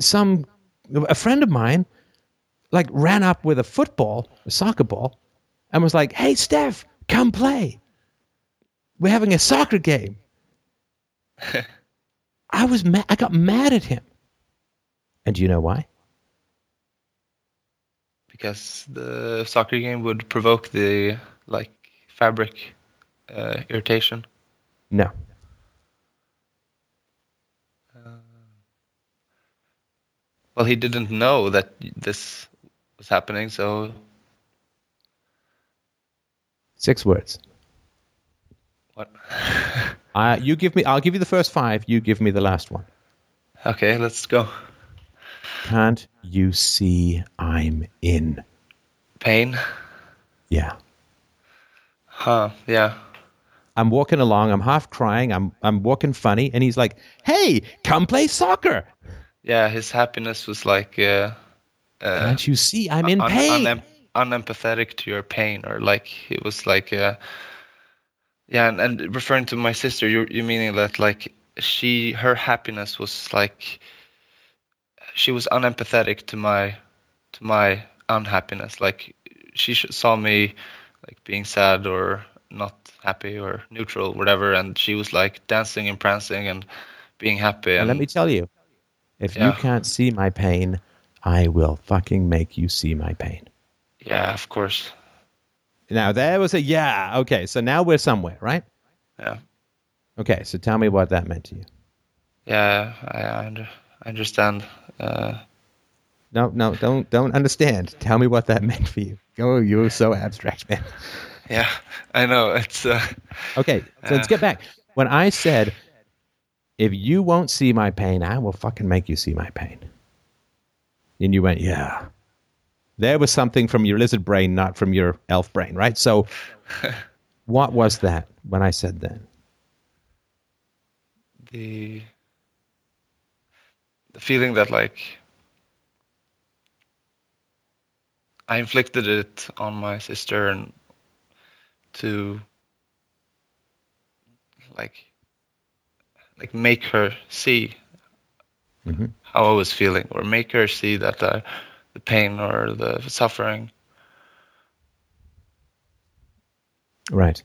some, a friend of mine, like ran up with a football, a soccer ball, and was like, "Hey, Steph, come play. We're having a soccer game." I was mad. I got mad at him. And do you know why? because the soccer game would provoke the like fabric uh, irritation. No. Well, he didn't know that this was happening, so Six words. what? Uh, you give me. I'll give you the first five. You give me the last one. okay, let's go. Can't you see I'm in? Pain. Yeah. Huh? Yeah. I'm walking along. I'm half crying. I'm I'm walking funny, and he's like, "Hey, come play soccer." Yeah. His happiness was like uh, uh, Can't you see I'm in un- pain? unem- unempathetic to your pain, or like it was like uh, yeah. And, and referring to my sister, you you meaning that like she her happiness was like she was unempathetic to my to my unhappiness. Like she saw me like being sad or not happy or neutral, whatever, and she was like dancing and prancing and being happy. And And, let me tell you, if you can't see my pain, I will fucking make you see my pain. yeah, of course, Now there was a yeah. Okay, so now we're somewhere, right? yeah, Okay, so tell me what that meant to you. yeah. I I, understand. Uh, no, no, don't don't understand. Tell me what that meant for you. Oh, you're so abstract, man. Yeah, I know. It's uh, Okay, so let's get back. When I said, if you won't see my pain, I will fucking make you see my pain. And you went, yeah. There was something from your lizard brain, not from your elf brain, right? So, what was that when I said that? the the feeling that like I inflicted it on my sister and to like like make her see Mhm. how I was feeling or make her see that uh, the pain or the suffering Right.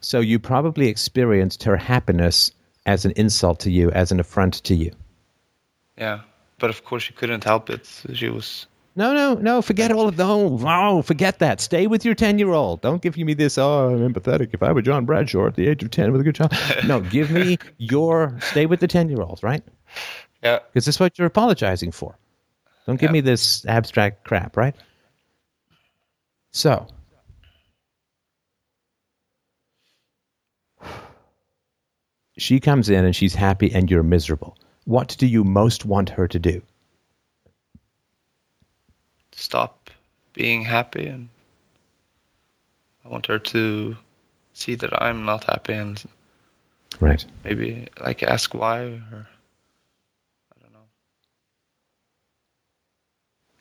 So, you probably experienced her happiness as an insult to you, as an affront to you. yeah but of course she couldn't help it she was No, no, no. Forget all of the. Oh, no, forget that. Stay with your 10 year old. Don't give me this. Oh, I'm empathetic. If I were John Bradshaw at the age of 10 with a good child. No, give me your. Stay with the 10 year old, right? yeah Because this is what you're apologizing for. Don't give Yeah. me this abstract crap, right? So. She comes in and she's happy and you're miserable. What do you most want her to do? Stop being happy and I want her to see that I'm not happy and Right. maybe like ask why or I don't know.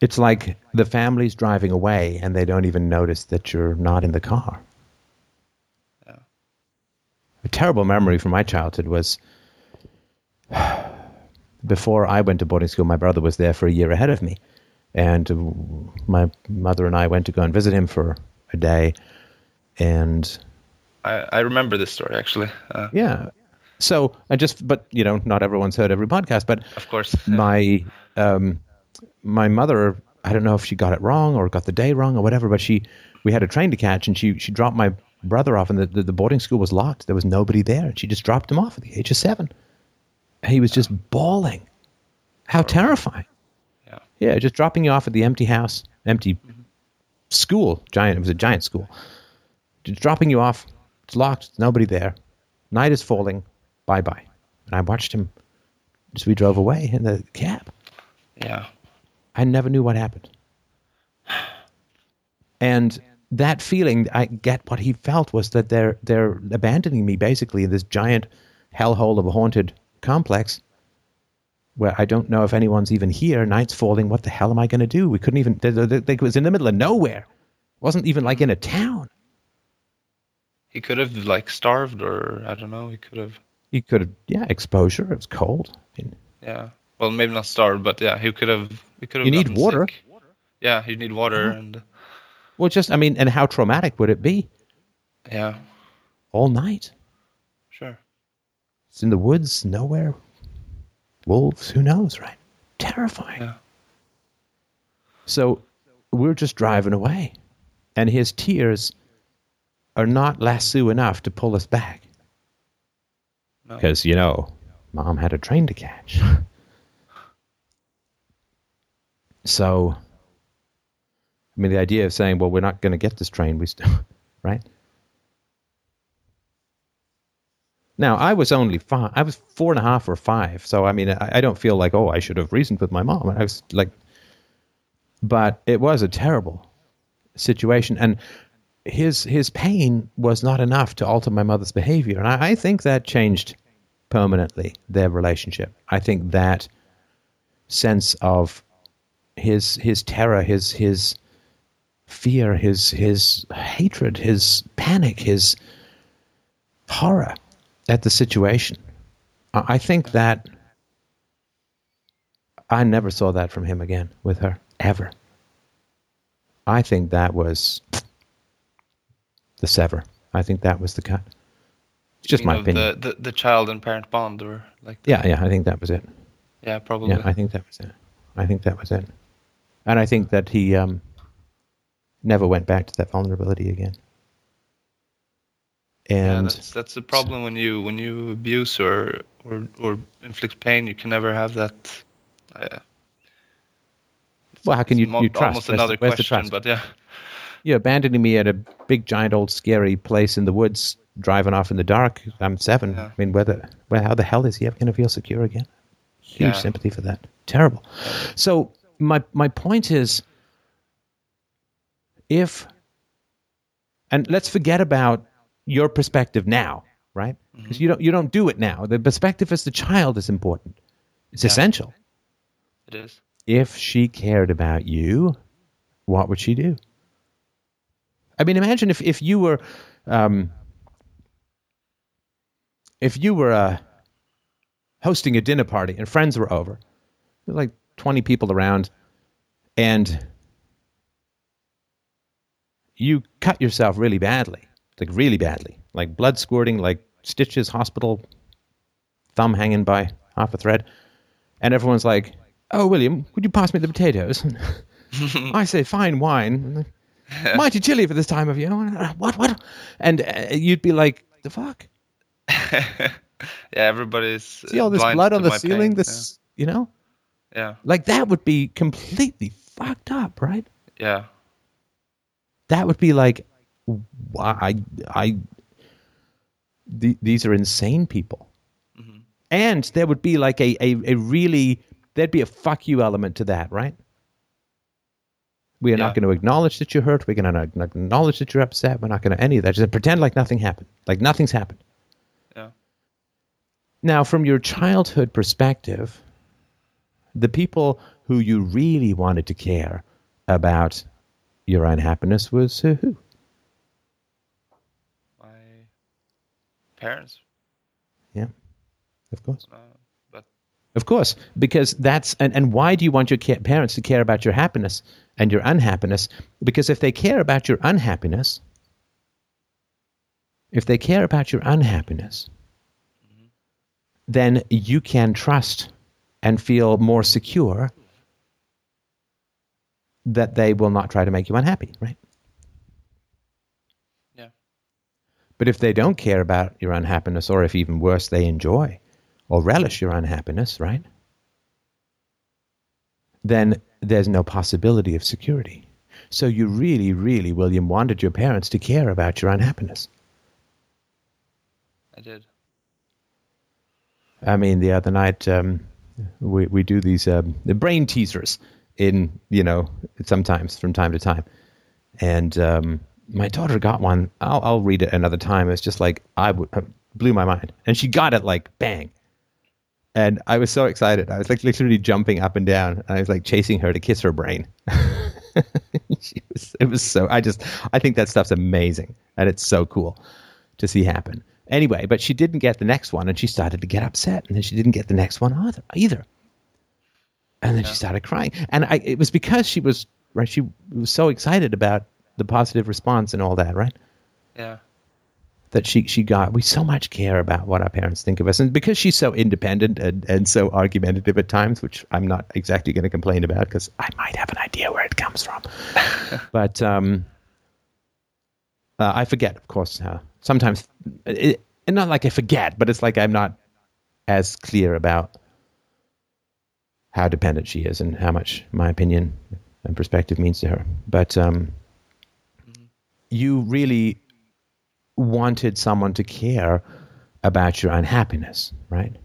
It's like the family's driving away and they don't even notice that you're not in the car. Yeah. A terrible memory from my childhood was before I went to boarding school, my brother was there for a year ahead of me. And my mother and I went to go and visit him for a day. And I, I remember this story actually. Uh, yeah. So I just, but you know, not everyone's heard every podcast, but of course. my um, my mother I don't know if she got it wrong or got the day wrong or whatever, but she we had a train to catch and she she dropped my brother off and the, the, the boarding school was locked. There was nobody there. And she just dropped him off at the age of seven. He was just bawling. How terrifying. Yeah. Just dropping you off at the empty house, empty school, giant it was a giant school. Just dropping you off, it's locked, nobody there. Night is falling, bye bye. And I watched him as we drove away in the cab. Yeah. I never knew what happened. And that feeling, I get what he felt was that they're they're abandoning me basically in this giant hellhole of a haunted complex where I don't know if anyone's even here. Night's falling. What the hell am I going to do? We couldn't even. They, they, they, it was in the middle of nowhere. It wasn't even like in a town. He could have like starved or I don't know, he could have You could have, yeah, exposure. It was cold. I mean, yeah. Well maybe not starved, but yeah, he could have he could have You need water. sick. Yeah, you need water uh-huh. and well, just I mean, and how traumatic would it be? yeah, All night. sure. It's in the woods, nowhere. Wolves, who knows, right? Terrifying. Yeah. So we're just driving away, and his tears are not lasso enough to pull us back. No. Because, you know, mom had a train to catch. so, I mean, the idea of saying, well, we're not going to get this train, we still, right? Now, I was only five. I was four and a half or five. So, I mean, I, I don't feel like, oh, I should have reasoned with my mom. I was like, but it was a terrible situation. And his his pain was not enough to alter my mother's behavior. And I, I think that changed permanently their relationship. I think that sense of his his terror, his his fear, his his hatred, his panic, his horror at the situation. I think that I never saw that from him again with her ever. I think that was the sever. I think that was the cut. It's just my opinion. The, the the child and parent bond or like yeah, yeah, I think that was it. yeah, probably. Yeah, I think that was it. I think that was it. And I think that he um, never went back to that vulnerability again. Yeah, And that's that's the problem when you when you abuse or or or inflict pain. You can never have that. Uh, Well, how can you, you trust? Almost another where's question, trust? but yeah. You're abandoning me at a big, giant, old, scary place in the woods, driving off in the dark. I'm seven. Yeah. I mean, whether, well, how the hell is he ever going to feel secure again? Huge Yeah. sympathy for that. Terrible. So my my point is, if, and let's forget about your perspective now, right? Because you don't you don't do it now. The perspective as the child is important. It's Yeah. essential. It is. If she cared about you, what would she do? I mean, imagine if, if you were, um, if you were uh, hosting a dinner party and friends were over, like twenty people around, and you cut yourself really badly, like really badly, like blood squirting, like stitches, hospital, thumb hanging by half a thread, and everyone's like, "Oh, William, would you pass me the potatoes?" I say, "Fine wine." Mighty chilly for this time of year. What? What? And uh, you'd be like, "The fuck." yeah, everybody's See all this blood on the ceiling? pain, This, you know, Yeah. like that would be completely fucked up, right? Yeah. That would be like? I, I, the, these are insane people, mm-hmm. and there would be like a, a a really there'd be a fuck you element to that, right? We are not going to acknowledge that you're hurt. We're going to acknowledge that you're upset. We're not going to any of that. Just pretend like nothing happened, like nothing's happened. Yeah. Now, from your childhood perspective, the people who you really wanted to care about your unhappiness was who? My parents. Yeah, of course. Uh, but Of course, because that's and, and why do you want your ca- parents to care about your happiness and your unhappiness? Because if they care about your unhappiness, if they care about your unhappiness, then you can trust and feel more secure that they will not try to make you unhappy, right? yeah. But if they don't care about your unhappiness, or if even worse, they enjoy or relish your unhappiness, right? Then there's no possibility of security. So you really, really, William, wanted your parents to care about your unhappiness. I did. I mean, the other night um, we we do these um, the brain teasers in you know sometimes from time to time, and um, my daughter got one. I'll I'll read it another time. It's just like I w- uh, blew my mind, and she got it like bang, and I was so excited. I was like literally jumping up and down. And I was like chasing her to kiss her brain. she was, it was so. I just I think that stuff's amazing, and it's so cool to see happen. Anyway, but she didn't get the next one, and she started to get upset, and then she didn't get the next one either. Either, and then she started crying, and I, it was because she was right. She was so excited about the positive response and all that, right? Yeah. That she she got. We so much care about what our parents think of us, and because she's so independent and, and so argumentative at times, which I'm not exactly going to complain about because I might have an idea where it comes from, but um, uh, I forget, of course. Uh, sometimes, it, and not like I forget, but it's like I'm not as clear about how dependent she is and how much my opinion and perspective means to her. But um, you really wanted someone to care about your unhappiness, right?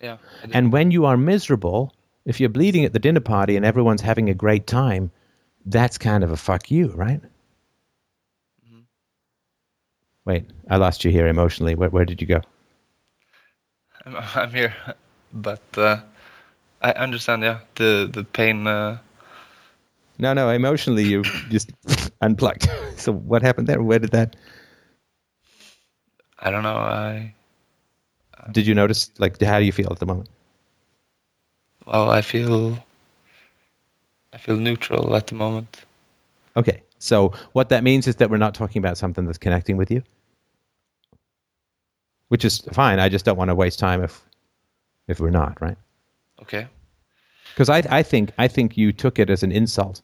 Yeah. And when you are miserable, if you're bleeding at the dinner party and everyone's having a great time, that's kind of a fuck you, right? Wait, I lost you here emotionally. Where, where did you go? I'm, I'm here, but uh, I understand. Yeah, the the pain. Uh, No, no, emotionally you just unplugged. So what happened there? Where did that? I don't know. I Did you notice? Like, how do you feel at the moment? well, I feel. I feel neutral at the moment. Okay, so what that means is that we're not talking about something that's connecting with you, which is fine. I just don't want to waste time if if we're not right. Okay. Because I, I think I think you took it as an insult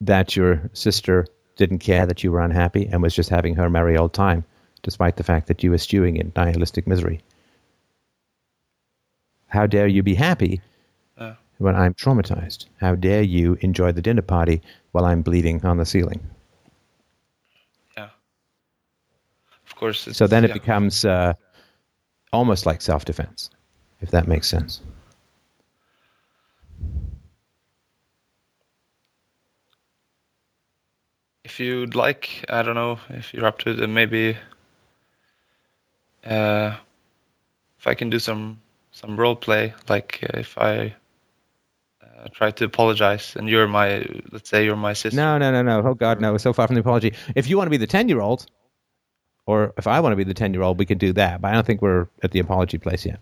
that your sister didn't care that you were unhappy and was just having her merry old time, despite the fact that you were stewing in nihilistic misery. How dare you be happy Yeah. when I'm traumatized. How dare you enjoy the dinner party while I'm bleeding on the ceiling? Yeah. Of course. So then it yeah. becomes uh, almost like self defense, if that makes sense. If you'd like, I don't know if you're up to it, then maybe uh, if I can do some some role play, like uh, if I uh, try to apologize and you're my, let's say you're my sister. No, no, no, no. Oh, God, no. So far from the apology. If you want to be the 10 year old, or if I want to be the 10 year old, we can do that. But I don't think we're at the apology place yet.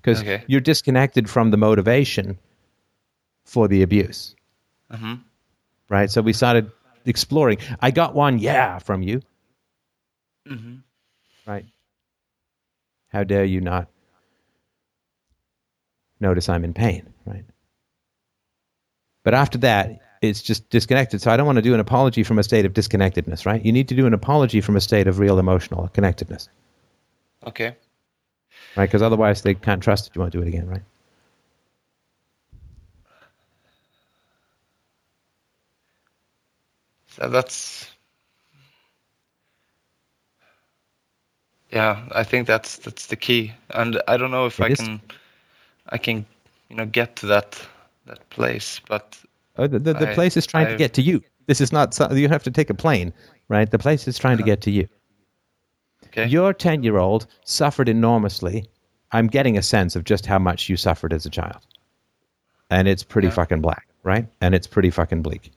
Because Okay. you're disconnected from the motivation for the abuse, hmm right? So we started exploring. I got one yeah from you, hmm right? How dare you not notice I'm in pain, right? But after that, it's just disconnected. So I don't want to do an apology from a state of disconnectedness, right? You need to do an apology from a state of real emotional connectedness, Okay. right? Because otherwise they can't trust that you won't do it again, right? So that's yeah. I think that's that's the key, and I don't know if It I is. can I can you know get to that that place, but Oh, the, the, the I- place is trying to I've- get to you. This is not you have to take a plane, right? The place is trying to get to you. okay. Your 10 year old suffered enormously. I'm getting a sense of just how much you suffered as a child. And it's pretty Yeah. fucking black, right? And it's pretty fucking bleak.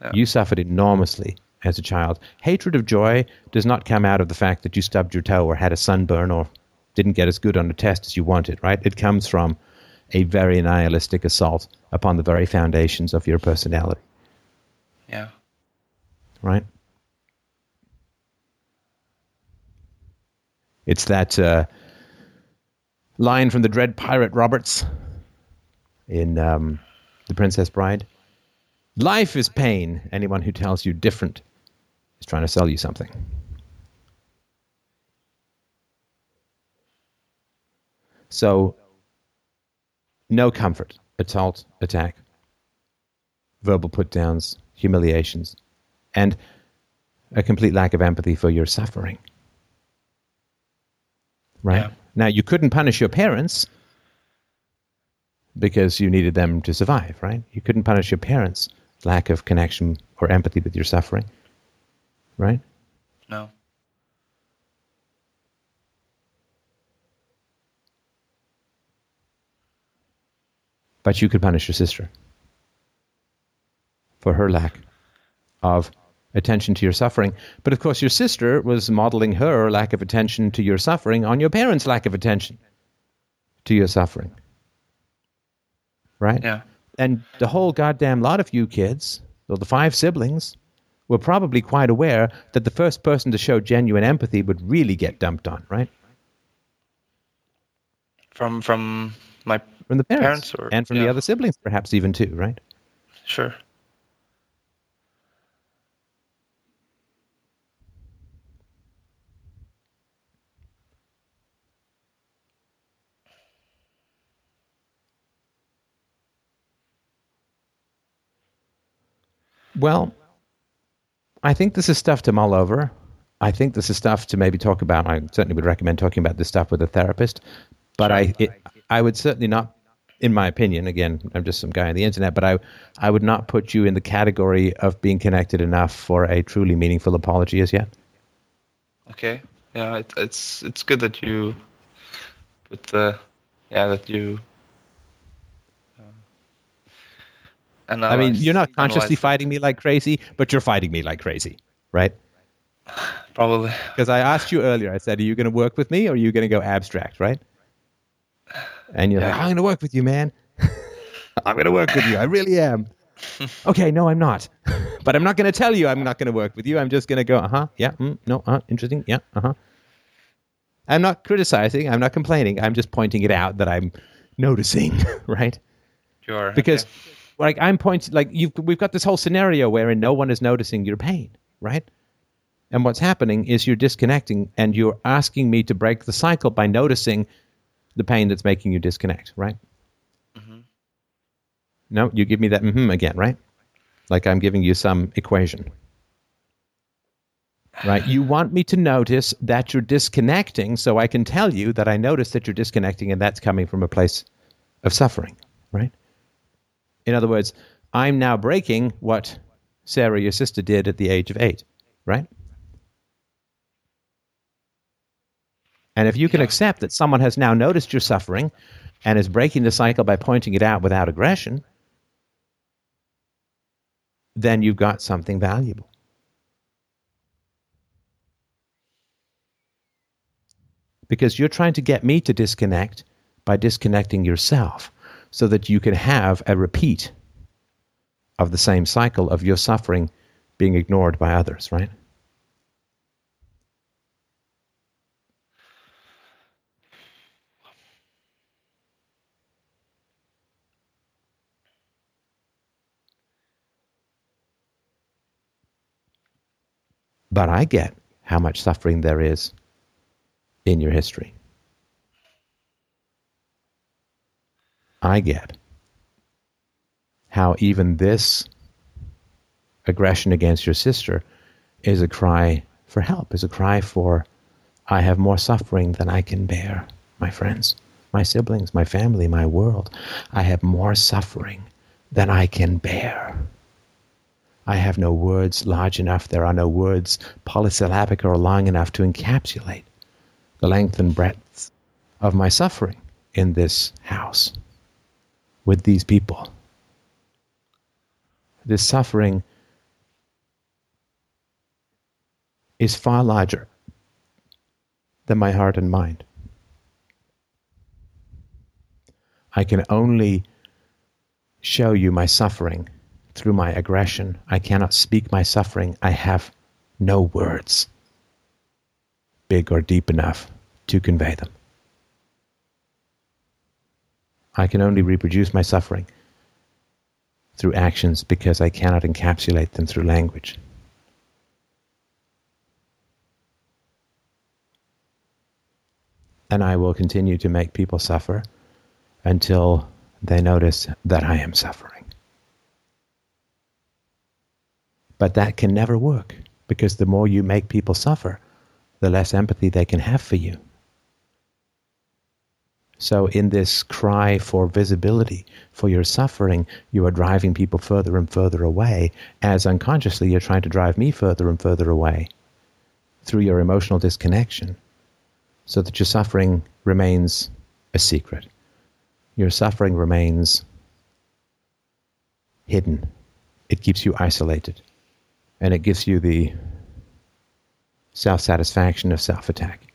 Yeah. You suffered enormously as a child. Hatred of joy does not come out of the fact that you stubbed your toe or had a sunburn or didn't get as good on a test as you wanted, right? It comes from a very nihilistic assault upon the very foundations of your personality, yeah. right? It's that uh, line from the Dread Pirate Roberts in um, The Princess Bride. Life is pain. Anyone who tells you different is trying to sell you something. So, no comfort, assault, attack, verbal put downs, humiliations, and a complete lack of empathy for your suffering. Right? Yeah. Now, you couldn't punish your parents because you needed them to survive, right? You couldn't punish your parents' lack of connection or empathy with your suffering, right? No. But you could punish your sister for her lack of attention to your suffering. But of course, your sister was modeling her lack of attention to your suffering on your parents' lack of attention to your suffering. Right? Yeah. And the whole goddamn lot of you kids, or the five siblings, were probably quite aware that the first person to show genuine empathy would really get dumped on, right? From from my From the parents, Parents or- and from the other siblings, perhaps even too, right? sure. Well, I think this is stuff to mull over. I think this is stuff to maybe talk about. I certainly would recommend talking about this stuff with a therapist. But I, it, I would certainly not, in my opinion, again, I'm just some guy on the internet, but I, I would not put you in the category of being connected enough for a truly meaningful apology as yet. Okay. Yeah. It, it's it's good that you put the yeah that you. Uh, I mean, you're not consciously fighting me like crazy, but you're fighting me like crazy, right? Probably. Because I asked you earlier, I said, are you going to work with me or are you going to go abstract, right? And you're like, I'm going to work with you, man. I'm going to work with you. I really am. okay, no, I'm not. but I'm not going to tell you I'm not going to work with you. I'm just going to go, uh huh, yeah, mm, no, uh, interesting, yeah, uh huh. I'm not criticizing. I'm not complaining. I'm just pointing it out that I'm noticing, right? Sure. because okay. Like i'm pointing like you've we've got this whole scenario wherein no one is noticing your pain right and what's happening is you're disconnecting and you're asking me to break the cycle by noticing the pain that's making you disconnect right Mm-hmm. No, you give me that mm-hmm again, right? Like I'm giving you some equation. Right? You want me to notice that you're disconnecting so I can tell you that I notice that you're disconnecting and that's coming from a place of suffering, right? In other words, I'm now breaking what Sarah, your sister, did at the age of eight, right? And if you can accept that someone has now noticed your suffering and is breaking the cycle by pointing it out without aggression, then you've got something valuable. Because you're trying to get me to disconnect by disconnecting yourself so that you can have a repeat of the same cycle of your suffering being ignored by others, right? But I get how much suffering there is in your history. I get how even this aggression against your sister is a cry for help, is a cry for, I have more suffering than I can bear, my friends, my siblings, my family, my world. I have more suffering than I can bear. I have no words large enough, there are no words polysyllabic or long enough to encapsulate the length and breadth of my suffering in this house with these people. This suffering is far larger than my heart and mind. I can only show you my suffering through my aggression. I cannot speak my suffering. I have no words big or deep enough to convey them. I can only reproduce my suffering through actions because I cannot encapsulate them through language. And I will continue to make people suffer until they notice that I am suffering. But that can never work because the more you make people suffer, the less empathy they can have for you. So, in this cry for visibility for your suffering, you are driving people further and further away, as unconsciously you're trying to drive me further and further away through your emotional disconnection, so that your suffering remains a secret. Your suffering remains hidden, it keeps you isolated, and it gives you the self satisfaction of self attack.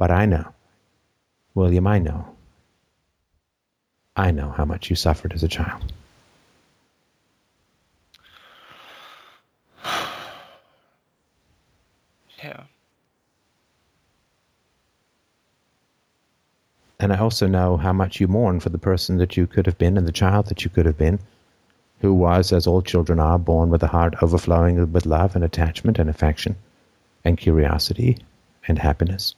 But I know, William, I know. I know how much you suffered as a child. Yeah. And I also know how much you mourn for the person that you could have been and the child that you could have been, who was, as all children are, born with a heart overflowing with love and attachment and affection and curiosity and happiness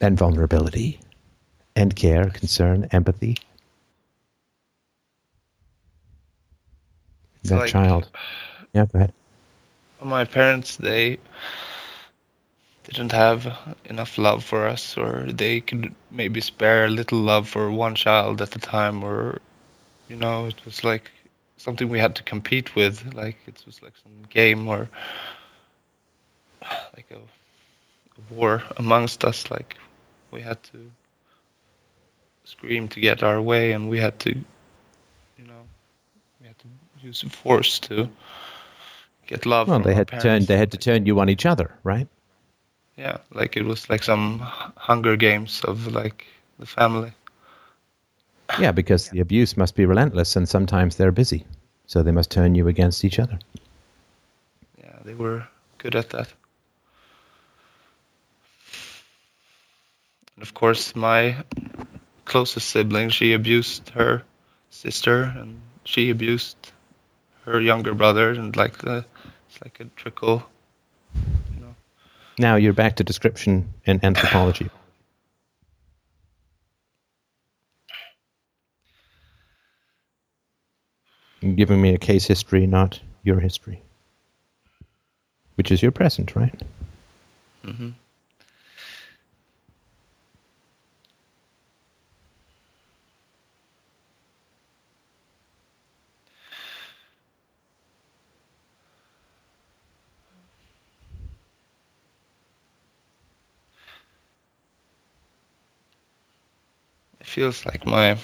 and vulnerability and care, concern, empathy. That like- child. Yeah, go ahead. My parents, they didn't have enough love for us, or they could maybe spare a little love for one child at a time, or, you know, it was like something we had to compete with. Like it was like some game or like a, a war amongst us. Like we had to scream to get our way, and we had to, you know, we had to use force to get love. Well, they had to turn. parents. They had to turn you on each other, right? Yeah, like it was like some Hunger Games of like the family. Yeah, because the abuse must be relentless, and sometimes they're busy, so they must turn you against each other. Yeah, they were good at that. And of course, my closest sibling, she abused her sister, and she abused her younger brother, and like the it's like a trickle. You know. Now you're back to description and anthropology. Giving me a case history, not your history, which is your present, right? Mm-hmm. Feels like my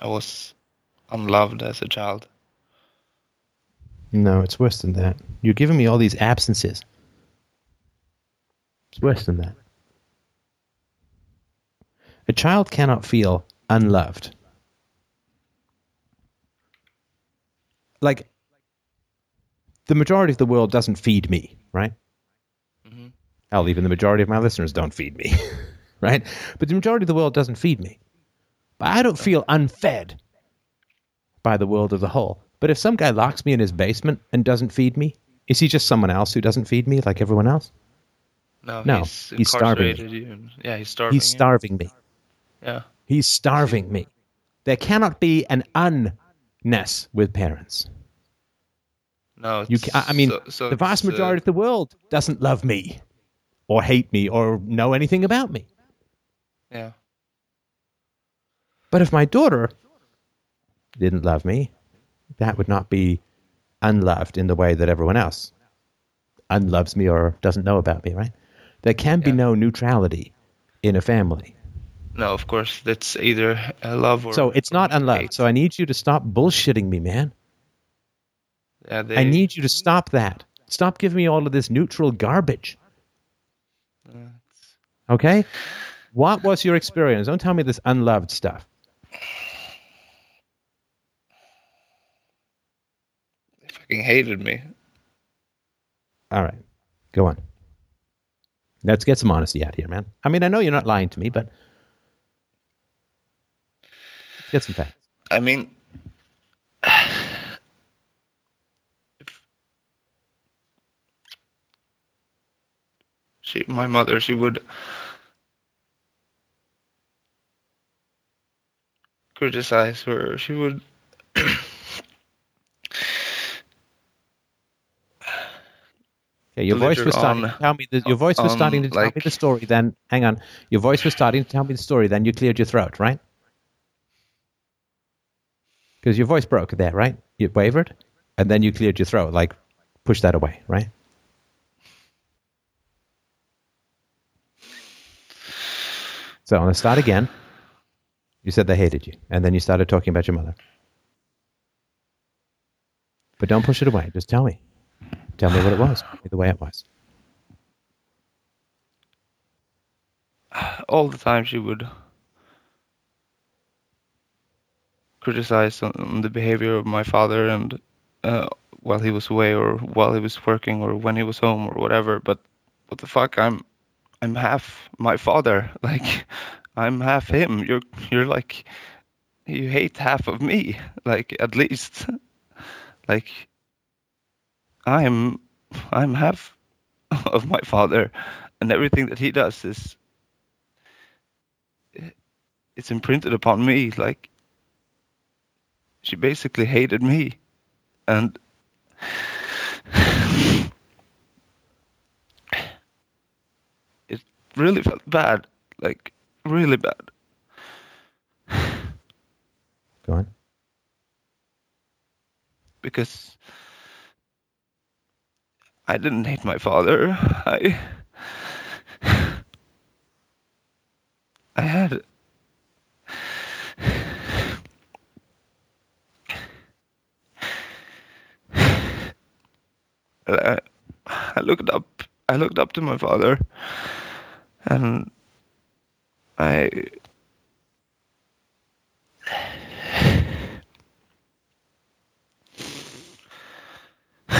I was unloved as a child. No, it's worse than that. You're giving me all these absences. It's worse than that. A child cannot feel unloved. Like, the majority of the world doesn't feed me, right? Hell, even the majority of my listeners don't feed me, right? But the majority of the world doesn't feed me. But I don't feel unfed by the world as a whole. But if some guy locks me in his basement and doesn't feed me, is he just someone else who doesn't feed me like everyone else? No, No, he's, he's starving me. you. Yeah, he's starving. He's you. starving me. Yeah. He's starving me. There cannot be an unness with parents. No, You, it's, ca- I mean, so, so the vast uh, majority of the world doesn't love me, or hate me, or know anything about me. yeah. But if my daughter didn't love me, that would not be unloved in the way that everyone else unloves me or doesn't know about me, right? There can be Yeah. no neutrality in a family. No, of course, that's either a love or. So it's not unloved. hate. So I need you to stop bullshitting me, man. yeah, they, I need you to stop that. Stop giving me all of this neutral garbage. Okay? What was your experience? Don't tell me this unloved stuff. they fucking hated me. All right. Go on. Let's get some honesty out here, man. I mean, I know you're not lying to me, but get some facts. I mean, she, my mother, she would criticize her. She would. Okay, your voice was starting on- to tell me the, your voice was starting to tell me the story. Then, hang on, your voice was starting to tell me the story. Then you cleared your throat, right? Because your voice broke there, right? You wavered, and then you cleared your throat. Like, push that away, right? So I'm going to start again. You said they hated you, and then you started talking about your mother. But don't push it away. Just tell me. Tell me what it was. The way it was. all the time she would criticize on the behavior of my father and uh, while he was away or while he was working or when he was home or whatever but what the fuck i'm i'm half my father like i'm half him. You're you're like you hate half of me like at least. Like i'm i'm half of my father and everything that he does is it's imprinted upon me like she basically hated me and really felt bad like really bad Go on. because I didn't hate my father. I I had I, I looked up I looked up to my father and I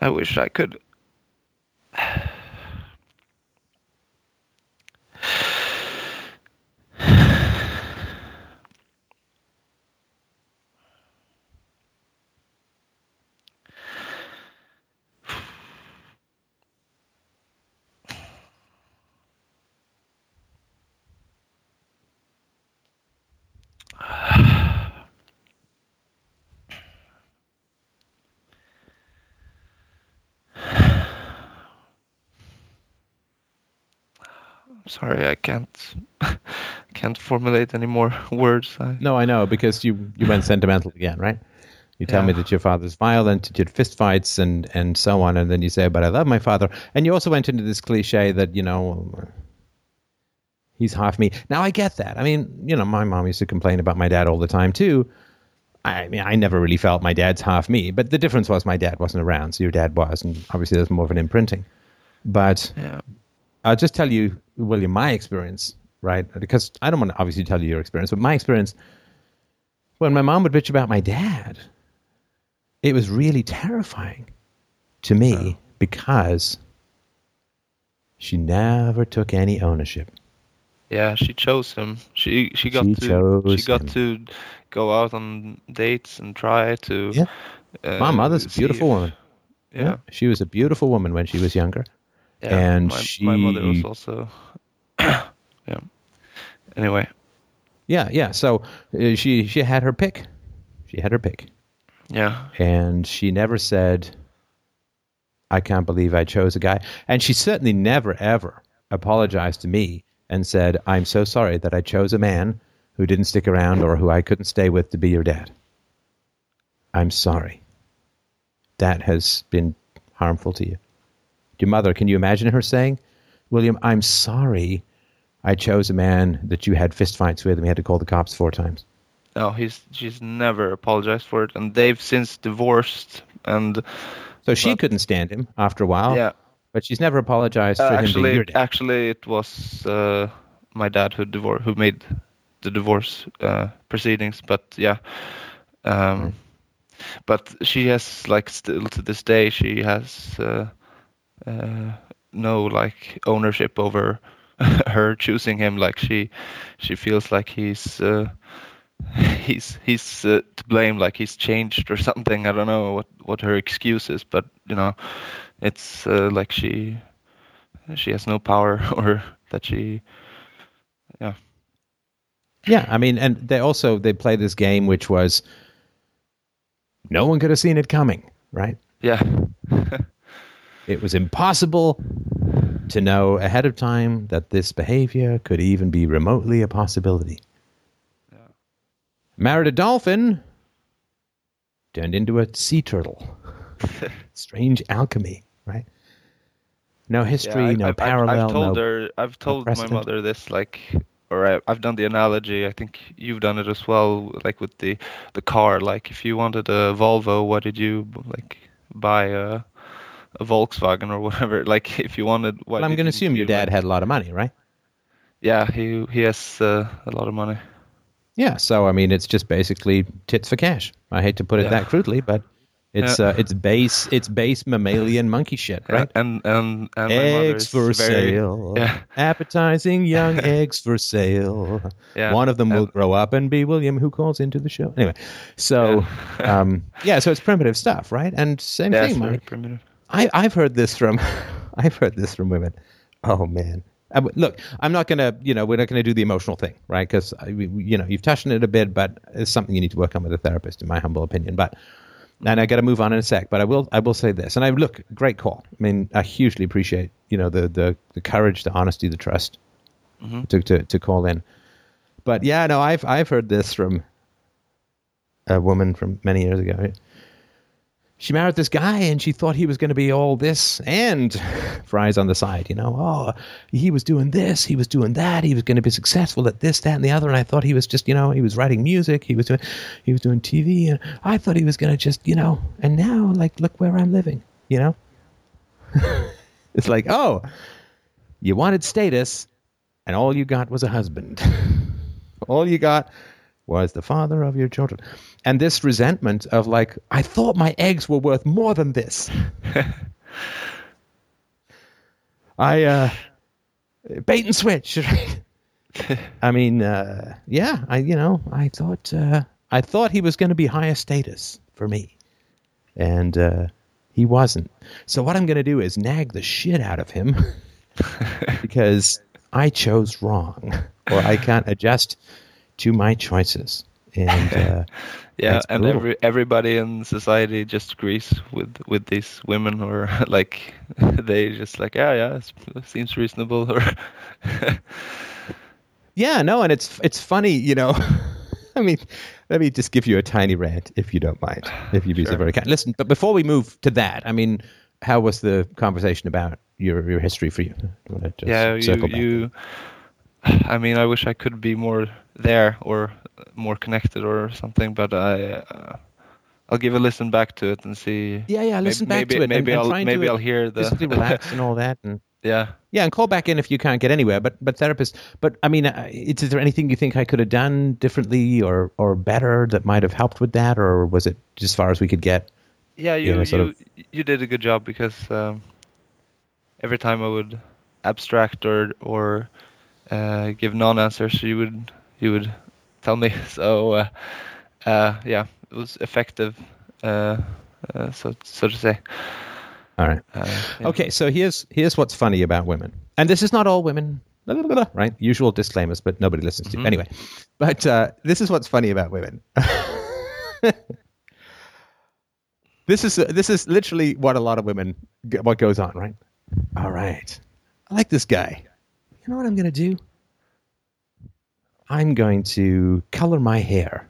I wish I could. Formulate any more words. I, No, I know because you you went sentimental again, right? You tell me that your father's violent, that you did fist fights and and so on, and then you say, "But I love my father." And you also went into this cliche that you know he's half me. Now I get that. I mean, you know, my mom used to complain about my dad all the time too. I mean, I never really felt my dad's half me, but the difference was my dad wasn't around, so your dad was, and obviously there's more of an imprinting. But yeah, I'll just tell you, William, my experience, right? Because I don't want to obviously tell you your experience, but my experience, when my mom would bitch about my dad, it was really terrifying to me because she never took any ownership. yeah. She chose him. She she got She to she got him. to go out on dates and try to. Yeah. uh, my mother's a beautiful if- woman. Yeah, She was a beautiful woman when she was younger. yeah. And my, my mother was also. yeah. Anyway, Yeah, yeah. So uh, she she had her pick. She had her pick. yeah, and she never said i can't believe i chose a guy and she certainly never ever apologized to me and said i'm so sorry that i chose a man who didn't stick around or who i couldn't stay with to be your dad i'm sorry that has been harmful to you your mother can you imagine her saying william i'm sorry i chose a man that you had fistfights with and we had to call the cops four times no, he's she's never apologized for it, and they've since divorced. And so she But- couldn't stand him after a while yeah, But she's never apologized Uh, for him actually, actually, it was uh, my dad who divor- who made the divorce uh, proceedings. But yeah, um, but she has like still to this day she has uh, uh, no like ownership over her choosing him. Like she she feels like he's. Uh, He's he's uh, to blame, like he's changed or something. I don't know what what her excuse is, but you know, it's uh, like she she has no power or that she yeah Yeah, I mean, and they also they play this game which was no one could have seen it coming, right? yeah It was impossible to know ahead of time that this behavior could even be remotely a possibility. Married a dolphin, turned into a sea turtle. Strange alchemy, right? No history, Yeah, I- no I've, parallel, I've told no her I've told my mother this like or I, I've done the analogy I think you've done it as well like with the the car like if you wanted a Volvo what did you like buy a a Volkswagen or whatever like if you wanted what Well, I'm going to assume your dad had a lot of money, right? yeah he he has uh, a lot of money Yeah, so I mean, it's just basically tits for cash. I hate to put it Yeah. that crudely, but it's Yeah. uh, it's base it's base mammalian monkey shit, right? and and and my eggs for very, sale, Yeah. appetizing young eggs for sale. Yeah, One of them will grow up and be William, who calls into the show. Anyway, so yeah, um, yeah so it's primitive stuff, right? And same yeah, it's thing, very Mike. primitive I, I've heard this from, I've heard this from women. Oh man, uh, I w look, I'm not gonna, you know, we're not gonna do the emotional thing, right? Because you know, you've touched on it a bit, but it's something you need to work on with a therapist, in my humble opinion. But and I got to move on in a sec. But I will, I will say this, and I look, great call. I mean, I hugely appreciate, you know, the the the courage, the honesty, the trust mm-hmm. to, to to call in. But yeah, no, I've I've heard this from a woman from many years ago she married this guy and she thought he was going to be all this and fries on the side, you know. Oh, he was doing this, he was doing that, he was going to be successful at this, that, and the other. And I thought he was just, you know, he was writing music, he was doing, he was doing TV, and I thought he was going to just, you know. And now, like, look where I'm living, you know. it's like, oh, you wanted status, and all you got was a husband. all you got was the father of your children. And this resentment of like, I thought my eggs were worth more than this. I uh bait and switch. I mean, uh yeah, I you know, I thought uh I thought he was gonna be higher status for me. And uh he wasn't. So what I'm gonna do is nag the shit out of him because I chose wrong. Or I can't adjust to my choices. and uh, yeah, and brutal. every everybody in society just agrees with with these women, or like they just like, yeah, yeah, it seems reasonable, or yeah, no, and it's it's funny, you know. I mean, let me just give you a tiny rant, if you don't mind, if you'd be so very kind. Listen, but before we move to that, I mean, how was the conversation about your your history for you? Do you wanna just yeah, you you. I mean, I wish I could be more there or more connected or something, but I. Uh, I'll give a listen back to it and see. Yeah, yeah. Listen maybe, back to it. Maybe and, I'll and maybe I'll hear the. physically relaxed and all that, and yeah. yeah, and call back in if you can't get anywhere. But but therapists. But I mean, uh, is, is there anything you think I could have done differently or or better that might have helped with that, or was it just as far as we could get? Yeah, you know, sort you you did a good job because um, every time I would abstract or or uh, give non-answers, you would you would tell me. So uh, uh, yeah, it was effective, uh, uh, so so to say. All right. Uh, yeah. Okay, so here's here's what's funny about women, and this is not all women, blah, blah, blah, blah, right? Usual disclaimers, but nobody listens to. Mhm. Anyway, but uh, this is what's funny about women. this is this is literally what a lot of women what goes on, right? All right, I like this guy. You know what I'm going to do? I'm going to color my hair.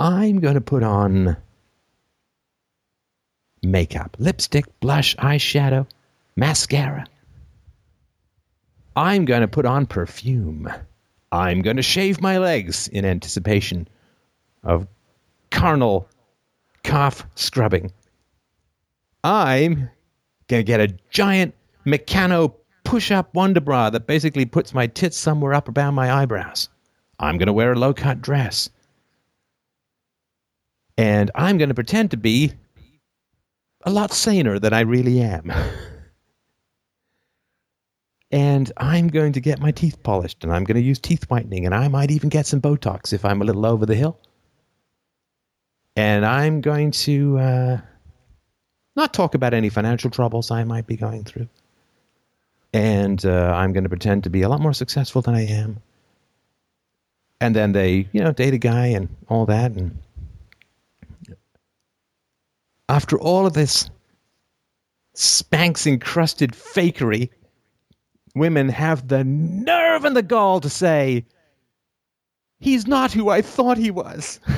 I'm going to put on makeup, lipstick, blush, eyeshadow, mascara. I'm going to put on perfume. I'm going to shave my legs in anticipation of carnal calf scrubbing. I'm going to get a giant Meccano push up Wonder Bra that basically puts my tits somewhere up around my eyebrows. I'm going to wear a low cut dress. And I'm going to pretend to be a lot saner than I really am. and I'm going to get my teeth polished and I'm going to use teeth whitening and I might even get some Botox if I'm a little over the hill. And I'm going to uh, not talk about any financial troubles I might be going through. And uh, I'm going to pretend to be a lot more successful than I am. And then they, you know, date a guy and all that. And after all of this Spanx encrusted fakery, women have the nerve and the gall to say, he's not who I thought he was.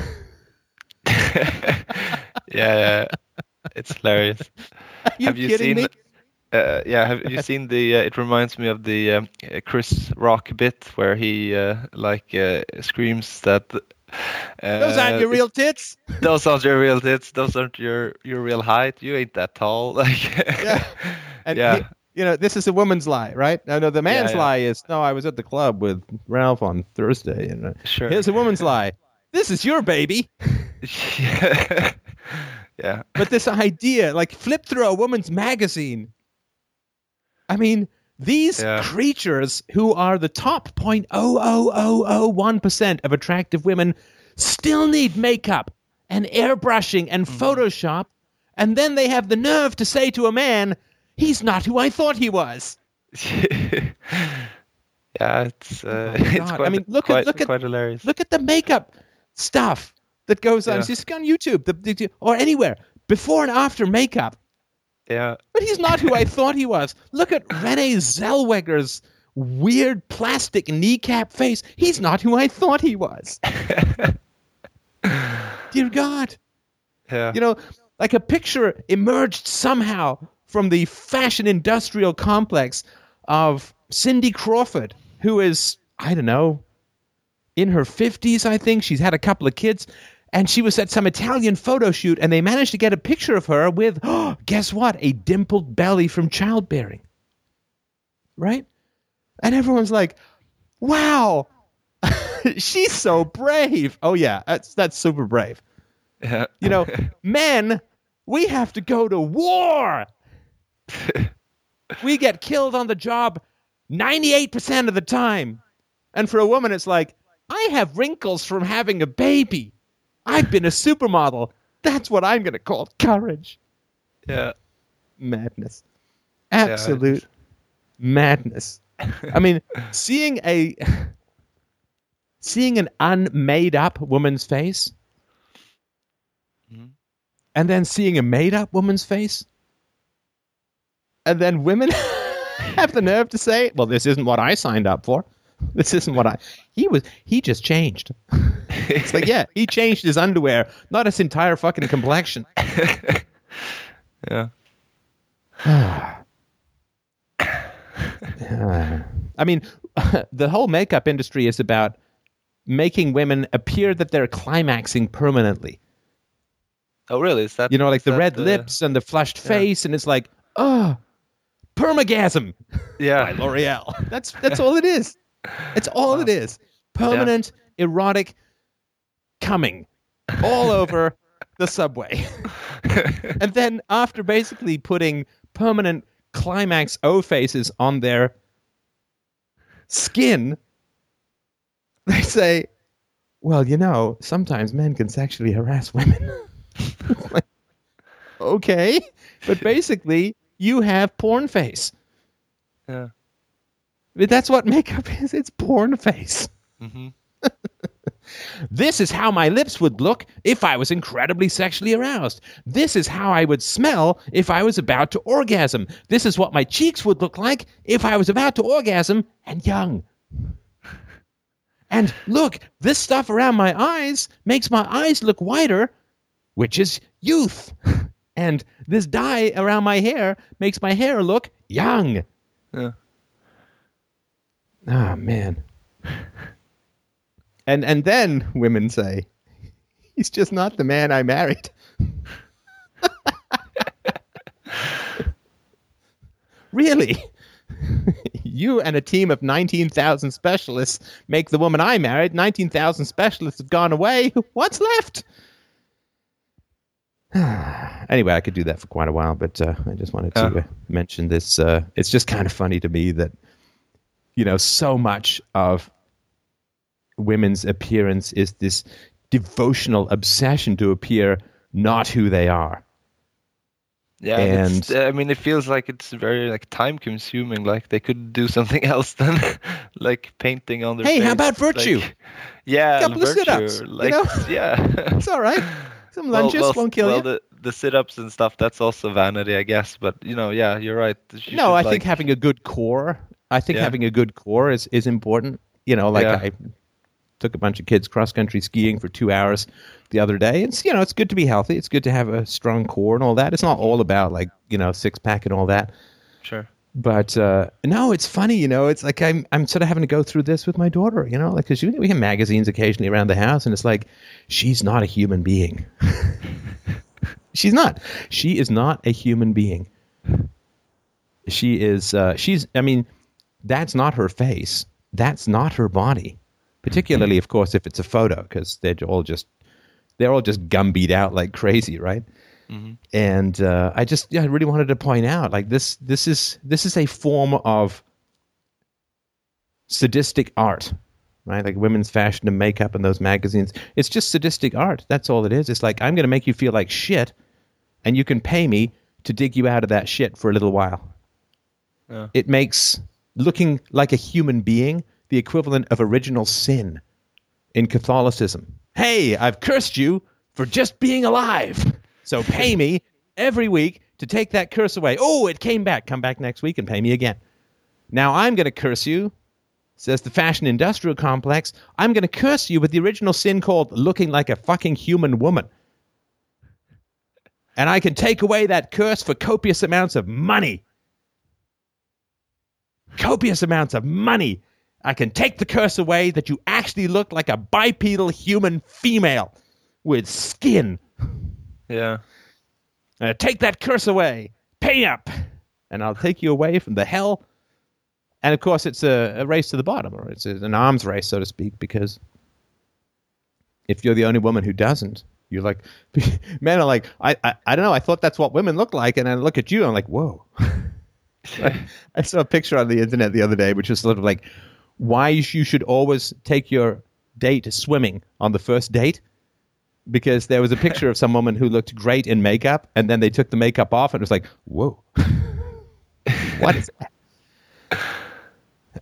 yeah, yeah, it's hilarious. Are you have you kidding seen? me? Uh, yeah, have you seen the? Uh, it reminds me of the um, Chris Rock bit where he uh, like uh, screams that. Uh, Those aren't your real tits. Those aren't your real tits. Those aren't your your real height. You ain't that tall. Like. Yeah. And Yeah. he- you know, this is a woman's lie, right? No, no, the man's yeah. lie is, no, I was at the club with Ralph on Thursday. And uh, Sure. here's a woman's lie. This is your baby. yeah. yeah. But this idea, like flip through a woman's magazine. I mean, these Yeah. creatures who are the top 0.00001% of attractive women still need makeup and airbrushing and Mm-hmm. Photoshop. And then they have the nerve to say to a man, he's not who I thought he was. yeah, it's uh, Oh it's God. I mean, look at- quite, look at- hilarious. Look at the makeup stuff that goes on. Yeah. Just on YouTube the, the, or anywhere. Before and after makeup. Yeah, But he's not who I thought he was. Look at Renee Zellweger's weird plastic kneecap face. He's not who I thought he was. Dear God. yeah, You know, like a picture emerged somehow from the fashion industrial complex of Cindy Crawford, who is, I don't know, in her 50s, I think. She's had a couple of kids. And she was at some Italian photo shoot, and they managed to get a picture of her with, oh, guess what? A dimpled belly from childbearing. Right? And everyone's like, wow, she's so brave. Oh, yeah, that's, that's super brave. yeah. You know, men, we have to go to war. we get killed on the job 98% of the time. And for a woman, it's like, I have wrinkles from having a baby. I've been a supermodel. That's what I'm going to call courage. yeah. Madness. Absolute madness. I mean, seeing a seeing an unmade up woman's face Mhm. and then seeing a made up woman's face and then women have the nerve to say well this isn't what i signed up for this isn't what i he was he just changed it's like yeah he changed his underwear not his entire fucking complexion Yeah. I mean, the whole makeup industry is about making women appear that they're climaxing permanently. Oh, really? Is that You know, like the red lips and the flushed face, and it's like, oh, permagasm Yeah, by Yeah. L'Oreal. That's that's all it is. It's all it is. Permanent, erotic coming all over the subway. and then after basically putting permanent climax O faces on their skin, they say, well, you know, sometimes men can sexually harass women. Like, okay. But basically, you have porn face. Yeah. But That's what makeup is. It's porn face. hmm This is how my lips would look if I was incredibly sexually aroused. This is how I would smell if I was about to orgasm. This is what my cheeks would look like if I was about to orgasm and young. And look, this stuff around my eyes makes my eyes look whiter, which is youth. And this dye around my hair makes my hair look young. Yeah. Oh man. And and then women say, he's just not the man I married. really? you and a team of 19,000 specialists make the woman I married. 19,000 specialists have gone away. What's left? anyway, I could do that for quite a while, but uh, I just wanted to uh, mention this. Uh, it's just kind of funny to me that, you know, so much of women's appearance is this devotional obsession to appear not who they are. Yeah, and it's- I mean, it feels like it's very like time consuming. Like they could do something else than like painting on their. Hey, how about virtue? like- yeah, Couple of sit-ups, you know? yeah. It's all right. Some Well- lunges well, won't kill well, you. the the sit-ups and stuff. That's also vanity, I guess. But you know, yeah, you're right. You no, should, I like- think having a good core. I think Yeah. having a good core is is important. You know, like Yeah. I took a bunch of kids cross country skiing for two hours the other day. It's you know, it's good to be healthy. It's good to have a strong core and all that. It's not all about like you know six pack and all that. Sure. But uh, no, it's funny. You know, it's like I'm I'm sort of having to go through this with my daughter. You know, like because we have magazines occasionally around the house, and it's like she's not a human being. she's not. She is not a human being. She is. Uh, she's. I mean, that's not her face. That's not her body. Particularly, of course, if it's a photo, because they're all just they're all just gumbeat out like crazy, right? And uh, I just, yeah, I really wanted to point out, like this, this is this is a form of sadistic art, right? Like women's fashion and makeup and those magazines. It's just sadistic art. That's all it is. It's like I'm going to make you feel like shit, and you can pay me to dig you out of that shit for a little while. Yeah. It makes looking like a human being the equivalent of original sin in Catholicism. Hey, I've cursed you for just being alive. So pay me every week to take that curse away. Oh, it came back. Come back next week and pay me again. Now I'm going to curse you, says the fashion industrial complex. I'm going to curse you with the original sin called looking like a fucking human woman. And I can take away that curse for copious amounts of money. Copious amounts of money. I can take the curse away that you actually look like a bipedal human female with skin. Yeah. Uh, take that curse away. Pay up. And I'll take you away from the hell. And of course, it's a, a race to the bottom, or it's an arms race, so to speak, because if you're the only woman who doesn't, you're like, men are like, I, I, I don't know, I thought that's what women look like. And I look at you, and I'm like, whoa. I, saw a picture on the internet the other day, which was sort of like, why you should always take your date swimming on the first date because there was a picture of some woman who looked great in makeup, and then they took the makeup off, and it was like, whoa, what is that?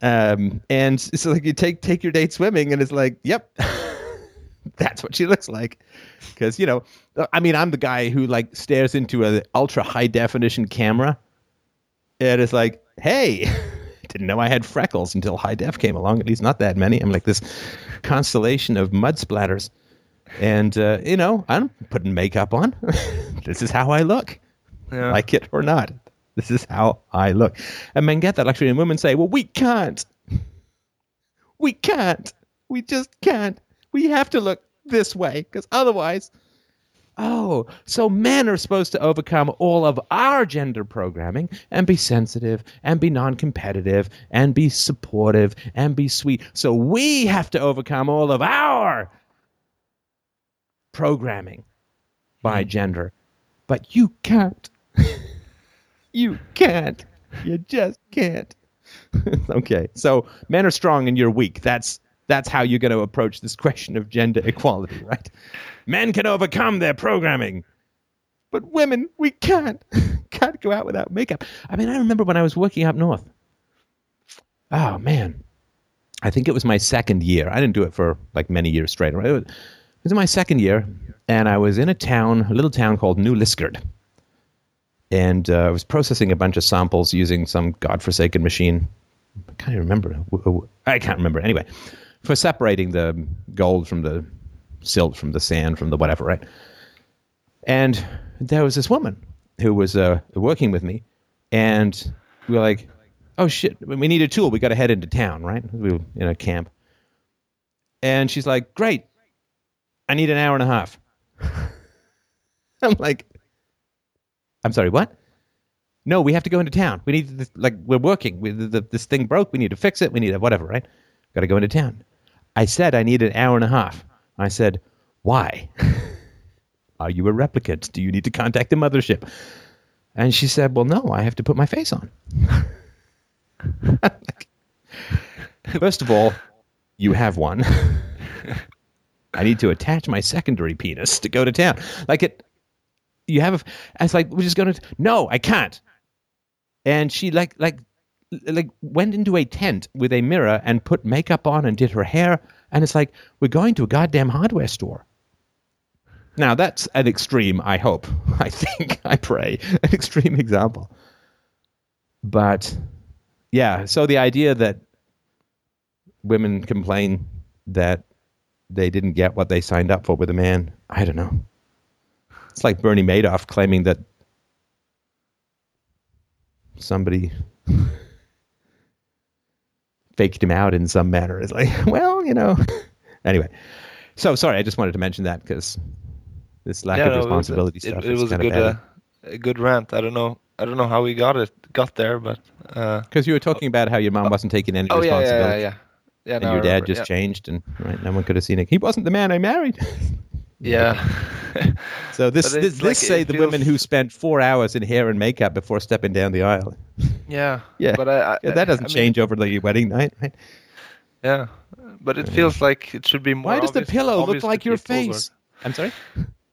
Um, and so like you take take your date swimming, and it's like, yep, that's what she looks like. Because you know, I mean, I'm the guy who like stares into an ultra high definition camera, and it's like, hey, didn't know I had freckles until high def came along. At least not that many. I'm like this constellation of mud splatters, and uh, you know, I'm putting makeup on. this is how I look, Yeah. like it or not. This is how I look. And men get that luxury, and women say, well, we can't. We can't. We just can't. We have to look this way because otherwise. Oh, so men are supposed to overcome all of our gender programming and be sensitive and be non competitive and be supportive and be sweet. So we have to overcome all of our programming by hmm. gender. But you can't. you can't. You just can't. okay. So men are strong and you're weak. That's that's how you're going to approach this question of gender equality, right? Men can overcome their programming. But women, we can't. can't go out without makeup. I mean, I remember when I was working up north. Oh man. I think it was my second year. I didn't do it for like many years straight. Right? It was, it was my second year, and I was in a town, a little town called New Liskeard and uh, I was processing a bunch of samples using some godforsaken machine. I can't remember. I can't remember. Anyway, for separating the gold from the silt, from the sand, from the whatever, right? And there was this woman who was uh, working with me, and we were like, "Oh shit, we need a tool. We got to head into town, right? We were in a camp." And she's like, "Great, I need an hour and a half." I'm like, I'm sorry, what? No, we have to go into town. We need like we're working. We, the, this thing broke. We need to fix it. We need a whatever, right? Got to go into town. I said I need an hour and a half. I said, why? Are you a replicant? Do you need to contact the mothership? And she said, well, no, I have to put my face on. First of all, you have one. I need to attach my secondary penis to go to town. Like it, you have. A, it's like we're just going to. No, I can't. And she like like like went into a tent with a mirror and put makeup on and did her hair. And it's like we're going to a goddamn hardware store. Now that's an extreme. I hope. I think. I pray. An extreme example. But yeah, so the idea that women complain that they didn't get what they signed up for with a man, I don't know. It's like Bernie Madoff claiming that somebody faked him out in some manner. It's like, well, you know. anyway, so sorry, I just wanted to mention that because this lack Yeah, of no, responsibility it, stuff It, is was a good, uh, a good rant. I don't know. I don't know how we got it, got there, but uh, Because you were talking about how your mom wasn't taking any oh yeah, yeah, responsibility. yeah, yeah. Yeah, And no, I your dad just yeah. changed, and right, no one could have seen it. He wasn't the man I married. Yeah. So this But this, it's this like say it the women who spent four hours in hair and makeup before stepping down the aisle. yeah. Yeah, But I, I Yeah, that doesn't I mean, change over the wedding night. Right? Yeah. But it feels like it should be more. Why does the pillow look like your people, or- face? I'm sorry.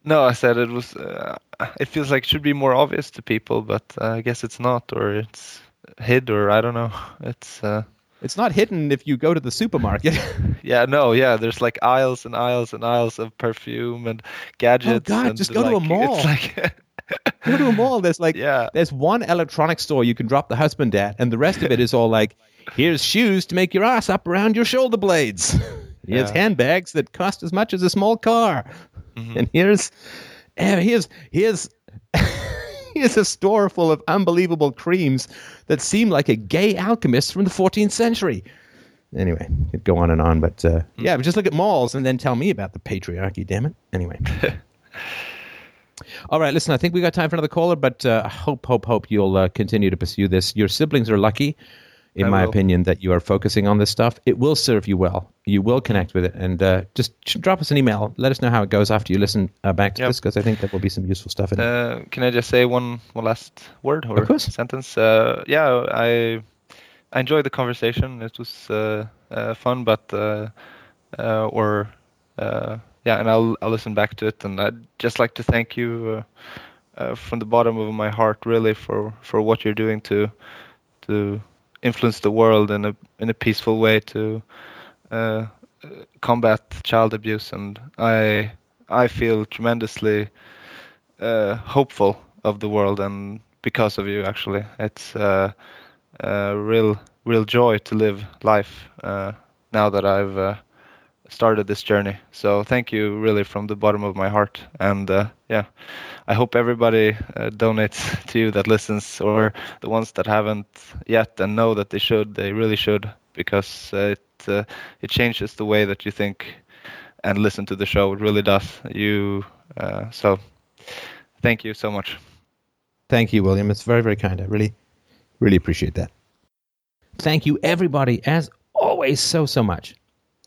No, I said it was. Uh, it feels like it should be more obvious to people, but uh, I guess it's not, or it's hid, or I don't know. It's. Uh, It's not hidden if you go to the supermarket. yeah, no, yeah. There's like aisles and aisles and aisles of perfume and gadgets. Oh, God, and just go to a like, mall. It's like. go to a mall. There's like Yeah. there's one electronic store you can drop the husband at, and the rest of it is all like, here's shoes to make your ass up around your shoulder blades. Here's Yeah. handbags that cost as much as a small car, Mhm. and here's eh, here's here's here's a store full of unbelievable creams that seem like a gay alchemist from the 14th century. Anyway, could go on and on, but uh, yeah, but just look at malls and then tell me about the patriarchy. Damn it. Anyway. All right, listen, I think we got time for another caller, but uh, hope, hope, hope you'll uh, continue to pursue this. Your siblings are lucky, in I my will. opinion, that you are focusing on this stuff. It will serve you well. You will connect with it, and uh, just drop us an email. Let us know how it goes after you listen uh, back to Yep. this, because I think there will be some useful stuff in it. Uh, can I just say one one last word or sentence? Uh, yeah, I I enjoyed the conversation. It was uh, uh, fun, but uh, uh, or uh, yeah, and I'll I'll listen back to it. And I'd just like to thank you uh, uh, from the bottom of my heart, really, for for what you're doing to to influence the world in a in a peaceful way to uh, combat child abuse, and I I feel tremendously uh, hopeful of the world, and because of you, actually, it's uh, a real real joy to live life uh, now that I've uh, started this journey. So thank you, really, from the bottom of my heart, and uh, yeah, I hope everybody uh, donates to you that listens, or the ones that haven't yet and know that they should, they really should, because it uh, it changes the way that you think and listen to the show. It really does. You uh, so thank you so much. Thank you, William. It's very, very kind. I really, really appreciate that. Thank you, everybody, as always, so, so much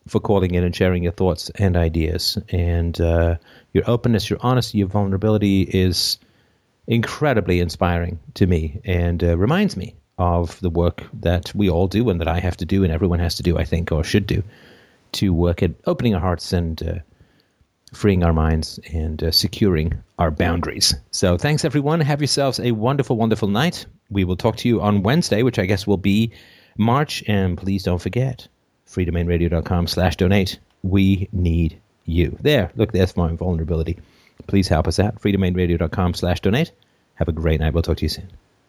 for calling in and sharing your thoughts and ideas. And uh, your openness, your honesty, your vulnerability is incredibly inspiring to me and uh, reminds me of the work that we all do and that I have to do and everyone has to do, I think, or should do, to work at opening our hearts and uh, freeing our minds and uh, securing our boundaries. So thanks, everyone. Have yourselves a wonderful, wonderful night. We will talk to you on Wednesday, which I guess will be March. And please don't forget, freedomainradio.com slash donate. We need you. There, look, there's my vulnerability. Please help us out. freedomainradio.com slash donate. Have a great night. We'll talk to you soon.